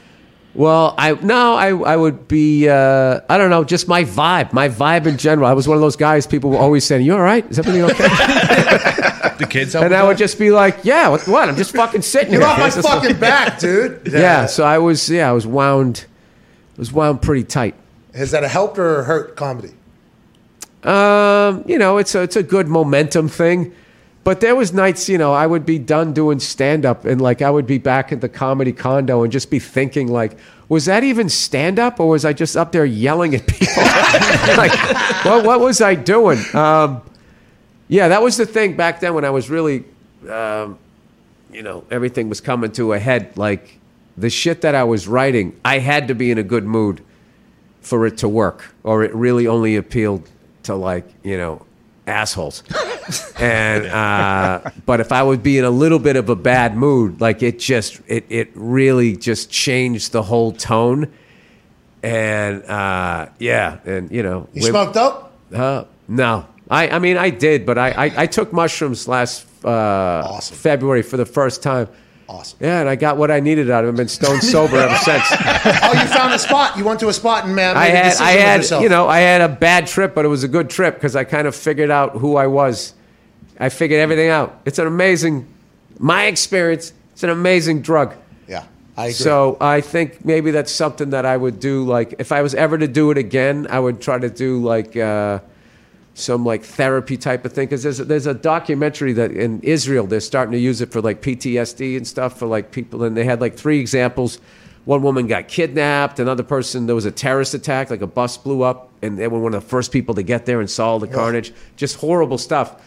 Well, I no, I I would be uh, I don't know, just my vibe, my vibe in general. I was one of those guys people were always saying, "You all right? Is everything okay?" The kids help and with I would just be like, "Yeah, what? what? I'm just fucking sitting Get here." off my It's just- fucking back, dude. yeah, so I was yeah, I was wound, I was wound pretty tight. Has that helped or hurt comedy? Um, you know, it's a it's a good momentum thing. But there was nights, you know, I would be done doing stand up and like I would be back at the comedy condo and just be thinking like, was that even stand up or was I just up there yelling at people? like, what what was I doing? Um, yeah, that was the thing back then when I was really um, you know, everything was coming to a head. Like the shit that I was writing, I had to be in a good mood for it to work, or it really only appealed to like you know assholes. And uh, but if I would be in a little bit of a bad mood, like it just it it really just changed the whole tone. And uh, yeah, and you know, You we- smoked up? uh, no, I, I mean I did, but I, I, I took mushrooms last uh, February for the first time. Awesome. Yeah, and I got what I needed out of it. I've been stone sober ever since. oh, you found a spot. You went to a spot and man, I had, I had, you know, I had a bad trip, but it was a good trip because I kind of figured out who I was. I figured everything out. It's an amazing, my experience. It's an amazing drug. Yeah, I agree. So I think maybe that's something that I would do. Like if I was ever to do it again, I would try to do like uh, some like therapy type of thing. Because there's a, there's a documentary that in Israel they're starting to use it for like PTSD and stuff for like people, and they had like three examples. One woman got kidnapped. Another person there was a terrorist attack, like a bus blew up, and they were one of the first people to get there and saw all the carnage. Just horrible stuff.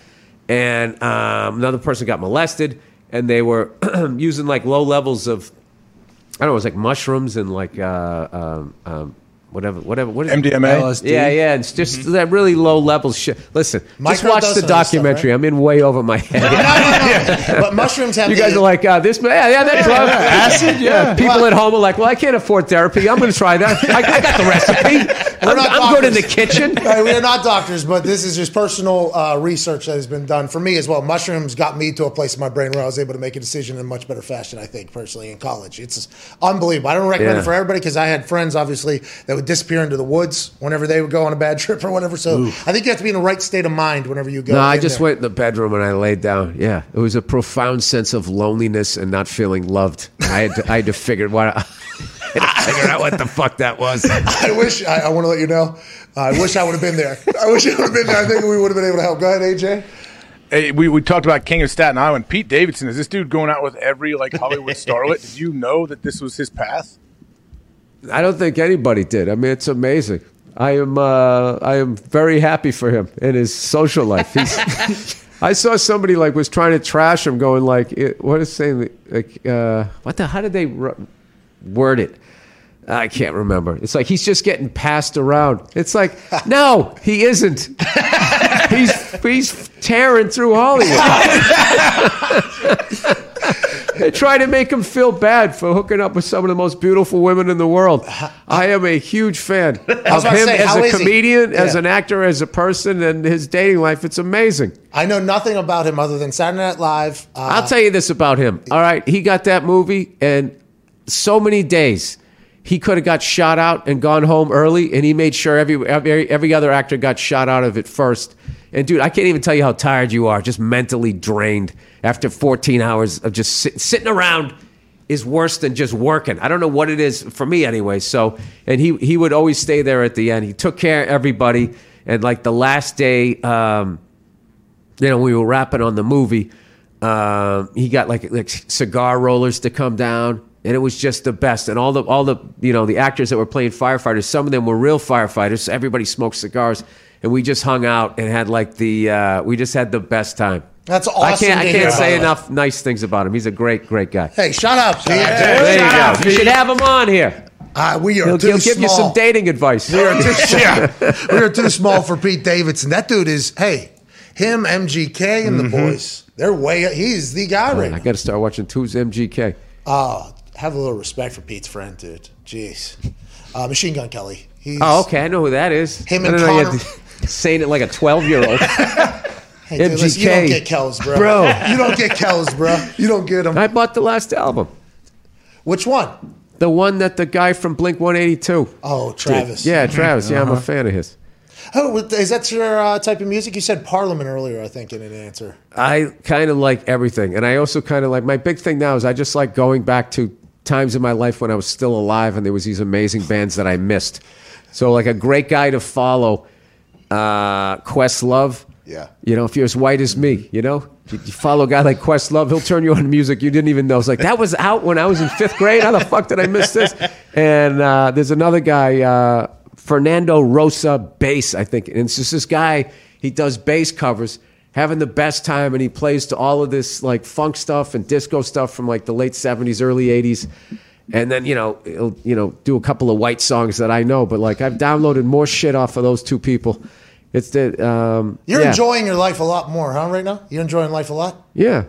And um, another person got molested, and they were using like low levels of I don't know, it was like mushrooms and like uh, um, um, whatever, whatever. What is MDMA? LSD? Yeah, yeah. It's just that really low level shit. Listen, just Microdosing watch of the this stuff, documentary. I'm in way over my head. but mushrooms have you the- guys are like, uh, this, yeah, yeah, that drug. Acid, yeah. People at home are like, well, I can't afford therapy. I'm going to try that. I, I got the recipe. We're I'm, not I'm good in the doctors. kitchen. Right, we are not doctors, but this is just personal uh, research that has been done for me as well. Mushrooms got me to a place in my brain where I was able to make a decision in a much better fashion. I think personally in college, it's unbelievable. I don't recommend Yeah. it for everybody because I had friends obviously that would disappear into the woods whenever they would go on a bad trip or whatever. So I think you have to be in the right state of mind whenever you go. No, I just there. went in the bedroom and I laid down. Yeah, it was a profound sense of loneliness and not feeling loved. I had to, I had to figure what I had to out what the fuck that was. I wish I, I want to let you know. I wish I would have been there. I wish I would have been there. I think we would have been able to help. Go ahead, AJ. Hey, we, we talked about King of Staten Island. Pete Davidson is this dude going out with every like Hollywood starlet? Did you know that this was his path? I don't think anybody did. I mean, it's amazing. I am uh, I am very happy for him in his social life. He's, I saw somebody like was trying to trash him, going like, it, "What is saying? Like, uh, what the? How did they word it? I can't remember. It's like he's just getting passed around. It's like, no, he isn't. he's he's tearing through Hollywood. Try to make him feel bad for hooking up with some of the most beautiful women in the world. I am a huge fan of him say, as a comedian, as an actor, as a person, and his dating life. It's amazing. I know nothing about him other than Saturday Night Live. Uh, I'll tell you this about him. All right, he got that movie, and so many days he could have got shot out and gone home early, and he made sure every every, every other actor got shot out of it first. And dude, I can't even tell you how tired you are, just mentally drained after 14 hours of just sit, sitting around. Is worse than just working. I don't know what it is for me anyway. So, and he he would always stay there at the end. He took care of everybody. And like the last day, um, you know, we were wrapping on the movie. Um, he got like like cigar rollers to come down, and it was just the best. And all the all the you know the actors that were playing firefighters, some of them were real firefighters. Everybody smoked cigars, and we just hung out and had like the uh, we just had the best time. That's I awesome can't I can't say enough nice things about him. He's a great great guy. Hey, shut up, Pete. There you go. You should have him on here. Uh, we are He'll, too he'll give you small. some dating advice. We are too, yeah, we are too small for Pete Davidson. That dude is, hey, him, MGK, and the boys. They're way. He's the guy right I now. got to start watching Two's MGK. Uh, have a little respect for Pete's friend, dude. Jeez, uh, Machine Gun Kelly. He's, Oh, okay. I know who that is. Him and don't know you Connor- saying it like a 12 year old. Hey, dude, listen, you don't MGK. get Kells, bro. Bro. you don't get Kells, bro. You don't get him. I bought the last album. Which one? The one that the guy from Blink 182. Oh, Travis. Yeah, Travis. Yeah, I'm a Uh-huh. fan of his. Oh, is that your uh, type of music? You said Parliament earlier, I think, in an answer. I kind of like everything. And I also kind of like my big thing now is I just like going back to times in my life when I was still alive and there was these amazing bands that I missed. So like a great guy to follow, uh, Questlove. Yeah. You know, if you're as white as me, you know, you, you follow a guy like Questlove, he'll turn you on to music you didn't even know. It's like that was out when I was in fifth grade. How the fuck did I miss this? And uh, there's another guy, uh, Fernando Rosa bass, I think, and it's just this guy. He does bass covers, having the best time, and he plays to all of this like funk stuff and disco stuff from like the late '70s, early '80s. And then you know he'll you know do a couple of white songs that I know, but like I've downloaded more shit off of those two people. It's the um, You're yeah. enjoying your life a lot more, huh, right now? You're enjoying life a lot? Yeah.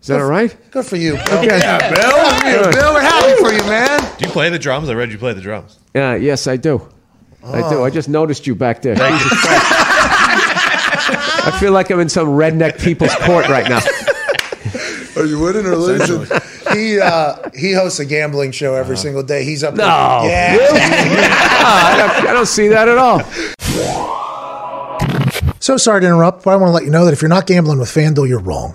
Is that all right? Good for you. Bill. Okay. Yeah, Bill. Yeah, Bill, we're happy for you, man. Do you play the drums? I read you play the drums. Uh, yes, I do. I do. Oh. I just noticed you back there. Jesus Christ. I feel like I'm in some redneck people's court right now. Are you winning or losing? he uh, he hosts a gambling show every single day. He's up. No. there. Really? Yeah. Ah, I, don't, I don't see that at all. So sorry to interrupt, but I want to let you know that if you're not gambling with FanDuel, you're wrong.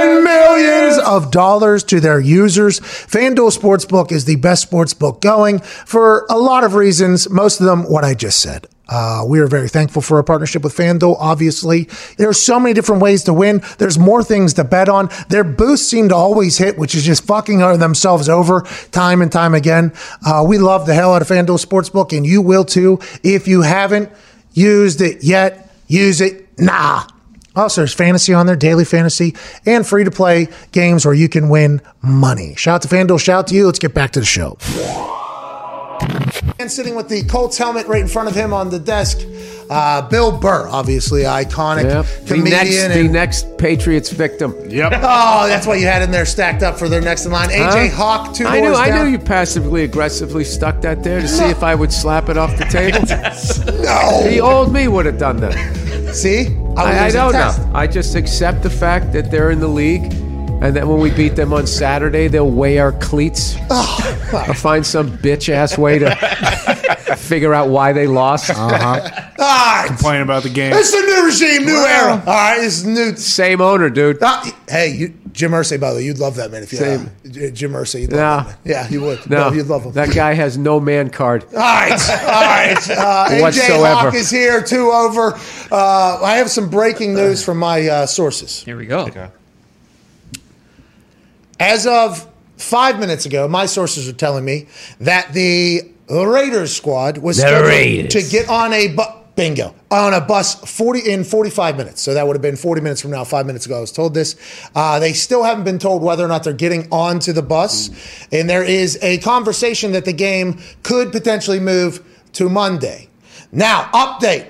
and millions of dollars to their users. FanDuel Sportsbook is the best sportsbook going for a lot of reasons, most of them what I just said. Uh, we are very thankful for our partnership with FanDuel. Obviously, there are so many different ways to win. There's more things to bet on. Their boosts seem to always hit, which is just fucking themselves over time and time again. Uh, we love the hell out of FanDuel Sportsbook, and you will too. If you haven't used it yet, use it now. Also, there's fantasy on there, daily fantasy, and free to play games where you can win money. Shout out to FanDuel, shout out to you. Let's get back to the show. And sitting with the Colts helmet right in front of him on the desk, uh, Bill Burr, obviously iconic Yep. The comedian. next, the and, next Patriots victim. Yep. oh, that's what you had in there stacked up for their next in line. AJ Huh? Hawk, two I knew, doors I down. knew you passively aggressively stuck that there to see if I would slap it off the table. No. The old me would have done that. See, I, I was a don't know. I just accept the fact that they're in the league, And then when we beat them on Saturday, they'll weigh our cleats or find some bitch ass way to figure out why they lost. Uh huh. All right. Complain about the game. It's a new regime, new era. All right, it's new. Same owner, dude. Ah, hey, you, Jim Irsay, by the way, you'd love that man if you Same. uh, Jim Irsay. You'd love No. that man. Yeah, you would. No, you'd love him. That guy has no man card. All right, all right. Uh, AJ Whatsoever. Hawk is here, two over. Uh, I have some breaking news from my uh, sources. Here we go. As of five minutes ago, my sources are telling me that the Raiders squad was The scheduled Raiders. to get on a bu- bingo on a bus 40 in 45 minutes. So that would have been 40 minutes from now. Five minutes ago, I was told this. Uh, they still haven't been told whether or not they're getting onto the bus, and there is a conversation that the game could potentially move to Monday. Now, update.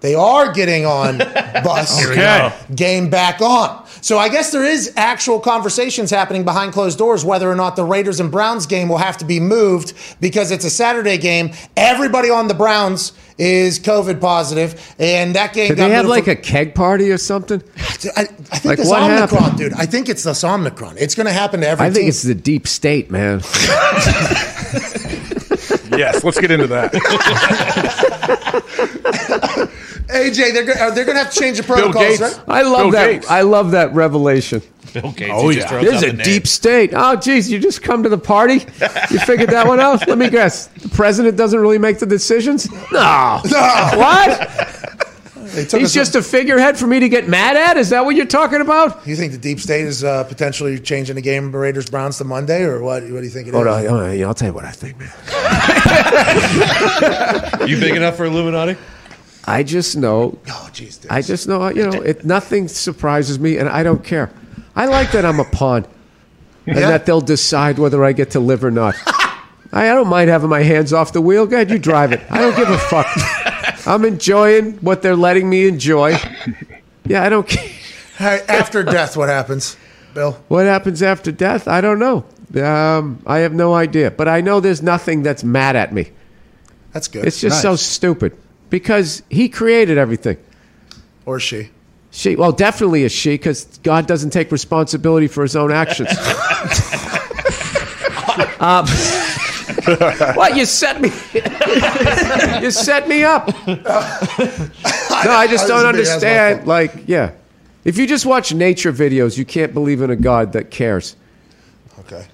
They are getting on bus. Okay. Game back on. So I guess there is actual conversations happening behind closed doors whether or not the Raiders and Browns game will have to be moved because it's a Saturday game. Everybody on the Browns is COVID positive, and that game Did got they have moved like from- a keg party or something? I, I think Like, it's what Omicron, happened? dude. I think it's this Omicron. It's going to happen to every I think team. it's the deep state, man. Yes, let's get into that. AJ, they're go- uh, they're going to have to change the protocols, Gates. right? I love Bill that. Gates. I love that revelation. Bill Gates. Oh, he just yeah. throws There's a the name. deep state. Oh, geez, you just come to the party? You figured that one out? Let me guess. The president doesn't really make the decisions? No. No. What? He's just a figurehead for me to get mad at? Is that what you're talking about? You think the deep state is uh, potentially changing the game Raiders Browns to Monday, or what? What do you think it is? Hold on, hold on, yeah, I'll tell you what I think, man. You big enough for Illuminati? I just know. Oh, jeez. I just know. You know, it, nothing surprises me, and I don't care. I like that I'm a pawn, and Yeah. that they'll decide whether I get to live or not. I, I don't mind having my hands off the wheel. Go ahead, you drive it. I don't give a fuck. I'm enjoying what they're letting me enjoy. Yeah, I don't care. After death, what happens, Bill? What happens after death? I don't know. Um, I have no idea. But I know there's nothing that's mad at me. That's good. It's just so stupid because he created everything. or she. She, well, definitely a she, because God doesn't take responsibility for his own actions. um, what you set me? you set me up. No, I just I don't was a big ass understand. Like, yeah, if you just watch nature videos, you can't believe in a God that cares. Okay.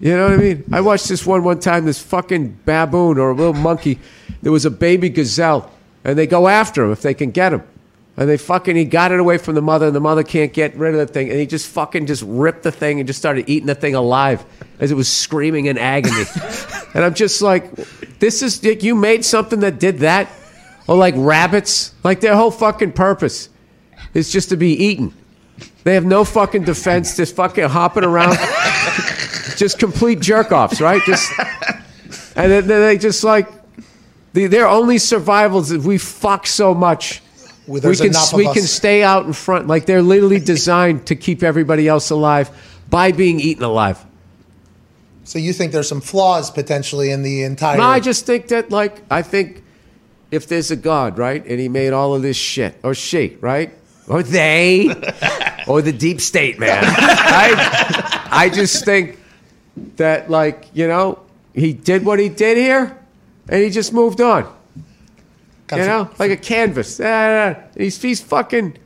You know what I mean? I watched this one one time. This fucking baboon or a little monkey. There was a baby gazelle, and they go after him if they can get him. And they fucking he got it away from the mother, and the mother can't get rid of the thing, and he just fucking just ripped the thing and just started eating the thing alive as it was screaming in agony. and I'm just like, this is you made something that did that, or like rabbits, like their whole fucking purpose is just to be eaten. They have no fucking defense, just fucking hopping around just complete jerk offs, right? Just and then, then they just like the, their only survivals is we fuck so much. We can we us. can stay out in front. Like they're literally designed to keep everybody else alive by being eaten alive. So you think there's some flaws potentially in the entire? No, I just think that like I think if there's a God, right, and he made all of this shit, or she, right, or they, or the deep state, man. I I just think that like you know he did what he did here, and he just moved on. Kind you know, like a canvas. Ah, he's he's fucking.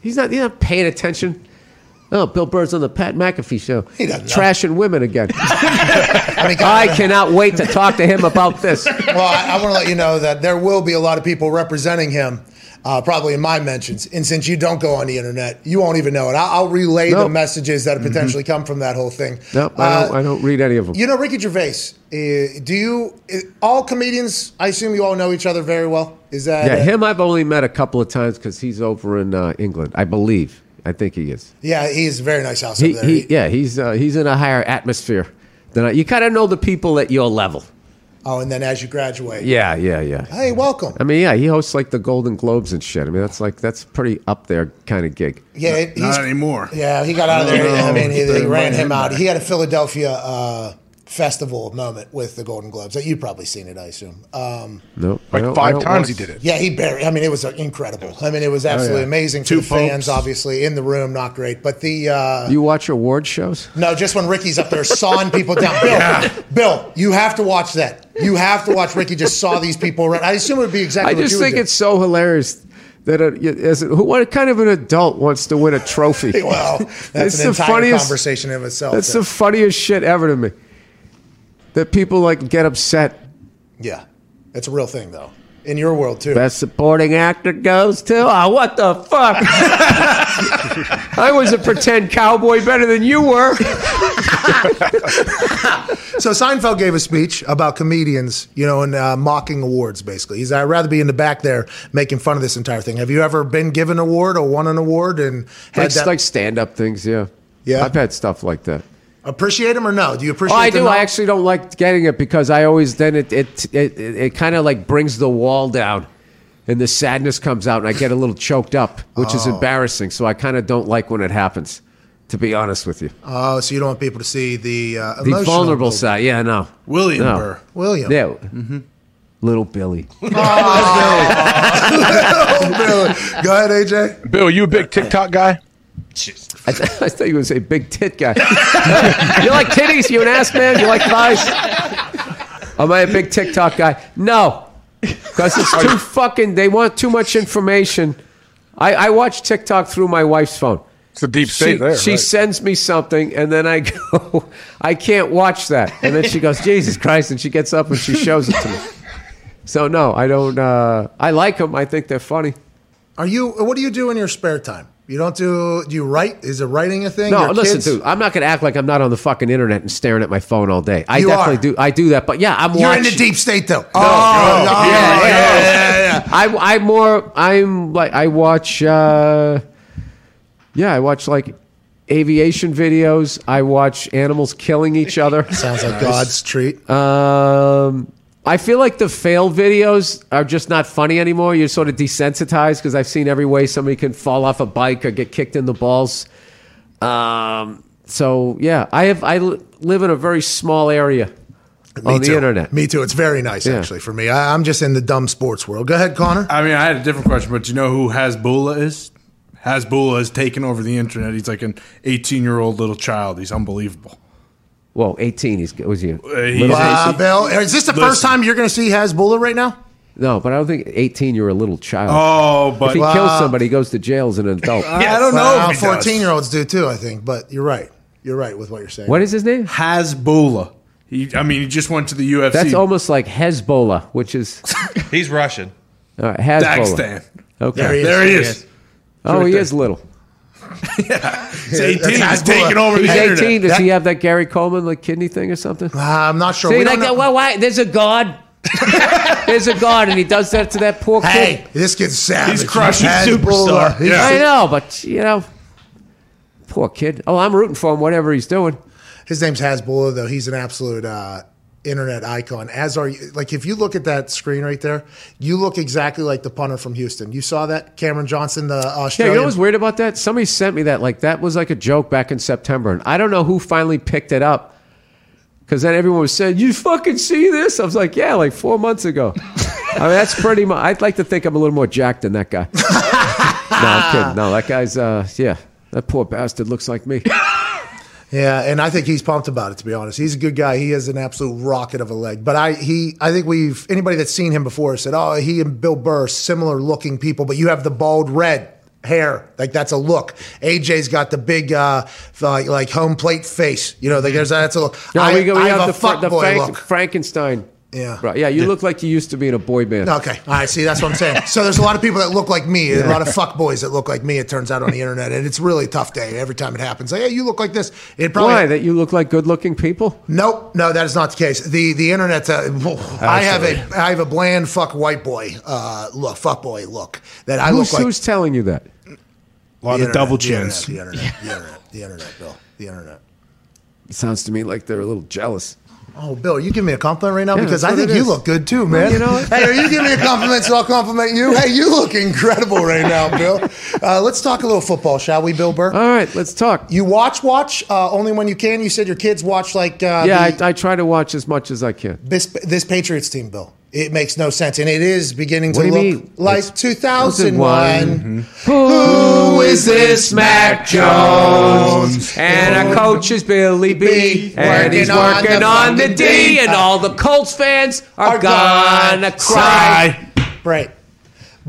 He's not. He's not paying attention. Oh, Bill Burr's on the Pat McAfee show. He doesn't know. Trashing women again. I, mean, I cannot wait to talk to him about this. Well, I, I want to let you know that there will be a lot of people representing him, uh, probably in my mentions. And since you don't go on the internet, you won't even know it. I'll, I'll relay the messages that potentially come from that whole thing. Nope, I don't. I don't read any of them. You know Ricky Gervais. Uh, do you? Uh, all comedians? I assume you all know each other very well. Is that? Yeah, uh, him I've only met a couple of times because he's over in uh, England, I believe. I think he is. Yeah, he's a very nice house He, he, yeah, he's uh, he's in a higher atmosphere than I. You kind of know the people at your level. Oh, and then as you graduate, Yeah, yeah, yeah. hey, welcome. I mean, yeah, he hosts like the Golden Globes and shit. I mean, that's like that's pretty up there kind of gig. Yeah, it- he's, Not anymore. Yeah, he got out of there. No, I mean, he, they they ran ran him him out. back. He had a Philadelphia uh, festival moment with the Golden Globes. That you've probably seen it, I assume. Um, Nope. Like I don't- I five times he did it. yeah, he barely. I mean, it was uh, incredible. I mean, it was absolutely yeah. amazing for Two the fans. Obviously, in the room, not great, but the uh, You watch award shows? no, just when Ricky's up there sawing people down. Bill, Bill, you have to watch that. You have to watch Ricky just saw these people around. I assume it would be exactly. I what just you would think do. it's so hilarious that a, as a, what kind of an adult wants to win a trophy? well. That's It's an the entire funniest- conversation in itself. That's though. the funniest shit ever to me. That people like get upset. yeah, it's a real thing though. In your world too. Best supporting actor goes to. Oh, what the fuck? I was a pretend cowboy better than you were. So Seinfeld gave a speech about comedians, you know, and uh, mocking awards. Basically, he's I'd rather be in the back there making fun of this entire thing. Have you ever been given an award or won an award and had Like, that? like stand up things, yeah. Yeah. I've had stuff like that. Appreciate them or no? Do you appreciate? Oh, I the do. no- I actually don't like getting it because I always then it it it, it, it kind of like brings the wall down, and the sadness comes out, and I get a little choked up, which is Oh. embarrassing. So I kind of don't like when it happens. To be honest with you, Oh, so you don't want people to see the uh, the vulnerable Bill- side. Yeah, no. William No. Burr. William. Yeah. Little Billy. Little Billy. Go ahead, AJ. Bill, you a big TikTok guy? I, th- I thought you were going to say big tit guy. you like titties? You an ass man? You like thighs? Am I a big TikTok guy? No, because it's too fucking. They want too much information. I, I watch TikTok through my wife's phone. It's a deep She, state there. she right? sends me something, and then I go, I can't watch that. And then she goes, Jesus Christ, and she gets up and she shows it to me. So no, I don't. Uh, I like them. I think they're funny. Are you? What do you do in your spare time? You don't do? Do you write? Is it writing a thing? No, Your listen, kids? dude. I'm not going to act like I'm not on the fucking internet and staring at my phone all day. I You definitely are. do. I do that, but yeah, I'm You're watching. in the deep state though. Oh, yeah, oh, yeah, yeah, yeah. I, I'm more. I'm like I watch. Uh, yeah, I watch like aviation videos. I watch animals killing each other. Sounds like God's treat. Um, I feel like the fail videos are just not funny anymore. You're sort of desensitized because I've seen every way somebody can fall off a bike or get kicked in the balls. Um, so yeah, I have. I live in a very small area Me on the too. internet. Me too. It's very nice Yeah. actually for me. I, I'm just in the dumb sports world. Go ahead, Connor. I mean, I had a different question, but you know who Hasbulla is? Hasbulla has taken over the internet. He's like an 18 year old little child. He's unbelievable. Well, 18. He's was he? Uh, he- little Wow, Bill. Is this the Listen. first time you're going to see Hasbulla right now? No, but I don't think 18. You're a little child. Oh, but if he Wow. kills somebody, he goes to jail as an adult. Yeah, I don't know. Well, if he does. 14 year olds do too, I think. But you're right. You're right with what you're saying. what is his name? Hasbulla. He, I mean, he just went to the UFC. That's almost like Hezbollah, which is He's Russian. all right, Hezbollah. Dagestan. Okay. There he is. There he is. oh, he there. is little. He's 18. He's taking over the He's internet. 18. Does That- he have that Gary Coleman like kidney thing or something? Uh, I'm not sure. See, We like don't know- Why, why? There's a god. There's a god, and he does that to that poor kid. Hey, this kid's savage. He's crushing Hasbulla. superstar. He's- Yeah. I know, but you know, poor kid. Oh, I'm rooting for him, whatever he's doing. His name's Hasbulla, though. He's an absolute uh, internet icon. As are you. Like, if you look at that screen right there, you look exactly like the punter from Houston. You saw that? Cameron Johnston, the Australian. Yeah, you know what's weird about that? Somebody sent me that. Like that was like a joke back in September, and I don't know who finally picked it up. Because then everyone was saying, "You fucking see this?" I was like, "Yeah, like four months ago." I mean, that's pretty much. I'd like to think I'm a little more jacked than that guy. no, I'm kidding. No, that guy's. uh Yeah, that poor bastard looks like me. Yeah, and I think he's pumped about it. To be honest, he's a good guy. He has an absolute rocket of a leg. But I, he, I think we've anybody that's seen him before said, "Oh, he and Bill Burr, similar looking people." But you have the bald red hair, like that's a look. AJ's got the big, uh, like, like home plate face. You know, like there's that's a look. No, I, we, go, we I have, have the, the Frank-. Frankenstein. Yeah. Right. Yeah, you look like you used to be in a boy band. Okay. All right. See, that's what I'm saying. So there's a lot of people that look like me, a lot of fuck boys that look like me. It turns out on the internet, and it's really tough day every time it happens. Like, hey, you look like this. It probably Why? That you look like good-looking people? Nope, no, that is not the case. The the internet's a, I have a I have a bland fuck white boy uh, look, fuck boy look that I who's, look like. who's telling you that? A lot the of double internet, chins. The internet, the internet, the internet, the internet, Bill, the internet. It sounds to me like they're a little jealous. Oh, Bill, are you giving me a compliment right now? Yeah, because I think you look good too, Well, man. you know hey, are you giving me a compliment so I'll compliment you? Hey, you look incredible right now, Bill. Uh, let's talk a little football, shall we, Bill Burr? All right, let's talk. You watch, watch uh, only when you can. You said your kids watch like uh, yeah, the- I, I try to watch as much as I can. this this Patriots team, Bill. It makes no sense, and it is beginning to look mean? like It's 2001. Who is this Mac Jones? And our coach is Billy B. And he's Working on the on the D. D. And all the Colts fans are, Are gonna gone. cry. Right.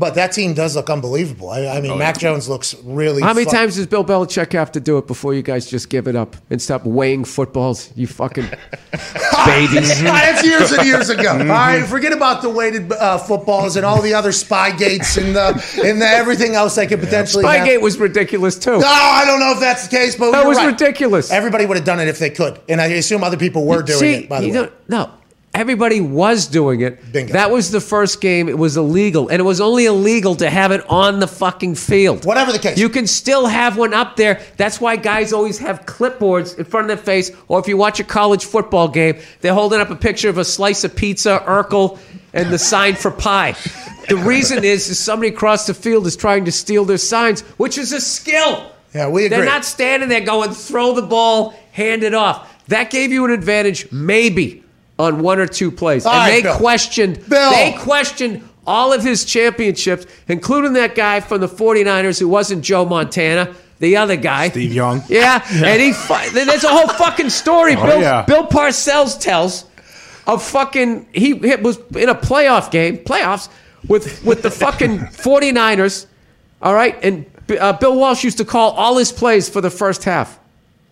But that team does look unbelievable. I, I mean, Mac Jones looks really. How many fu- times does Bill Belichick have to do it before you guys just give it up and stop weighing footballs? You fucking babies. That's years and years ago. Mm-hmm. All right, forget about the weighted uh, footballs and all the other spy gates and the and the everything else that could potentially. happen. Spygate was ridiculous too. No, I don't know if that's the case, but That you're was right. ridiculous. Everybody would have done it if they could, and I assume other people were doing See, it. By the you way, no, everybody was doing it. Bingo. That was the first game. It was illegal, and it was only illegal to have it on the fucking field. Whatever the case. you can still have one up there. That's why guys always have clipboards in front of their face. Or if you watch a college football game, they're holding up a picture of a slice of pizza, Urkel, and the sign for pie. The reason is, is somebody across the field is trying to steal their signs, which is a skill. Yeah, we agree. They're not standing there going, throw the ball, hand it off. That gave you an advantage, maybe, on one or two plays. All and right, they Bill. questioned Bill. they questioned all of his championships, including that guy from the 49ers who wasn't Joe Montana. The other guy, Steve Young. yeah, and he. fi- There's a whole fucking story. Oh, Bill, yeah. Bill Parcells tells of fucking. He, he was in a playoff game, playoffs with with the fucking 49ers. All right, and uh, Bill Walsh used to call all his plays for the first half.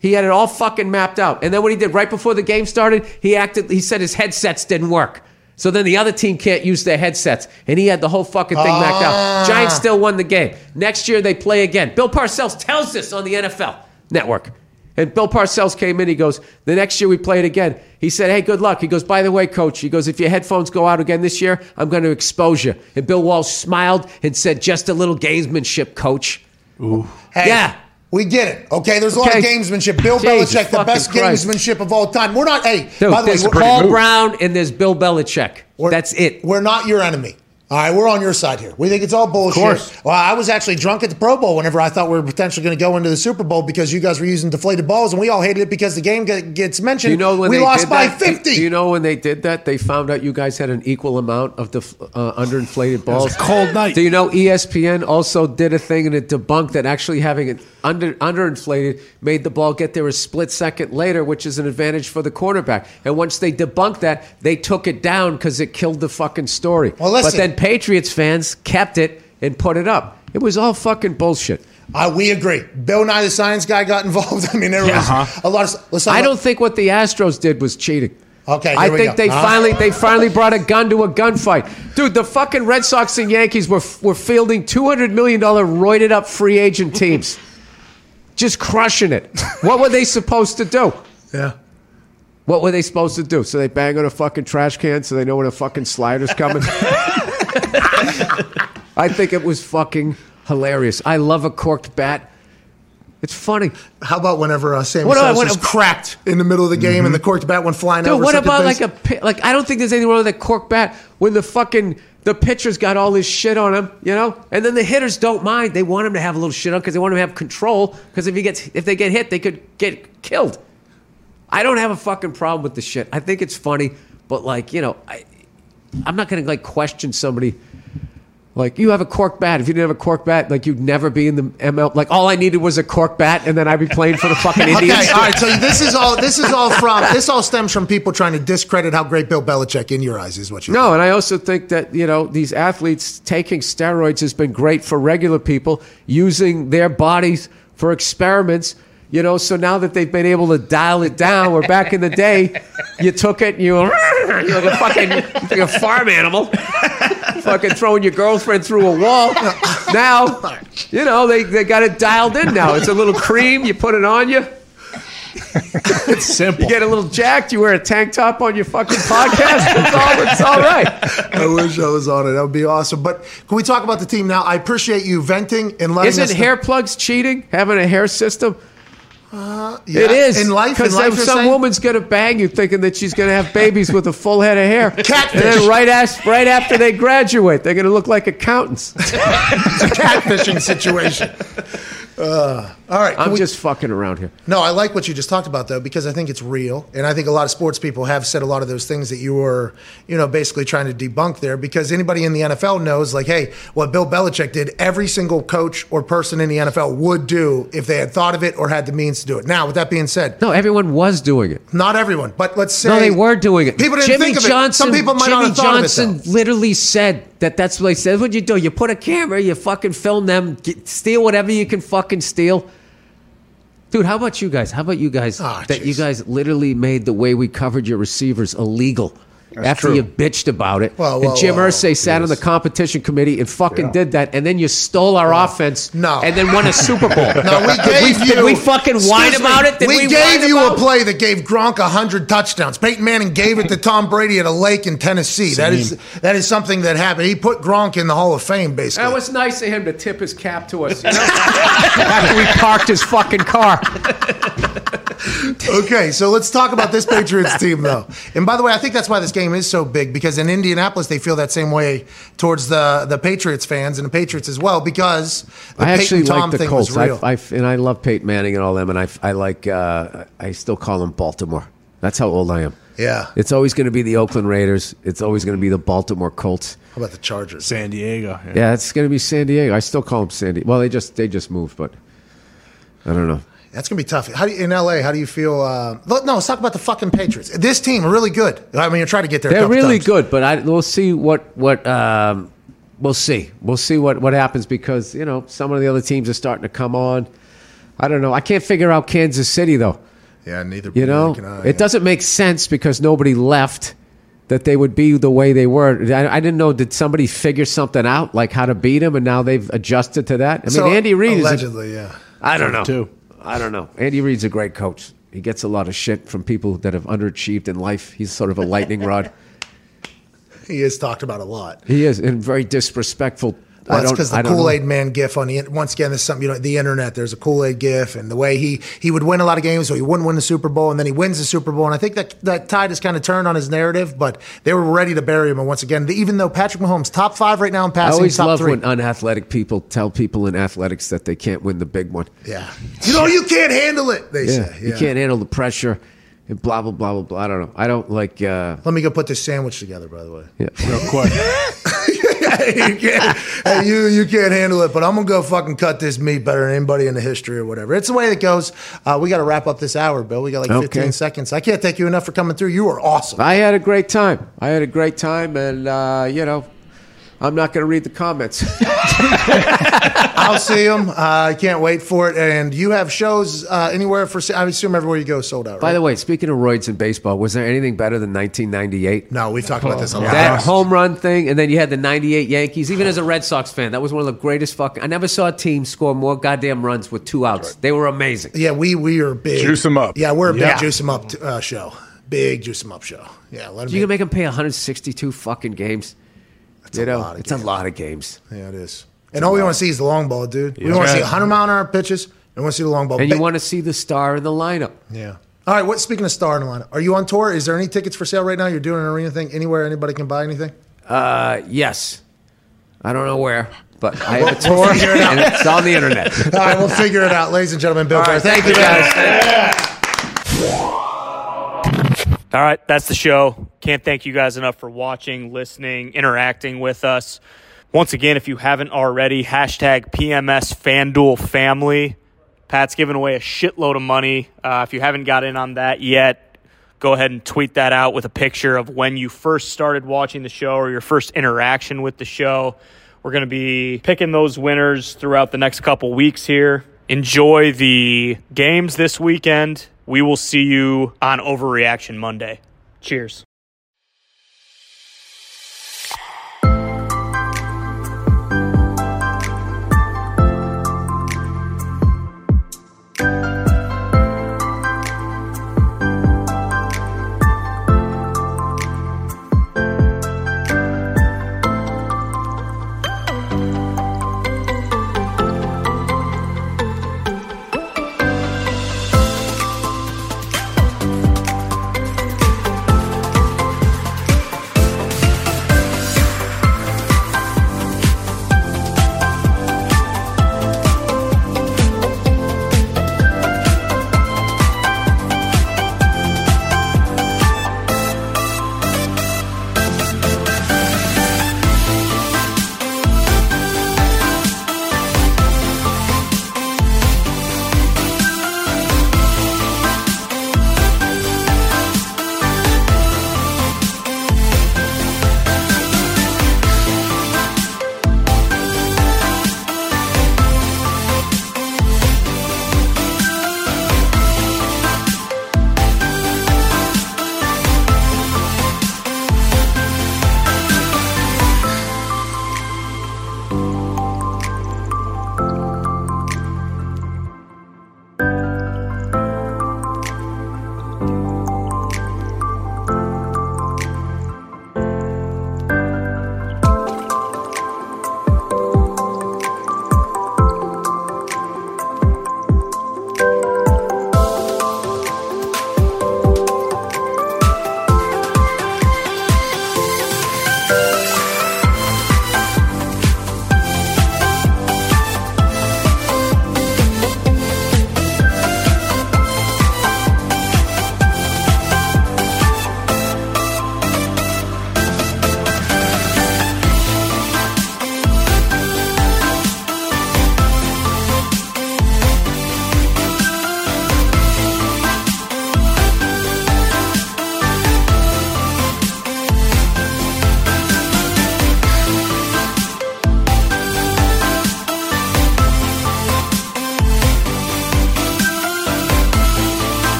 He had it all fucking mapped out. And then what he did right before the game started, he acted. He said his headsets didn't work. So then the other team can't use their headsets, and he had the whole fucking thing mapped out. Ah. Giants still won the game. Next year they play again. Bill Parcells tells this on the NFL Network. And Bill Parcells came in. He goes, The next year we play it again. He said, Hey, good luck. He goes, By the way, coach, he goes, If your headphones go out again this year, I'm going to expose you. And Bill Walsh smiled and said, Just a little gamesmanship, coach. Hey, Yeah. We get it. Okay, there's a lot of Okay. gamesmanship. Bill Jesus Belichick, the best Christ. gamesmanship of all time. We're not. Hey, Dude, by the way, Paul Brown and there's Bill Belichick. We're- That's it. We're not your enemy. All right, we're on your side here. We think it's all bullshit. course. Well, I was actually drunk at the Pro Bowl whenever I thought we were potentially going to go into the Super Bowl because you guys were using deflated balls, and we all hated it because the game get- gets mentioned. You know when we they lost by that? 50? Do you know when they did that? They found out you guys had an equal amount of def- uh, underinflated balls. a cold night. Do you know ESPN also did a thing and it debunked that actually having it under underinflated made the ball get there a split second later, which is an advantage for the quarterback. And once they debunked that, they took it down because it killed the fucking story. Well, listen. but then Patriots fans kept it and put it up. It was all fucking bullshit. Uh, we agree. Bill Nye, the science guy, got involved. I mean, there was Uh-huh. a lot of. Let's talk I about- don't think what the Astros did was cheating. Okay, I we think go. they Huh? finally they finally brought a gun to a gunfight, dude. The fucking Red Sox and Yankees were were fielding two hundred million dollar roided up free agent teams, just crushing it. What were they supposed to do? Yeah. What were they supposed to do? So they bang on a fucking trash can so they know when a fucking slider's coming. I think it was fucking hilarious. I love a corked bat. It's funny. How about whenever uh, Sammy What Sosa what- was cracked in the middle of the game and the corked bat went flying Dude, what about like a like? I don't think there's anything wrong with that corked bat when the fucking the pitcher's got all this shit on him, you know, and then the hitters don't mind. They want him to have a little shit on because they want him to have control. Because if he gets if they get hit, they could get killed. I don't have a fucking problem with the shit. I think it's funny, but like you know, I I'm not gonna like question somebody. Like you have a cork bat. If you didn't have a cork bat, like you'd never be in the ML. Like all I needed was a cork bat, and then I'd be playing for the fucking Indians. Okay, all right. So this is all. This is all from. This all stems from people trying to discredit how great Bill Belichick in your eyes is. What you No, and I also think that you know these athletes taking steroids has been great for regular people using their bodies for experiments. You know, so now that they've been able to dial it down, where back in the day, you took it and you were like a fucking like a farm animal, fucking throwing your girlfriend through a wall. Now, you know they, they got it dialed in. Now it's a little cream. You put it on you. It's simple. You get a little jacked. You wear a tank top on your fucking podcast. It's all it's all right. I wish I was on it. That would be awesome. But can we talk about the team now? I appreciate you venting and letting Isn't us. hair plugs cheating? Having a hair system? Yeah, it is in life. Because some saying? woman's gonna bang you, thinking that she's gonna have babies with a full head of hair. Catfish. And then right as, right after they graduate, they're gonna look like accountants. It's a catfishing situation. Uh, all right, I'm we- just fucking around here. No, I like what you just talked about though because I think it's real, and I think a lot of sports people have said a lot of those things that you were, you know, basically trying to debunk there. Because anybody in the NFL knows, like, hey, what Bill Belichick did, every single coach or person in the NFL would do if they had thought of it or had the means to do it. Now, with that being said, No, everyone was doing it. not everyone, but let's say No, they were doing it. People didn't Jimmy think of Johnson, it. Some people might Jimmy not have thought Johnson of it. Johnson literally said that that's what he said. What you do? You put a camera, you fucking film them, get, steal whatever you can fucking steal. Dude, how about you guys? How about you guys? Ah, that you guys literally made the way we covered your receivers illegal. After true. you bitched about it, Whoa, and whoa, Jim whoa. Irsay sat on the competition committee and fucking did that, and then you stole our offense, No. and then won a Super Bowl. No, we gave we, you. Did we fucking whine me. about it? Did we, we, gave you a play that gave Gronk hundred touchdowns. Peyton Manning gave it to Tom Brady at a lake in Tennessee. That is that is something that happened. He put Gronk in the Hall of Fame, basically. That was nice of him to tip his cap to us. You know? After we parked his fucking car. Okay, so let's talk about this Patriots team, though. And by the way, I think that's why this game is so big because in Indianapolis they feel that same way towards the the Patriots fans and the Patriots as well because the I actually Tom like the thing Colts. was real. I, I, and I love Peyton Manning and all them, and I, I like. Uh, I still call them Baltimore. That's how old I am. yeah. It's always going to be the Oakland Raiders. It's always going to be the Baltimore Colts. How about the Chargers? San Diego. Yeah, it's going to be San Diego. I still call them San Diego. Well, they just they just moved, but I don't know. That's gonna be tough. How do you, in LA? How do you feel? Uh, look, no, let's talk about the fucking Patriots. This team are really good. I mean, you're trying to get there. They're couple really times. good, but I, we'll see what what um, we'll see. We'll see what what happens because you know some of the other teams are starting to come on. I don't know. I can't figure out Kansas City though. Yeah, neither. You know, can I, it doesn't make sense because nobody left that they would be the way they were. I, I didn't know. Did somebody figure something out, like how to beat them, and now they've adjusted to that? I mean, So, Andy Reid is. A, allegedly, yeah. I don't know. Too. I don't know. Andy Reid's a great coach. He gets a lot of shit from people that have underachieved in life. He's sort of a lightning rod. He is talked about a lot. He is, and very disrespectful. Well, that's because the. Kool Aid Man gif on the once again, there's something you know the internet. There's a Kool Aid gif, and the way he he would win a lot of games, so he wouldn't win the Super Bowl, and then he wins the Super Bowl, and I think that that tide has kind of turned on his narrative. But they were ready to bury him, and once again, even though Patrick Mahomes top five right now in passing, I passing, always top love three. when unathletic people tell people in athletics that they can't win the big one. yeah, you know you can't handle it. They Yeah, say you can't handle the pressure, and blah blah blah blah blah. I don't know. I don't like. Uh, Let me go put this sandwich together, by the way. yeah. Real quick. you, can't, hey, you you can't handle it, but I'm gonna go fucking cut this meat better than anybody in the history or whatever. It's the way it goes. Uh, we got to wrap up this hour, Bill. We got like 15 Okay. seconds. I can't thank you enough for coming through. You were awesome. I had a great time. I had a great time, and uh, you know, I'm not going to read the comments. I'll see them. Uh, I can't wait for it. And you have shows uh, anywhere for? I assume everywhere you go sold out. Right? By the way, speaking of roids in baseball, was there anything better than 1998? no, we've talked about this a lot. That home run thing, and then you had the '98 Yankees. Even as a Red Sox fan, that was one of the greatest fucking. I never saw a team score more goddamn runs with two outs. They were amazing. Yeah, we we are big. Juice 'em up. Yeah, we're a big Yeah. juice 'em up uh, show. Big juice 'em up show. Yeah, let them. You can make them pay 162 fucking games. you know, lot of it's a lot of games. yeah, it is. And all we want to see is the long ball, dude. We want to see 100 mile an hour pitches. And we want to see the long ball. And you Ba- want to see the star in the lineup. Yeah. All right. What? Speaking of star in the lineup, are you on tour? Is there any tickets for sale right now? You're doing an arena thing anywhere? Anybody can buy anything? Uh, yes. I don't know where, but I have a tour, and it's on the internet. All right, we'll figure it out, ladies and gentlemen. Bill Burr, thank you, guys. All right, that's the show. Can't thank you guys enough for watching, listening, interacting with us. Once again, if you haven't already, hashtag PMS FanDuel Family. Pat's giving away a shitload of money. Uh, if you haven't got in on that yet, go ahead and tweet that out with a picture of when you first started watching the show or your first interaction with the show. We're going to be picking those winners throughout the next couple weeks here. Enjoy the games this weekend. We will see you on Overreaction Monday. Cheers.